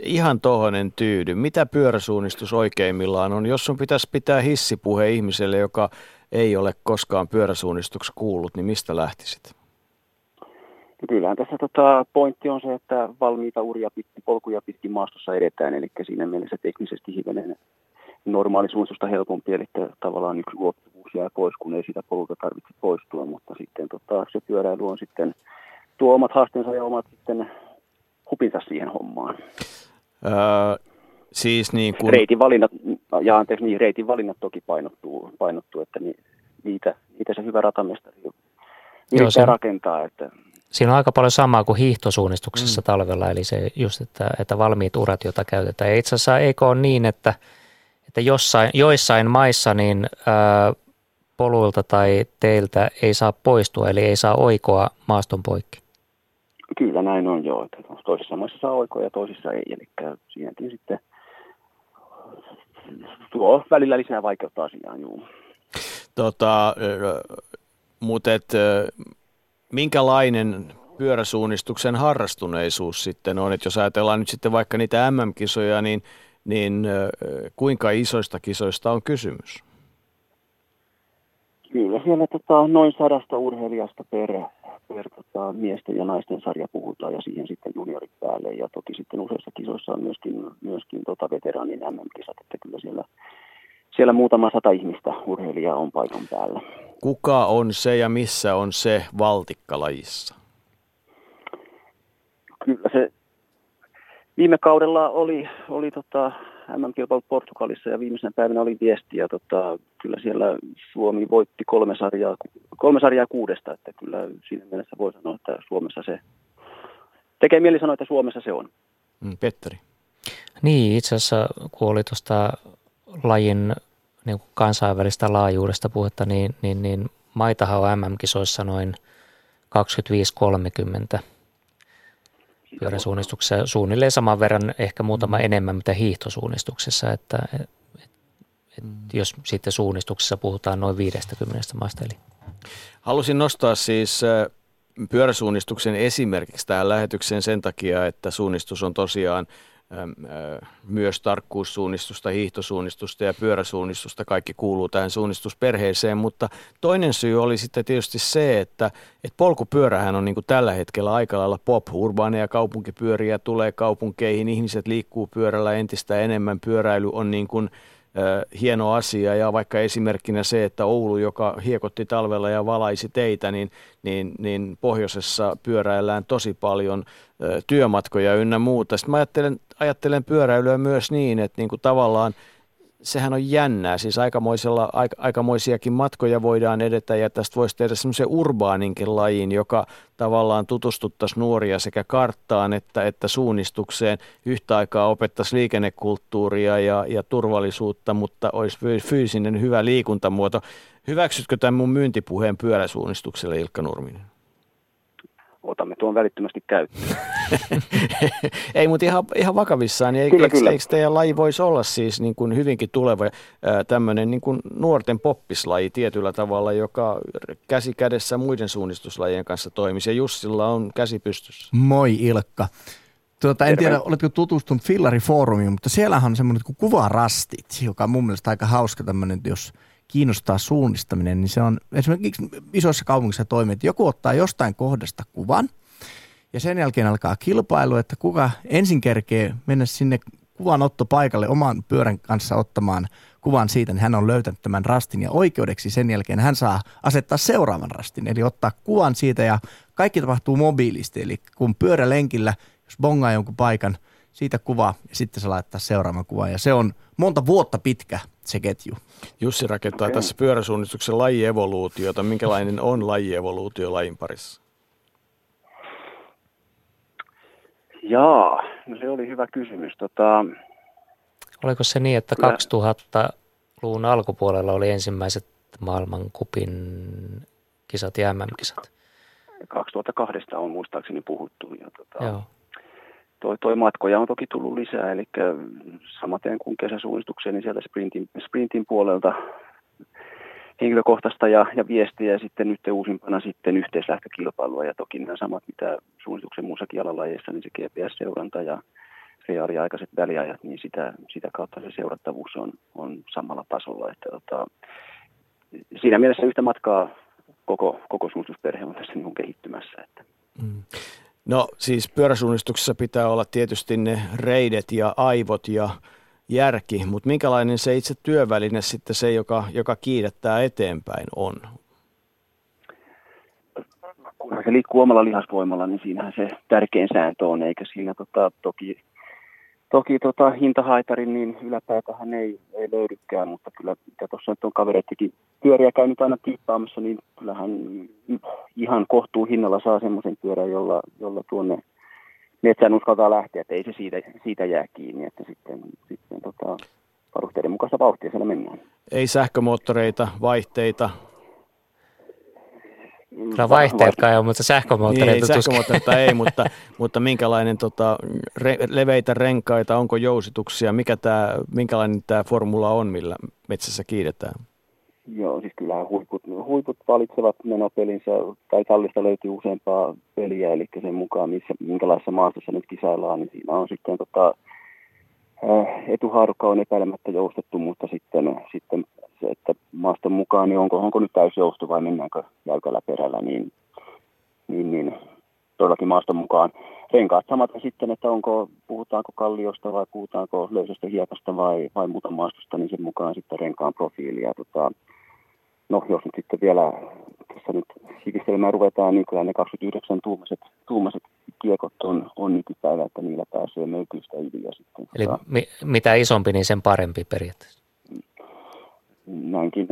ihan tohon en tyydy. Mitä pyöräsuunnistus oikeimmillaan on? Jos sun pitäisi pitää hissipuhe ihmiselle, joka ei ole koskaan pyöräsuunnistuksessa kuullut, niin mistä lähtisit? No kyllähän tässä tota, pointti on se, että valmiita uria pitkin, polkuja pitkin maastossa edetään, eli siinä mielessä teknisesti hivenen normaali suunnistusta helpompi, eli tavallaan yksi luottavuus jää pois, kun ei sitä polulta tarvitse poistua, mutta sitten tota, se pyöräily on sitten tuo omat haasteensa ja omat sitten hupinsa siihen hommaan. Öö, siis niin kuin... Reitin valinnat, ja anteeksi, niin reitin valinnat toki painottuu, painottuu että ni, niitä, niitä se hyvä ratamestari yrittää se, rakentaa. Että... Siinä on aika paljon samaa kuin hiihtosuunnistuksessa mm. talvella, eli se just, että, että valmiit urat, joita käytetään. Ja itse asiassa eikö ole niin, että, että jossain, joissain maissa niin ää, poluilta tai teiltä ei saa poistua, eli ei saa oikoa maaston poikki? Kyllä näin joo. Että toisissa maissa saa oikoa ja toisissa ei. Eli siinäkin sitten tuo välillä lisää vaikeutta asiaan. Juu. Tota, mutta et, minkälainen pyöräsuunnistuksen harrastuneisuus sitten on, että jos ajatellaan nyt sitten vaikka niitä MM-kisoja, niin, niin kuinka isoista kisoista on kysymys? Kyllä siellä tota, noin sadasta urheilijasta per per tota, miesten ja naisten sarja puhutaan ja siihen sitten juniorit päälle. Ja toki sitten useissa kisoissa on myöskin, myöskin tota veteraanin MM-kisat, että kyllä siellä siellä muutama sata ihmistä urheilijaa on paikan päällä. Kuka on se ja missä on se valtikkalajissa? Kyllä se viime kaudella oli, oli tota MM-kilpailu Portugalissa ja viimeisenä päivänä oli viesti ja tota, kyllä siellä Suomi voitti kolme sarjaa, kolme sarjaa kuudesta, että kyllä siinä mielessä voi sanoa, että Suomessa se, tekee mieli sanoa, että Suomessa se on. Mm, Petteri. Niin, itse asiassa kun oli tuosta lajin niin kuin kansainvälistä laajuudesta puhetta, niin, niin, niin maitahan on MM-kisoissa noin 25-30 pyöräsuunnistuksessa suunnilleen saman verran, ehkä muutama mm. enemmän mitä hiihtosuunnistuksessa, että et, et, mm. jos sitten suunnistuksessa puhutaan noin 50 maasta. Eli. Halusin nostaa siis pyöräsuunnistuksen esimerkiksi tähän lähetykseen sen takia, että suunnistus on tosiaan myös tarkkuussuunnistusta, hiihtosuunnistusta ja pyöräsuunnistusta. Kaikki kuuluu tähän suunnistusperheeseen, mutta toinen syy oli sitten tietysti se, että, että polkupyörähän on niin kuin tällä hetkellä aika lailla pop. Urbaaneja kaupunkipyöriä tulee kaupunkeihin, ihmiset liikkuu pyörällä entistä enemmän, pyöräily on niin kuin hieno asia ja vaikka esimerkkinä se, että Oulu, joka hiekotti talvella ja valaisi teitä, niin, niin, niin pohjoisessa pyöräillään tosi paljon työmatkoja ynnä muuta. Sitten mä ajattelen, ajattelen pyöräilyä myös niin, että niin kuin tavallaan sehän on jännää, siis aikamoisella, aika, aikamoisiakin matkoja voidaan edetä ja tästä voisi tehdä semmoisen urbaaninkin lajin, joka tavallaan tutustuttaisi nuoria sekä karttaan että, että suunnistukseen. Yhtä aikaa opettaisi liikennekulttuuria ja, ja turvallisuutta, mutta olisi fyysinen hyvä liikuntamuoto. Hyväksytkö tämän mun myyntipuheen pyöräsuunnistukselle Ilkka Nurminen? Otamme tuon välittömästi käyttöön. ei, mutta ihan, ihan vakavissaan, niin kyllä, eikö, kyllä. eikö teidän laji voisi olla siis niin kuin hyvinkin tuleva tämmöinen niin kuin nuorten poppislaji tietyllä tavalla, joka käsi kädessä muiden suunnistuslajien kanssa toimisi, ja Jussilla on käsi pystyssä. Moi Ilkka. Tuota, en tiedä, oletko tutustunut Fillari-foorumiin, mutta siellähän on semmoinen kuin kuvarastit, joka on mun mielestä aika hauska tämmöinen, jos – kiinnostaa suunnistaminen, niin se on esimerkiksi isoissa kaupungissa toimii, että joku ottaa jostain kohdasta kuvan ja sen jälkeen alkaa kilpailu, että kuka ensin kerkee mennä sinne kuvanottopaikalle oman pyörän kanssa ottamaan kuvan siitä, niin hän on löytänyt tämän rastin ja oikeudeksi sen jälkeen hän saa asettaa seuraavan rastin, eli ottaa kuvan siitä ja kaikki tapahtuu mobiilisti, eli kun pyörälenkillä, jos bongaa jonkun paikan, siitä kuva ja sitten se laittaa seuraavan kuvan ja se on monta vuotta pitkä se ketju. Jussi rakentaa okay. tässä pyöräsuunnistuksen lajievoluutiota. Minkälainen on lajievoluutio lajin parissa? Jaa, no se oli hyvä kysymys. Tota... Oliko se niin, että 2000-luvun alkupuolella oli ensimmäiset maailmankupin kisat ja MM-kisat? 2002 on muistaakseni puhuttu. Ja tota... Joo toi, toi matkoja on toki tullut lisää, eli samaten kuin kesäsuunnistukseen, niin sieltä sprintin, sprintin puolelta henkilökohtaista ja, ja viestiä ja sitten nyt uusimpana sitten yhteislähtökilpailua ja toki nämä samat, mitä suunnistuksen muussakin alalajeissa, niin se GPS-seuranta ja reaaliaikaiset väliajat, niin sitä, sitä kautta se seurattavuus on, on samalla tasolla. Että, tota, siinä mielessä yhtä matkaa koko, koko suunnistusperhe on tässä niin kehittymässä. Että. Mm. No siis pyöräsuunnistuksessa pitää olla tietysti ne reidet ja aivot ja järki, mutta minkälainen se itse työväline sitten se, joka, joka kiidettää eteenpäin on? Kun se liikkuu omalla lihasvoimalla, niin siinähän se tärkein sääntö on, eikä siinä tota, toki Toki tota, hintahaitarin niin yläpäätähän ei, ei löydykään, mutta kyllä mitä tuossa nyt on kavereittikin pyöriä käynyt aina tiippaamassa, niin kyllähän ihan kohtuu hinnalla saa semmoisen pyörän, jolla, jolla tuonne metsään uskaltaa lähteä, että ei se siitä, siitä jää kiinni, että sitten, sitten tota, varusteiden mukaista vauhtia siellä mennään. Ei sähkömoottoreita, vaihteita, Kyllä vaihteet kai on, mutta sähkömoottoreita niin, sähkömoottoreita ei, mutta, mutta minkälainen tota, re, leveitä renkaita, onko jousituksia, mikä tää, minkälainen tämä formula on, millä metsässä kiidetään? Joo, siis kyllähän huiput, huiput valitsevat menopelinsä, tai tallista löytyy useampaa peliä, eli sen mukaan, missä, minkälaisessa maastossa nyt kisaillaan, niin siinä on sitten tota, etuhaarukka on epäilemättä joustettu, mutta sitten, sitten se, että maaston mukaan, niin onko, onko nyt täysjousto vai mennäänkö jäykällä perällä, niin, niin, niin todellakin maaston mukaan. Renkaat samat sitten, että onko, puhutaanko kalliosta vai puhutaanko löysästä hiekasta vai, vai muuta maastosta, niin sen mukaan sitten renkaan profiili. Ja tota, no jos nyt sitten vielä tässä nyt hikistelemään ruvetaan, niin kyllä ne 29 tuumaset, tuumaset kiekot on, on nykypäivä, että niillä pääsee möykyistä yli. Ja sitten, Eli tota, mi- mitä isompi, niin sen parempi periaatteessa. Näinkin.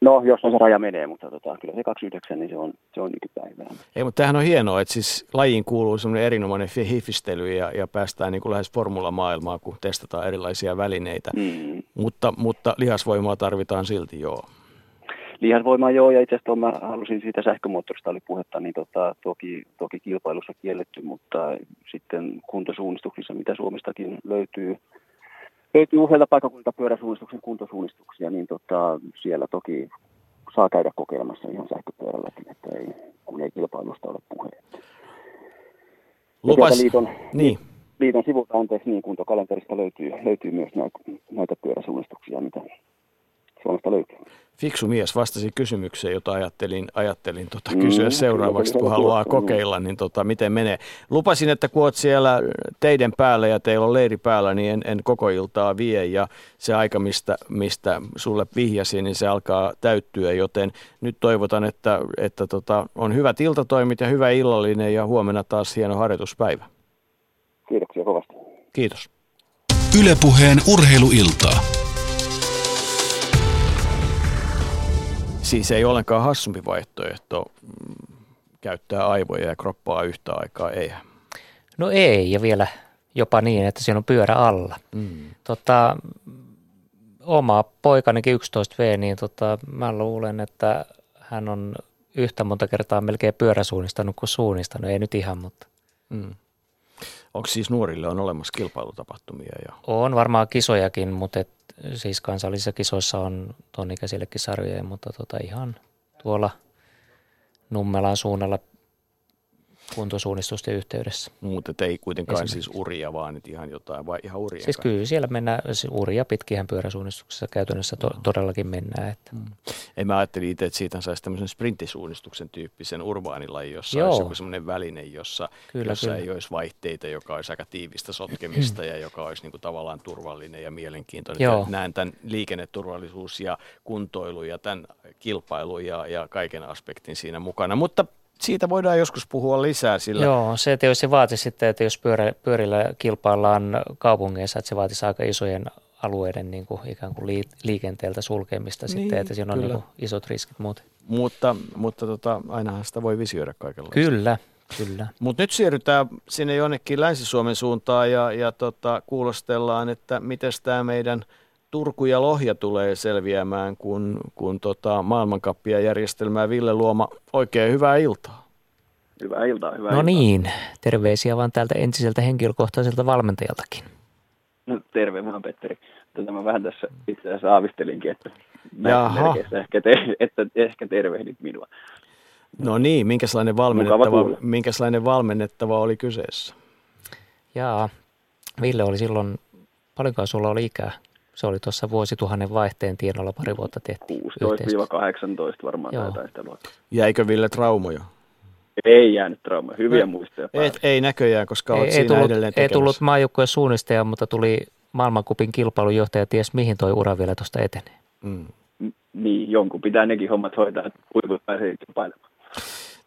No, jos se raja menee, mutta tota, kyllä se 29, niin se on, se on nykypäivää. Ei, mutta tämähän on hienoa, että siis lajiin kuuluu semmoinen erinomainen hifistely ja, ja päästään niin kuin lähes formulamaailmaan, kun testataan erilaisia välineitä. Mm. Mutta, mutta lihasvoimaa tarvitaan silti, joo. Lihasvoimaa joo, ja itse asiassa mä halusin siitä sähkömoottorista oli puhetta, niin tota, toki, toki kilpailussa kielletty, mutta sitten kuntosuunnistuksissa, mitä Suomestakin löytyy, löytyy useilta paikakunnilta pyöräsuunnistuksen kuntosuunnistuksia, niin tota, siellä toki saa käydä kokeilemassa ihan sähköpyörälläkin, että ei, kun ei kilpailusta ole puhe. Lupas, liiton, niin. liiton sivulta anteeksi, niin kuntokalenterista löytyy, löytyy myös näitä, näitä pyöräsuunnistuksia, mitä Suomesta löytyy. Fiksu mies vastasi kysymykseen, jota ajattelin, ajattelin tota, kysyä mm, seuraavaksi, kun haluaa kokeilla, niin tota, miten menee. Lupasin, että kun olet siellä teidän päällä ja teillä on leiri päällä, niin en, en koko iltaa vie ja se aika, mistä, mistä sulle vihjasin, niin se alkaa täyttyä, joten nyt toivotan, että, että tota, on hyvät iltatoimit ja hyvä illallinen ja huomenna taas hieno harjoituspäivä. Kiitoksia kovasti. Kiitos. Ylepuheen urheiluiltaa. Siis ei ollenkaan hassumpi vaihtoehto mm, käyttää aivoja ja kroppaa yhtä aikaa, eihän. No ei, ja vielä jopa niin, että siinä on pyörä alla. Mm. Tota, oma poikanikin 11V, niin tota, mä luulen, että hän on yhtä monta kertaa melkein pyöräsuunnistanut kuin suunnistanut, ei nyt ihan, mutta. Mm. Onko siis nuorille on olemassa kilpailutapahtumia? Ja... On varmaan kisojakin, mutta et, siis kansallisissa kisoissa on ton ikäisillekin sarjoja, mutta tota ihan tuolla Nummelan suunnalla kuntosuunnistusten yhteydessä. Mutta ei kuitenkaan siis uria, vaan nyt ihan jotain, vai ihan uria? Siis kyllä siellä mennään, uria pitkihän pyöräsuunnistuksessa käytännössä to, no. todellakin mennään. Että. Mm. Ei mä ajattelin itse, että siitä saisi tämmöisen sprintisuunnistuksen tyyppisen urbaanilajin, jossa Joo. olisi joku semmoinen väline, jossa, kyllä, jossa kyllä. ei olisi vaihteita, joka olisi aika tiivistä sotkemista ja joka olisi niin kuin tavallaan turvallinen ja mielenkiintoinen. Joo. Näen tämän liikenneturvallisuus ja kuntoilu ja tämän kilpailu ja, ja kaiken aspektin siinä mukana. Mutta siitä voidaan joskus puhua lisää. Sillä... Joo, se, että jos se vaatisi sitten, että jos pyörä, pyörillä kilpaillaan kaupungeissa, että se vaatisi aika isojen alueiden niin kuin ikään kuin liikenteeltä sulkemista niin, sitten, että siinä on niin kuin isot riskit muuten. Mutta, mutta tota, ainahan sitä voi visioida kaikenlaista. Kyllä, kyllä. Mutta nyt siirrytään sinne jonnekin Länsi-Suomen suuntaan ja, ja tota, kuulostellaan, että miten tämä meidän – Turku ja Lohja tulee selviämään, kun, kun tota maailmankappia järjestelmää Ville Luoma. Oikein hyvää iltaa. Hyvää iltaa, hyvää No iltaa. niin, terveisiä vaan täältä entiseltä henkilökohtaiselta valmentajaltakin. No terve vaan Petteri. Tätä mä vähän tässä itse asiassa aavistelinkin, että ehkä, te, että ehkä tervehdit minua. No niin, minkälainen valmennettava, minkälainen valmennettava oli kyseessä? Jaa, Ville oli silloin, paljonko sulla oli ikää? Se oli tuossa vuosituhannen vaihteen tienolla pari vuotta tehty. 16-18 varmaan Joo. taitaa sitä luokkaa. Jäikö Ville traumoja? Ei jäänyt traumoja, hyviä no, muistoja. Et, ei näköjään, koska ei, olet ei tullut, edelleen tekemässä. Ei tullut maajoukkojen suunnistaja, mutta tuli maailmankupin kilpailujohtaja, ties mihin toi ura vielä tuosta etenee. Mm. Niin, jonkun pitää nekin hommat hoitaa, että huiput pääsee kilpailemaan.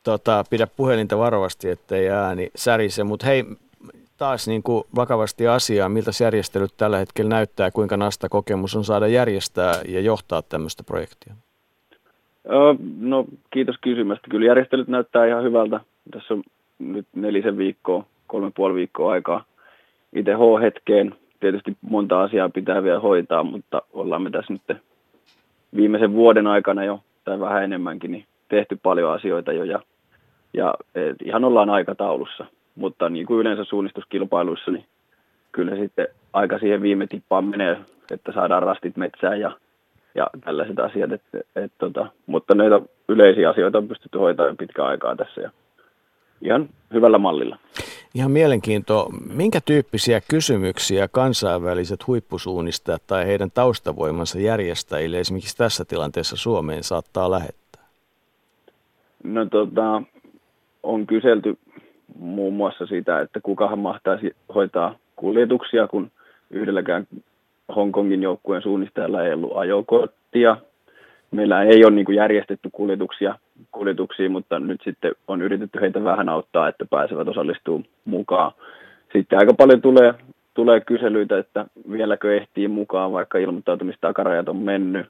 Tota, pidä puhelinta varovasti, ettei ääni särise, mutta hei, taas niin kuin vakavasti asiaa, miltä järjestelyt tällä hetkellä näyttää, kuinka nasta kokemus on saada järjestää ja johtaa tämmöistä projektia? No kiitos kysymästä. Kyllä järjestelyt näyttää ihan hyvältä. Tässä on nyt nelisen viikkoa, kolme puoli viikkoa aikaa itse H-hetkeen. Tietysti monta asiaa pitää vielä hoitaa, mutta ollaan me tässä nyt viimeisen vuoden aikana jo, tai vähän enemmänkin, niin tehty paljon asioita jo ja, ja ihan ollaan aikataulussa mutta niin kuin yleensä suunnistuskilpailuissa, niin kyllä sitten aika siihen viime tippaan menee, että saadaan rastit metsään ja, ja tällaiset asiat. Et, et, tota, mutta näitä yleisiä asioita on pystytty hoitamaan pitkään aikaa tässä ja ihan hyvällä mallilla. Ihan mielenkiinto, minkä tyyppisiä kysymyksiä kansainväliset huippusuunnistajat tai heidän taustavoimansa järjestäjille esimerkiksi tässä tilanteessa Suomeen saattaa lähettää? No tota, on kyselty muun muassa sitä, että kukahan mahtaisi hoitaa kuljetuksia, kun yhdelläkään Hongkongin joukkueen suunnistajalla ei ollut ajokorttia. Meillä ei ole niin kuin järjestetty kuljetuksia, kuljetuksia, mutta nyt sitten on yritetty heitä vähän auttaa, että pääsevät osallistumaan mukaan. Sitten aika paljon tulee, tulee kyselyitä, että vieläkö ehtii mukaan, vaikka ilmoittautumistakarajat on mennyt.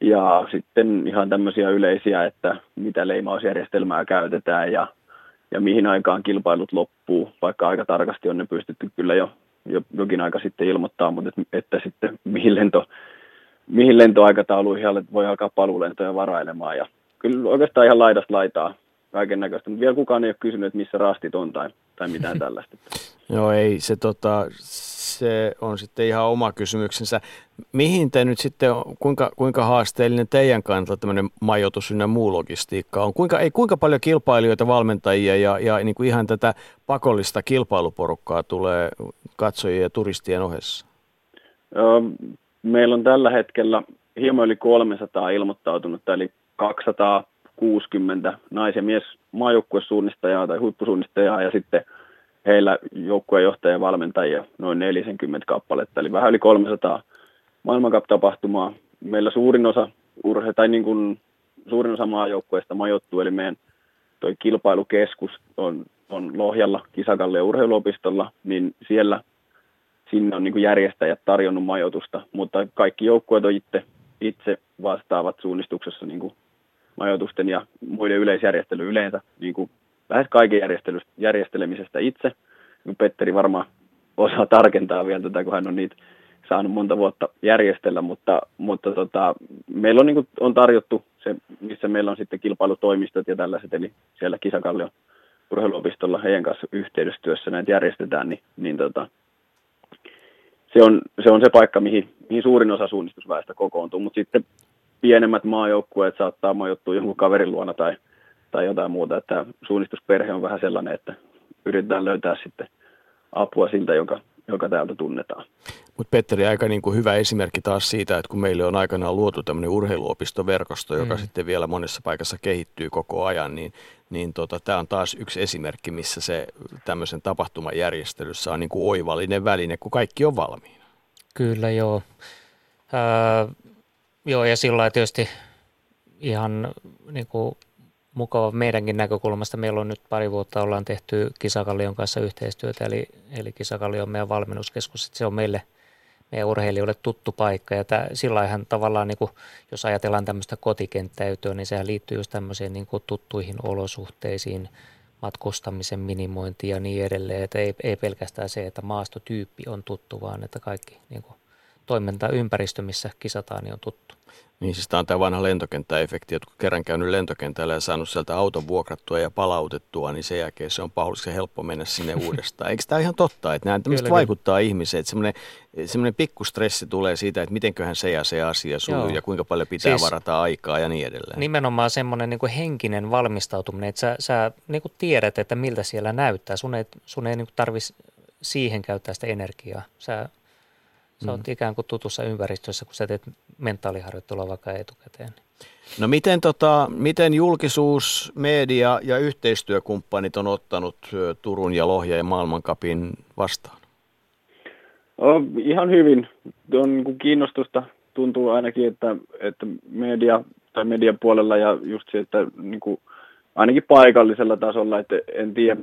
Ja sitten ihan tämmöisiä yleisiä, että mitä leimausjärjestelmää käytetään ja, ja mihin aikaan kilpailut loppuu, vaikka aika tarkasti on ne pystytty kyllä jo, jo jokin aika sitten ilmoittaa, mutta että, että sitten mihin, lento, mihin lentoaikatauluihin voi alkaa paluulentoja varailemaan. Ja kyllä oikeastaan ihan laidasta laitaa kaiken näköistä, mutta vielä kukaan ei ole kysynyt, että missä rastit on tai, tai mitään tällaista. Joo, ei, se, tota, se on sitten ihan oma kysymyksensä. Mihin te nyt sitten, kuinka, kuinka haasteellinen teidän kannalta tämmöinen majoitus ynnä muu logistiikka on? Kuinka, ei, kuinka paljon kilpailijoita, valmentajia ja, ja niin kuin ihan tätä pakollista kilpailuporukkaa tulee katsojien ja turistien ohessa? Meillä on tällä hetkellä hieman yli 300 ilmoittautunut, eli 260 nais- ja mies maajoukkuesuunnistajaa tai huippusuunnistajaa ja sitten – heillä joukkueenjohtaja ja valmentajia noin 40 kappaletta, eli vähän yli 300 maailmankap-tapahtumaa. Meillä suurin osa urhe, tai niin kuin suurin osa maajoukkueista majoittuu, eli meidän toi kilpailukeskus on, on Lohjalla Kisakalle urheiluopistolla, niin siellä sinne on niin kuin järjestäjät tarjonnut majoitusta, mutta kaikki joukkueet on itse, itse vastaavat suunnistuksessa niin kuin majoitusten ja muiden yleisjärjestely yleensä niin kuin lähes kaiken järjestelemisestä itse. Petteri varmaan osaa tarkentaa vielä tätä, kun hän on niitä saanut monta vuotta järjestellä, mutta, mutta tota, meillä on, niin kuin, on tarjottu se, missä meillä on sitten kilpailutoimistot ja tällaiset, eli siellä Kisakallion urheiluopistolla heidän kanssa yhteistyössä näitä järjestetään, niin, niin tota, se, on, se on se paikka, mihin, mihin suurin osa suunnistusväestä kokoontuu, mutta sitten pienemmät maajoukkueet saattaa majoittua jonkun kaverin luona tai tai jotain muuta. Että suunnistusperhe on vähän sellainen, että yritetään löytää sitten apua siltä, joka, joka täältä tunnetaan. Mutta Petteri, aika niin kuin hyvä esimerkki taas siitä, että kun meille on aikanaan luotu tämmöinen urheiluopistoverkosto, joka mm. sitten vielä monessa paikassa kehittyy koko ajan, niin, niin tota, tämä on taas yksi esimerkki, missä se tämmöisen tapahtumajärjestelyssä on niin kuin oivallinen väline, kun kaikki on valmiina. Kyllä, joo. Öö, joo, ja sillä tietysti ihan niin kuin mukava meidänkin näkökulmasta. Meillä on nyt pari vuotta ollaan tehty Kisakallion kanssa yhteistyötä, eli, eli Kisakallio on meidän valmennuskeskus. Se on meille, meidän urheilijoille tuttu paikka. Ja tämä, sillä ihan tavallaan, niin kuin, jos ajatellaan tämmöistä kotikenttäytöä, niin sehän liittyy just tämmöisiin niin kuin tuttuihin olosuhteisiin, matkustamisen minimointi ja niin edelleen. Että ei, ei pelkästään se, että maastotyyppi on tuttu, vaan että kaikki niin kuin, toimintaympäristö, missä kisataan, niin on tuttu. Niin siis tämä on tämä vanha lentokenttäefekti, että kun kerran käynyt lentokentällä ja saanut sieltä auton vuokrattua ja palautettua, niin sen jälkeen se on paullisen helppo mennä sinne uudestaan. Eikö tämä ihan totta, että nämä tämmöistä vaikuttaa ihmiseen, että semmoinen, semmoinen pikkustressi tulee siitä, että mitenköhän se ja se asia sujuu ja kuinka paljon pitää siis varata aikaa ja niin edelleen. Nimenomaan semmoinen niin kuin henkinen valmistautuminen, että sä, sä niin kuin tiedät, että miltä siellä näyttää. Sun ei, sun ei niin tarvitsisi siihen käyttää sitä energiaa. Sä Sä mm. oot ikään kuin tutussa ympäristössä, kun sä teet mentaaliharjoittelua vaikka etukäteen. No miten, tota, miten julkisuus, media ja yhteistyökumppanit on ottanut Turun ja Lohja ja maailmankapin vastaan? No, ihan hyvin. On niin kuin kiinnostusta tuntuu ainakin, että, että media tai median puolella ja just se, että niin kuin, ainakin paikallisella tasolla, että en tiedä,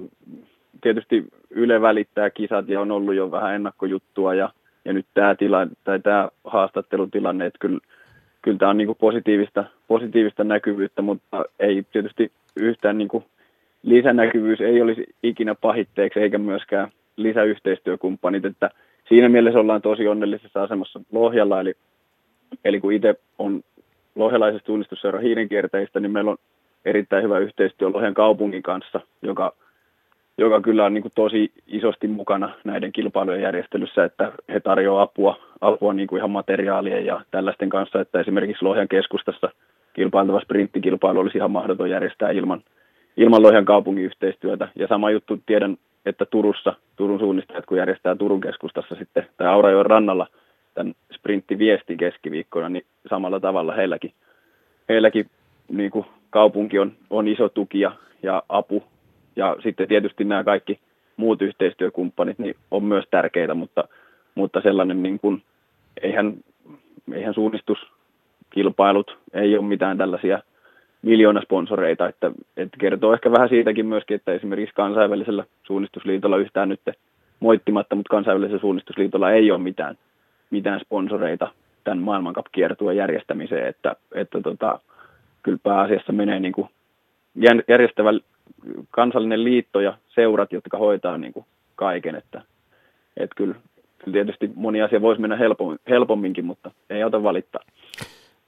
tietysti Yle välittää kisat ja on ollut jo vähän ennakkojuttua ja ja nyt tämä, tila, tai tämä haastattelutilanne, että kyllä, kyllä tämä on niin kuin positiivista, positiivista näkyvyyttä, mutta ei tietysti yhtään niin kuin lisänäkyvyys ei olisi ikinä pahitteeksi eikä myöskään lisäyhteistyökumppanit, että siinä mielessä ollaan tosi onnellisessa asemassa Lohjalla, eli, eli kun itse on lohjalaisesta tunnistusseura hiirenkierteistä, niin meillä on erittäin hyvä yhteistyö Lohjan kaupungin kanssa, joka joka kyllä on niin kuin tosi isosti mukana näiden kilpailujen järjestelyssä, että he tarjoavat apua, apua niin kuin ihan materiaalien ja tällaisten kanssa, että esimerkiksi Lohjan keskustassa kilpailtava sprinttikilpailu olisi ihan mahdoton järjestää ilman, ilman Lohjan kaupungin yhteistyötä. Ja sama juttu tiedän, että Turussa, Turun suunnistajat, kun järjestää Turun keskustassa sitten, tai Aurajoen rannalla tämän sprinttiviesti keskiviikkona, niin samalla tavalla heilläkin, heilläkin niin kuin kaupunki on, on iso tuki ja, ja apu Ja sitten tietysti nämä kaikki muut yhteistyökumppanit niin on myös tärkeitä, mutta, mutta sellainen niin kuin, eihän, eihän suunnistuskilpailut, ei ole mitään tällaisia miljoonasponsoreita, että, että kertoo ehkä vähän siitäkin myöskin, että esimerkiksi kansainvälisellä suunnistusliitolla yhtään nyt moittimatta, mutta kansainvälisellä suunnistusliitolla ei ole mitään, mitään sponsoreita tämän maailmankap-kiertueen järjestämiseen, että, että tota, kyllä pääasiassa menee niin kuin järjestävä kansallinen liitto ja seurat, jotka hoitaa niin kuin kaiken, että, että kyllä, kyllä tietysti moni asia voisi mennä helpommin, helpomminkin, mutta ei auta valittaa.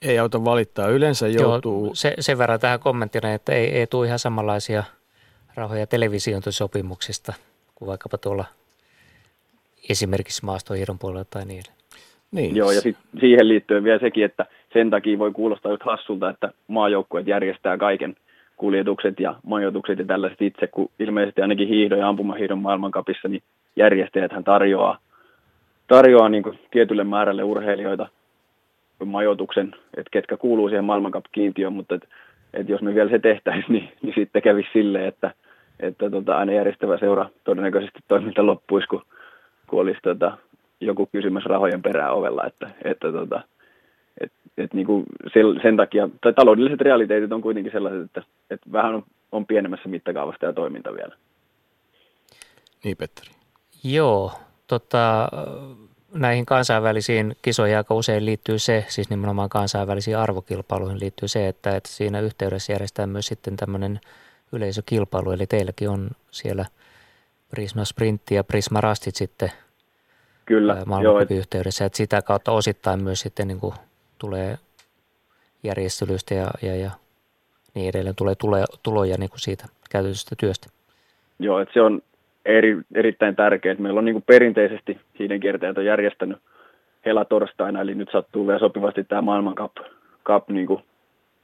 Ei auta valittaa. Yleensä joutuu... Joo, se, sen verran tähän kommenttina, että ei, ei tule ihan samanlaisia rahoja televisiointisopimuksista kuin vaikkapa tuolla esimerkiksi maastohiiron puolella tai niin Niin. Joo, ja sit siihen liittyen vielä sekin, että sen takia voi kuulostaa just hassulta, että maajoukkueet järjestää kaiken kuljetukset ja majoitukset ja tällaiset itse, kun ilmeisesti ainakin hiihdon ja ampumahiihdon maailmankapissa, niin järjestäjät hän tarjoaa, tarjoaa niin tietylle määrälle urheilijoita majoituksen, että ketkä kuuluu siihen maailmankap-kiintiöön, mutta et, et jos me vielä se tehtäisiin, niin, niin sitten kävisi silleen, että, että tota, aina järjestävä seura todennäköisesti toiminta loppuisi, kun, kun olisi tota, joku kysymys rahojen perään ovella, että, että tota, et, et niin kuin sen, sen takia, tai taloudelliset realiteetit on kuitenkin sellaiset, että, että vähän on, on pienemmässä mittakaavasta ja toiminta vielä. Niin, Petteri. Joo, tota, näihin kansainvälisiin kisoihin aika usein liittyy se, siis nimenomaan kansainvälisiin arvokilpailuihin liittyy se, että, että siinä yhteydessä järjestää myös sitten tämmöinen yleisökilpailu, eli teilläkin on siellä Prisma Sprintti ja Prisma Rastit sitten Kyllä, maailmankupin yhteydessä, että sitä kautta osittain myös sitten niin kuin tulee järjestelyistä ja, ja, ja niin edelleen tulee tuloja, tuloja niin kuin siitä käytetystä työstä. Joo, että se on eri, erittäin tärkeää. Meillä on niin kuin perinteisesti hiidenkiertäjät on järjestänyt helatorstaina, eli nyt sattuu vielä sopivasti tämä maailmankap cup, niin kuin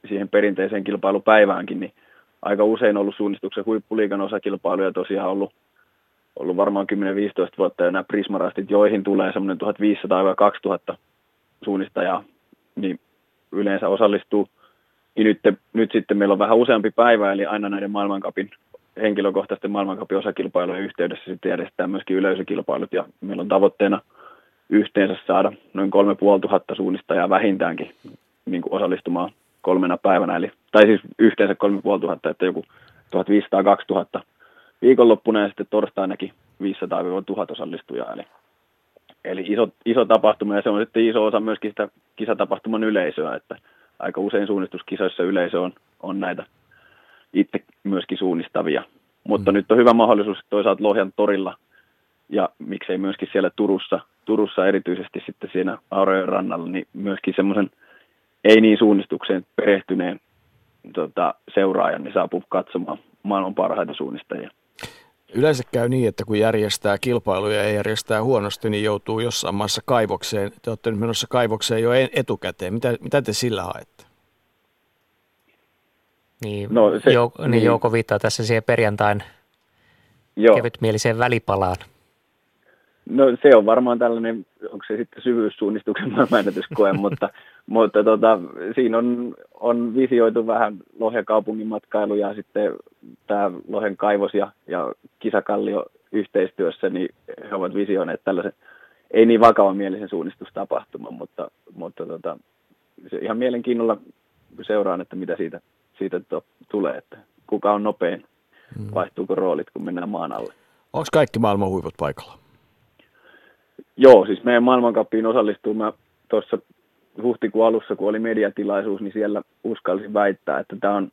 siihen perinteiseen kilpailupäiväänkin, niin aika usein ollut suunnistuksen huippuliikan osakilpailuja tosiaan ollut, ollut varmaan 10-15 vuotta ja nämä prismarastit, joihin tulee semmoinen 1500-2000 suunnistajaa, niin yleensä osallistuu. Niin nyt, nyt sitten meillä on vähän useampi päivä, eli aina näiden maailmankapin henkilökohtaisten maailmankapin osakilpailujen yhteydessä sitten järjestetään myöskin yleisökilpailut. Ja meillä on tavoitteena yhteensä saada noin 3500 suunnistajaa vähintäänkin niin kuin osallistumaan kolmena päivänä, eli, tai siis yhteensä 3500, että joku 1500-2000 viikonloppuna ja sitten torstainakin 500-1000 osallistujaa, eli, eli iso, iso tapahtuma ja se on sitten iso osa myöskin sitä kisatapahtuman yleisöä, että aika usein suunnistuskisoissa yleisö on, on näitä itse myöskin suunnistavia. Mutta mm. nyt on hyvä mahdollisuus toisaalta Lohjan torilla ja miksei myöskin siellä Turussa, Turussa erityisesti sitten siinä Aurojen rannalla, niin myöskin semmoisen ei niin suunnistukseen perehtyneen tota, seuraajan niin saapuu katsomaan maailman parhaita suunnistajia. Yleensä käy niin, että kun järjestää kilpailuja ja järjestää huonosti, niin joutuu jossain maassa kaivokseen. Te olette nyt menossa kaivokseen jo etukäteen. Mitä, mitä te sillä haette? Niin, no, se, Jou, niin, niin Jouko viittaa tässä siihen perjantain joo. kevytmieliseen välipalaan. No se on varmaan tällainen, onko se sitten syvyyssuunnistuksen maailmanennätyskoe, mutta, mutta tota, siinä on, on visioitu vähän Lohjan kaupungin matkailu ja sitten tämä Lohen kaivos ja, ja kisakallio yhteistyössä, niin he ovat visioineet tällaisen, ei niin vakavamielisen suunnistustapahtuman, mutta, mutta tota, se ihan mielenkiinnolla seuraan, että mitä siitä siitä to, tulee, että kuka on nopein, mm. vaihtuuko roolit, kun mennään maan alle. Onko kaikki maailman huiput paikalla? Joo, siis meidän maailmankappiin osallistuu mä tuossa huhtikuun alussa, kun oli mediatilaisuus, niin siellä uskalsin väittää, että tämä on,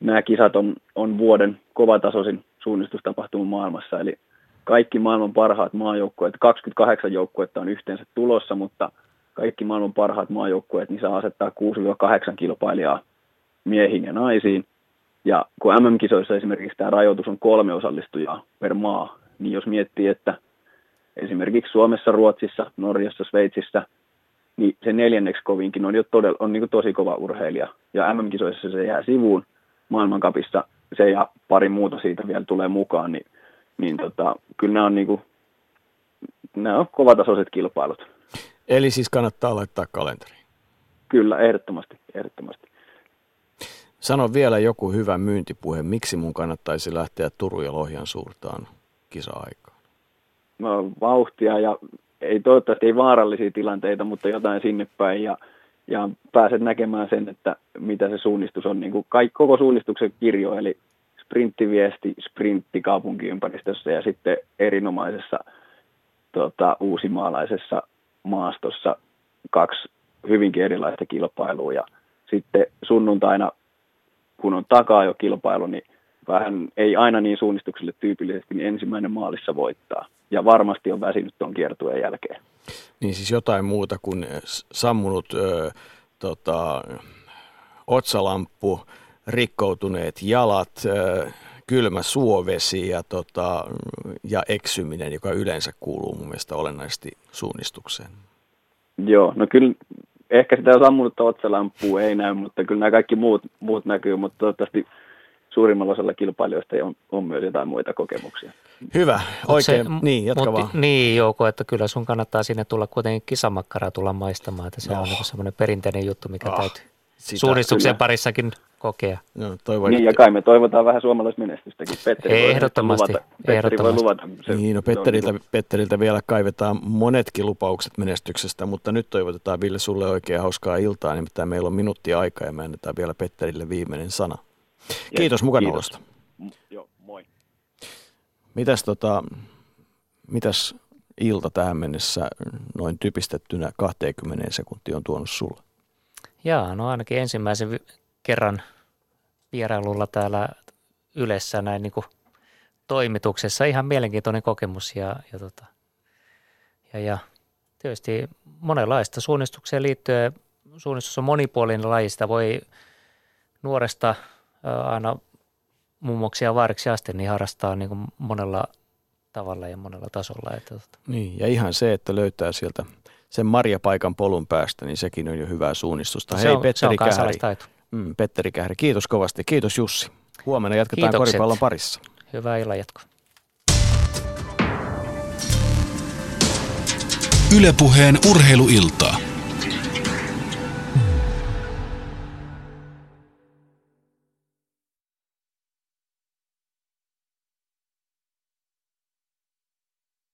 nämä kisat on, on vuoden kovatasoisin suunnistustapahtuma maailmassa, eli kaikki maailman parhaat maajoukkueet, 28 joukkuetta on yhteensä tulossa, mutta kaikki maailman parhaat maajoukkueet, niin saa asettaa 6-8 kilpailijaa miehiin ja naisiin. Ja kun MM-kisoissa esimerkiksi tämä rajoitus on kolme osallistujaa per maa, niin jos miettii, että esimerkiksi Suomessa, Ruotsissa, Norjassa, Sveitsissä, niin se neljänneksi kovinkin on jo todella, on niin tosi kova urheilija. Ja MM-kisoissa se jää sivuun, maailmankapissa se ja pari muuta siitä vielä tulee mukaan, niin, niin tota, kyllä nämä on, niin kuin, nämä on kovatasoiset kilpailut. Eli siis kannattaa laittaa kalenteri. Kyllä, ehdottomasti, ehdottomasti. Sano vielä joku hyvä myyntipuhe, miksi mun kannattaisi lähteä Turun ja Lohjan suurtaan kisa-aikaan? No, vauhtia ja ei toivottavasti ei vaarallisia tilanteita, mutta jotain sinne päin ja, ja pääset näkemään sen, että mitä se suunnistus on. Niin kuin kaikki, koko suunnistuksen kirjo, eli sprinttiviesti, sprintti kaupunkiympäristössä ja sitten erinomaisessa tota, uusimaalaisessa maastossa kaksi hyvinkin erilaista kilpailua ja sitten sunnuntaina, kun on takaa jo kilpailu, niin vähän ei aina niin suunnistukselle tyypillisesti, niin ensimmäinen maalissa voittaa. Ja varmasti on väsynyt tuon kiertueen jälkeen. Niin siis jotain muuta kuin sammunut ö, tota, otsalamppu, rikkoutuneet jalat, ö, kylmä suovesi ja, tota, ja eksyminen, joka yleensä kuuluu mun mielestä olennaisesti suunnistukseen. Joo, no kyllä ehkä sitä sammunutta otsalampua ei näy, mutta kyllä nämä kaikki muut, muut näkyy, mutta toivottavasti suurimmalla osalla kilpailijoista on, on myös jotain muita kokemuksia. Hyvä, oikein, se, niin, jatka mut, vaan. Niin Jouko, että kyllä sun kannattaa sinne tulla kuitenkin kisamakkaraa tulla maistamaan, että se no. on niin semmoinen perinteinen juttu, mikä oh, täytyy suunnistuksen kyllä. parissakin kokea. No, toivon, niin, että... ja kai me toivotaan vähän suomalaismenestystäkin. Petteri ehdottomasti. Voi luvata, Petteri ehdottomasti. voi luvata. Se, niin, no Petteriltä, niin Petteriltä vielä kaivetaan monetkin lupaukset menestyksestä, mutta nyt toivotetaan Ville sulle oikein hauskaa iltaa, nimittäin meillä on minuutti aikaa ja me annetaan vielä Petterille viimeinen sana. Kiitos mukanaolosta. Joo, moi. Mitäs, tota, mitäs ilta tähän mennessä noin typistettynä 20 sekuntia on tuonut sulle? Jaa, no ainakin ensimmäisen kerran vierailulla täällä Ylessä näin niin kuin toimituksessa. Ihan mielenkiintoinen kokemus ja, ja, tota, ja, ja tietysti monenlaista suunnistukseen liittyen. Suunnistus on monipuolinen laji, sitä voi nuoresta aina mummoksia ja vaariksi asti niin harrastaa niin kuin monella tavalla ja monella tasolla. Että, tota. Niin, ja ihan se, että löytää sieltä sen marjapaikan polun päästä, niin sekin on jo hyvää suunnistusta. Se Hei on, Petteri se on Kähäri. Mm, Petteri Kähäri, kiitos kovasti. Kiitos Jussi. Huomenna jatketaan Kiitokset. koripallon parissa. Hyvää illanjatkoa. Ylepuheen urheiluilta.